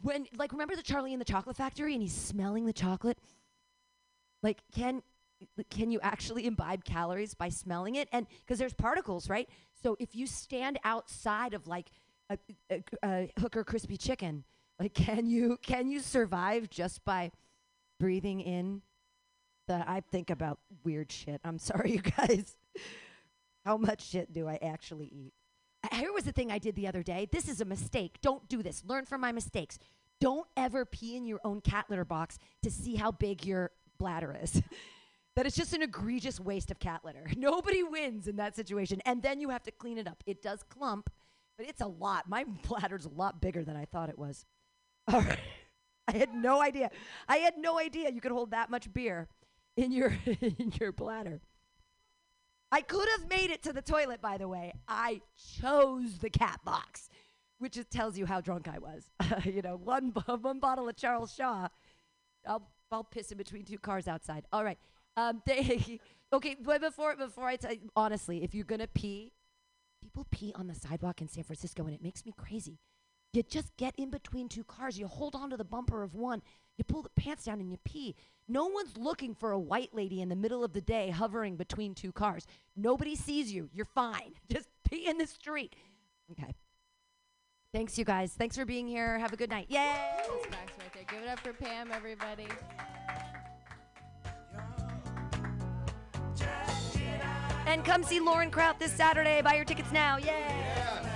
[SPEAKER 5] when like remember the Charlie in the Chocolate Factory and he's smelling the chocolate? Like can can you actually imbibe calories by smelling it? And because there's particles, right? So if you stand outside of like a, a, a hooker crispy chicken, like can you can you survive just by breathing in the I think about weird shit. I'm sorry you guys. How much shit do I actually eat? Here was the thing I did the other day. This is a mistake. Don't do this. Learn from my mistakes. Don't ever pee in your own cat litter box to see how big your bladder is. that is just an egregious waste of cat litter. Nobody wins in that situation. And then you have to clean it up. It does clump, but it's a lot. My bladder's a lot bigger than I thought it was. All right. I had no idea. I had no idea you could hold that much beer in your in your bladder. I could have made it to the toilet, by the way. I chose the cat box, which just tells you how drunk I was. you know, one bo- one bottle of Charles Shaw. I'll I'll piss in between two cars outside. All right. Um. They, okay. But before before I tell honestly, if you're gonna pee, people pee on the sidewalk in San Francisco, and it makes me crazy. You just get in between two cars. You hold onto the bumper of one. You pull the pants down and you pee. No one's looking for a white lady in the middle of the day hovering between two cars. Nobody sees you. You're fine. Just pee in the street. Okay. Thanks, you guys. Thanks for being here. Have a good night. Yay!
[SPEAKER 20] That's facts right there. Give it up for Pam, everybody.
[SPEAKER 5] And come see Lauren Kraut this Saturday. Buy your tickets now. Yay!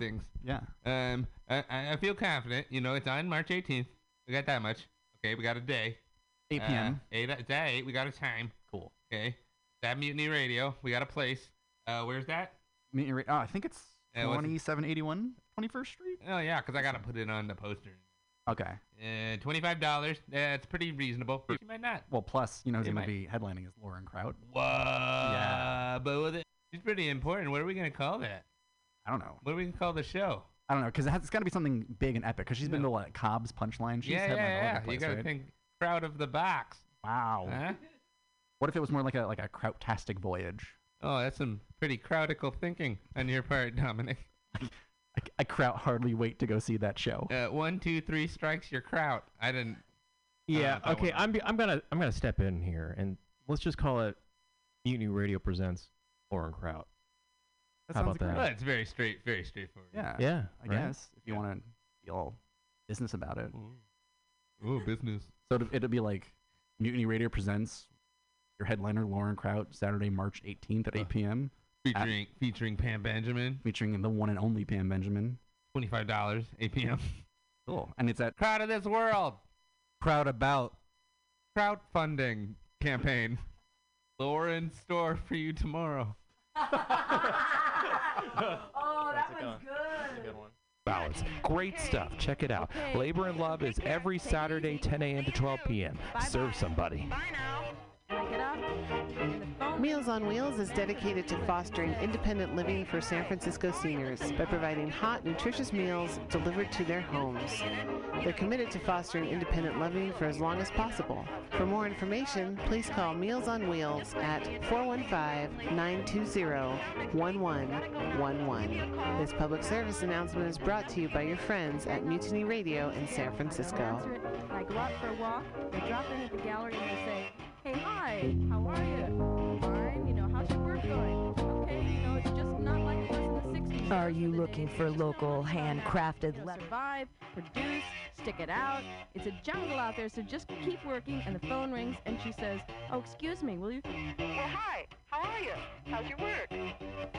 [SPEAKER 3] Things.
[SPEAKER 2] Yeah.
[SPEAKER 3] Um, I, I feel confident. You know, it's on March 18th. We got that much. Okay, we got a day.
[SPEAKER 2] 8
[SPEAKER 3] Uh,
[SPEAKER 2] p.m..
[SPEAKER 3] eight. It's at eight. We got a time.
[SPEAKER 2] Cool.
[SPEAKER 3] Okay. That Mutiny Radio. We got a place. Uh, where's that?
[SPEAKER 2] Mutiny Ra- oh, I think it's
[SPEAKER 3] Uh, it?
[SPEAKER 2] 2781 21st Street.
[SPEAKER 3] Oh yeah, 'cause I gotta put it on the poster.
[SPEAKER 2] Okay.
[SPEAKER 3] Uh, twenty-five dollars. That's pretty reasonable. You might not.
[SPEAKER 2] Well, plus, you know, who's to
[SPEAKER 3] might.
[SPEAKER 2] be headlining is Lauren Kraut.
[SPEAKER 3] Whoa. Yeah. But with it, it's pretty important. What are we gonna call that?
[SPEAKER 2] I don't know.
[SPEAKER 3] What are we gonna call the show?
[SPEAKER 2] I don't know, because it has, it's got to be something big and epic, because she's been to, like, Cobb's Punchline. She's
[SPEAKER 3] yeah,
[SPEAKER 2] headlined all
[SPEAKER 3] yeah,
[SPEAKER 2] over
[SPEAKER 3] yeah.
[SPEAKER 2] the
[SPEAKER 3] You gotta
[SPEAKER 2] right?
[SPEAKER 3] think crowd of the box.
[SPEAKER 2] Wow.
[SPEAKER 3] Huh?
[SPEAKER 2] What if it was more like a like a Krautastic voyage?
[SPEAKER 3] Oh, that's some pretty crowdical thinking on your part, Dominic.
[SPEAKER 2] I, I Kraut hardly wait to go see that show.
[SPEAKER 3] Uh, one, two, three strikes your kraut. I didn't.
[SPEAKER 1] Yeah.
[SPEAKER 3] That
[SPEAKER 1] okay.
[SPEAKER 3] one.
[SPEAKER 1] I'm be- I'm gonna I'm gonna step in here and let's just call it Mutiny Radio presents Lauren Kraut.
[SPEAKER 2] That
[SPEAKER 1] How
[SPEAKER 2] sounds
[SPEAKER 1] about that?
[SPEAKER 3] Well, it's very straight, very straightforward.
[SPEAKER 2] Yeah.
[SPEAKER 1] Yeah,
[SPEAKER 2] I
[SPEAKER 1] right?
[SPEAKER 2] guess if you want to be all business about it.
[SPEAKER 3] Oh, business.
[SPEAKER 2] So it'll, it'll be like Mutiny Radio presents your headliner Lauren Kraut Saturday, March 18th at uh, 8 p.m.
[SPEAKER 3] Featuring featuring Pam Benjamin.
[SPEAKER 2] featuring the one and only Pam Benjamin.
[SPEAKER 3] Twenty-five dollars, 8 p.m.
[SPEAKER 2] Cool. And it's at
[SPEAKER 3] Crowd of this world.
[SPEAKER 2] Crowd about
[SPEAKER 3] Crowdfunding campaign. Lower in store for you tomorrow.
[SPEAKER 5] oh, that
[SPEAKER 24] That's a
[SPEAKER 5] one's
[SPEAKER 24] good
[SPEAKER 5] good.
[SPEAKER 24] good one.
[SPEAKER 1] Balance. Great stuff. Check it out. Labor and Love is every Saturday, 10 a.m. to 12 p.m. Serve somebody.
[SPEAKER 25] Meals on Wheels is dedicated to fostering independent living for San Francisco seniors by providing hot, nutritious meals delivered to their homes. They're committed to fostering independent living for as long as possible. For more information, please call Meals on Wheels at 415-920-1111. This public service announcement is brought to you by your friends at Mutiny Radio in San Francisco.
[SPEAKER 26] I go out for a walk, I drop in at the gallery and they say, hey, hi, how are you? Fine, you know, how's your work going? Okay, you know, it's just not like it was in the 60s.
[SPEAKER 5] Are you looking for local handcrafted leather?
[SPEAKER 26] Survive, produce, stick it out. It's a jungle out there, so just keep working. And the phone rings, and she says, "Oh, excuse me, will you?"
[SPEAKER 27] Well, hi. How are you? How's your work? Good.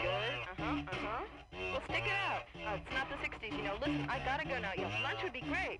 [SPEAKER 27] Uh-huh, uh-huh. Well, stick it out. Uh, it's not the 60s, you know. Listen, I gotta go now. Yeah, lunch would be great.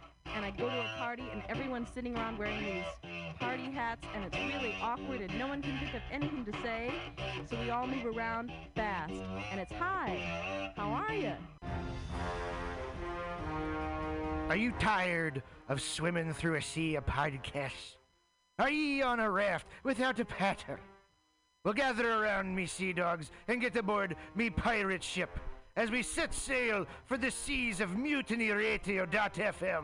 [SPEAKER 26] And I go to a party and everyone's sitting around wearing these party hats and it's really awkward and no one can think of anything to say. So we all move around fast. And it's hi. How are you?
[SPEAKER 4] Are you tired of swimming through a sea of podcasts? Are ye on a raft without a paddle? Well, gather around me, sea dogs, and get aboard me pirate ship as we set sail for the seas of mutinyradio.fm.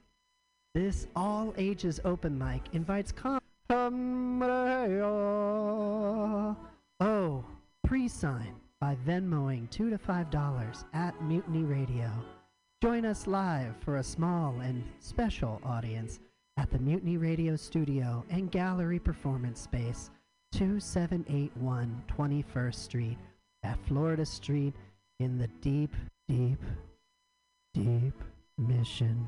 [SPEAKER 25] This all ages open mic invites com. Oh, pre-sign by Venmoing two to five dollars at Mutiny Radio. Join us live for a small and special audience at the Mutiny Radio studio and gallery performance space 2781 21st Street at Florida Street in the deep, deep, deep mission.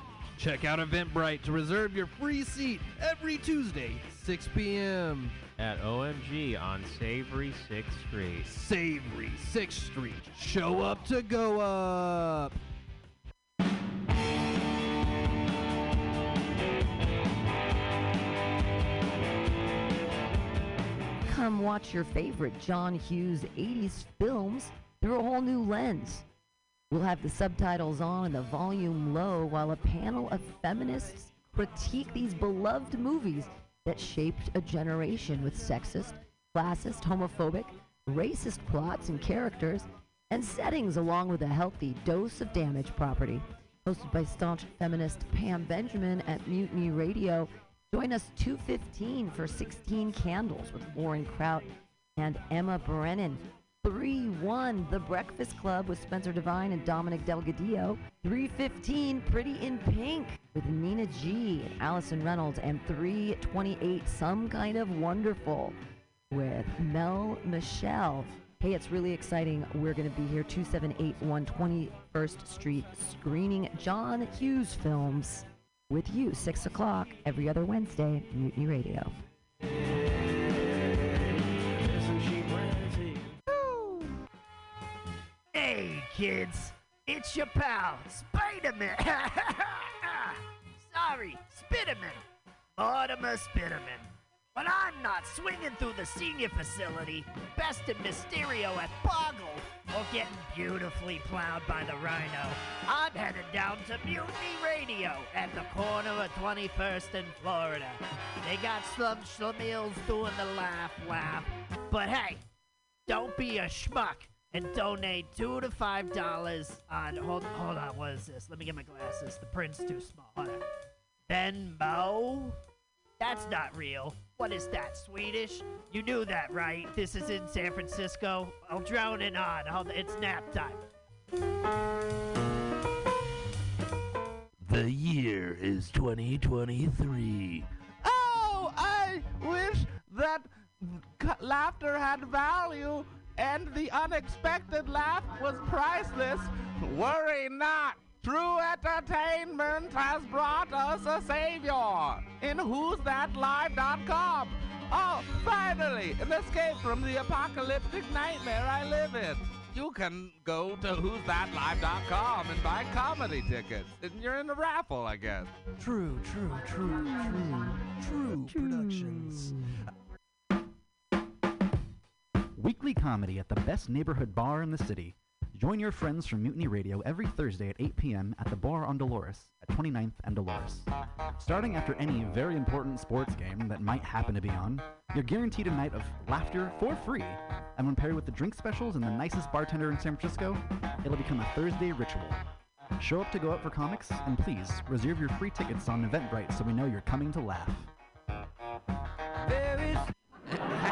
[SPEAKER 8] Check out Eventbrite to reserve your free seat every Tuesday, 6 p.m.
[SPEAKER 28] At OMG on Savory 6th Street.
[SPEAKER 8] Savory 6th Street. Show up to go up.
[SPEAKER 5] Come watch your favorite John Hughes 80s films through a whole new lens. We'll have the subtitles on and the volume low while a panel of feminists critique these beloved movies that shaped a generation with sexist, classist, homophobic, racist plots and characters and settings along with a healthy dose of damage property. Hosted by staunch feminist Pam Benjamin at Mutiny Radio. Join us 215 for 16 Candles with Lauren Kraut and Emma Brennan. 3-1 The Breakfast Club with Spencer Devine and Dominic Delgadillo. 315 Pretty in Pink with Nina G and Allison Reynolds. And 328 Some Kind of Wonderful with Mel Michelle. Hey, it's really exciting. We're going to be here 2781 21st Street screening John Hughes films with you, 6 o'clock every other Wednesday, Mutiny Radio.
[SPEAKER 29] Hey, kids, it's your pal, Spider-Man. Sorry, Spiderman. Mortimer Spiderman. When I'm not swinging through the senior facility, besting Mysterio at Boggle, or getting beautifully plowed by the Rhino, I'm headed down to Mutiny Radio at the corner of 21st and Florida. They got some schlemiels doing the laugh laugh, but hey, don't be a schmuck and donate two to five dollars on hold hold on what is this? Let me get my glasses. The print's too small. Hold venmo? That's not real. What is that swedish? You knew that right? This is in san francisco. I'll drone it on. It's nap time.
[SPEAKER 8] The year is 2023.
[SPEAKER 3] Oh, I wish that laughter had value and the unexpected laugh was priceless. Worry not. True entertainment has brought us a savior in who'sthatlive.com. Oh, finally, an escape from the apocalyptic nightmare I live in. You can go to who'sthatlive.com and buy comedy tickets. And you're in a raffle, I guess.
[SPEAKER 30] True, true, true, true, true productions.
[SPEAKER 2] Weekly comedy at the best neighborhood bar in the city. Join your friends from Mutiny Radio every Thursday at 8 p.m. at the bar on Dolores at 29th and Dolores. Starting after any very important sports game that might happen to be on, you're guaranteed a night of laughter for free. And when paired with the drink specials and the nicest bartender in San Francisco, it'll become a Thursday ritual. Show up to go out for comics, and please reserve your free tickets on Eventbrite so we know you're coming to laugh.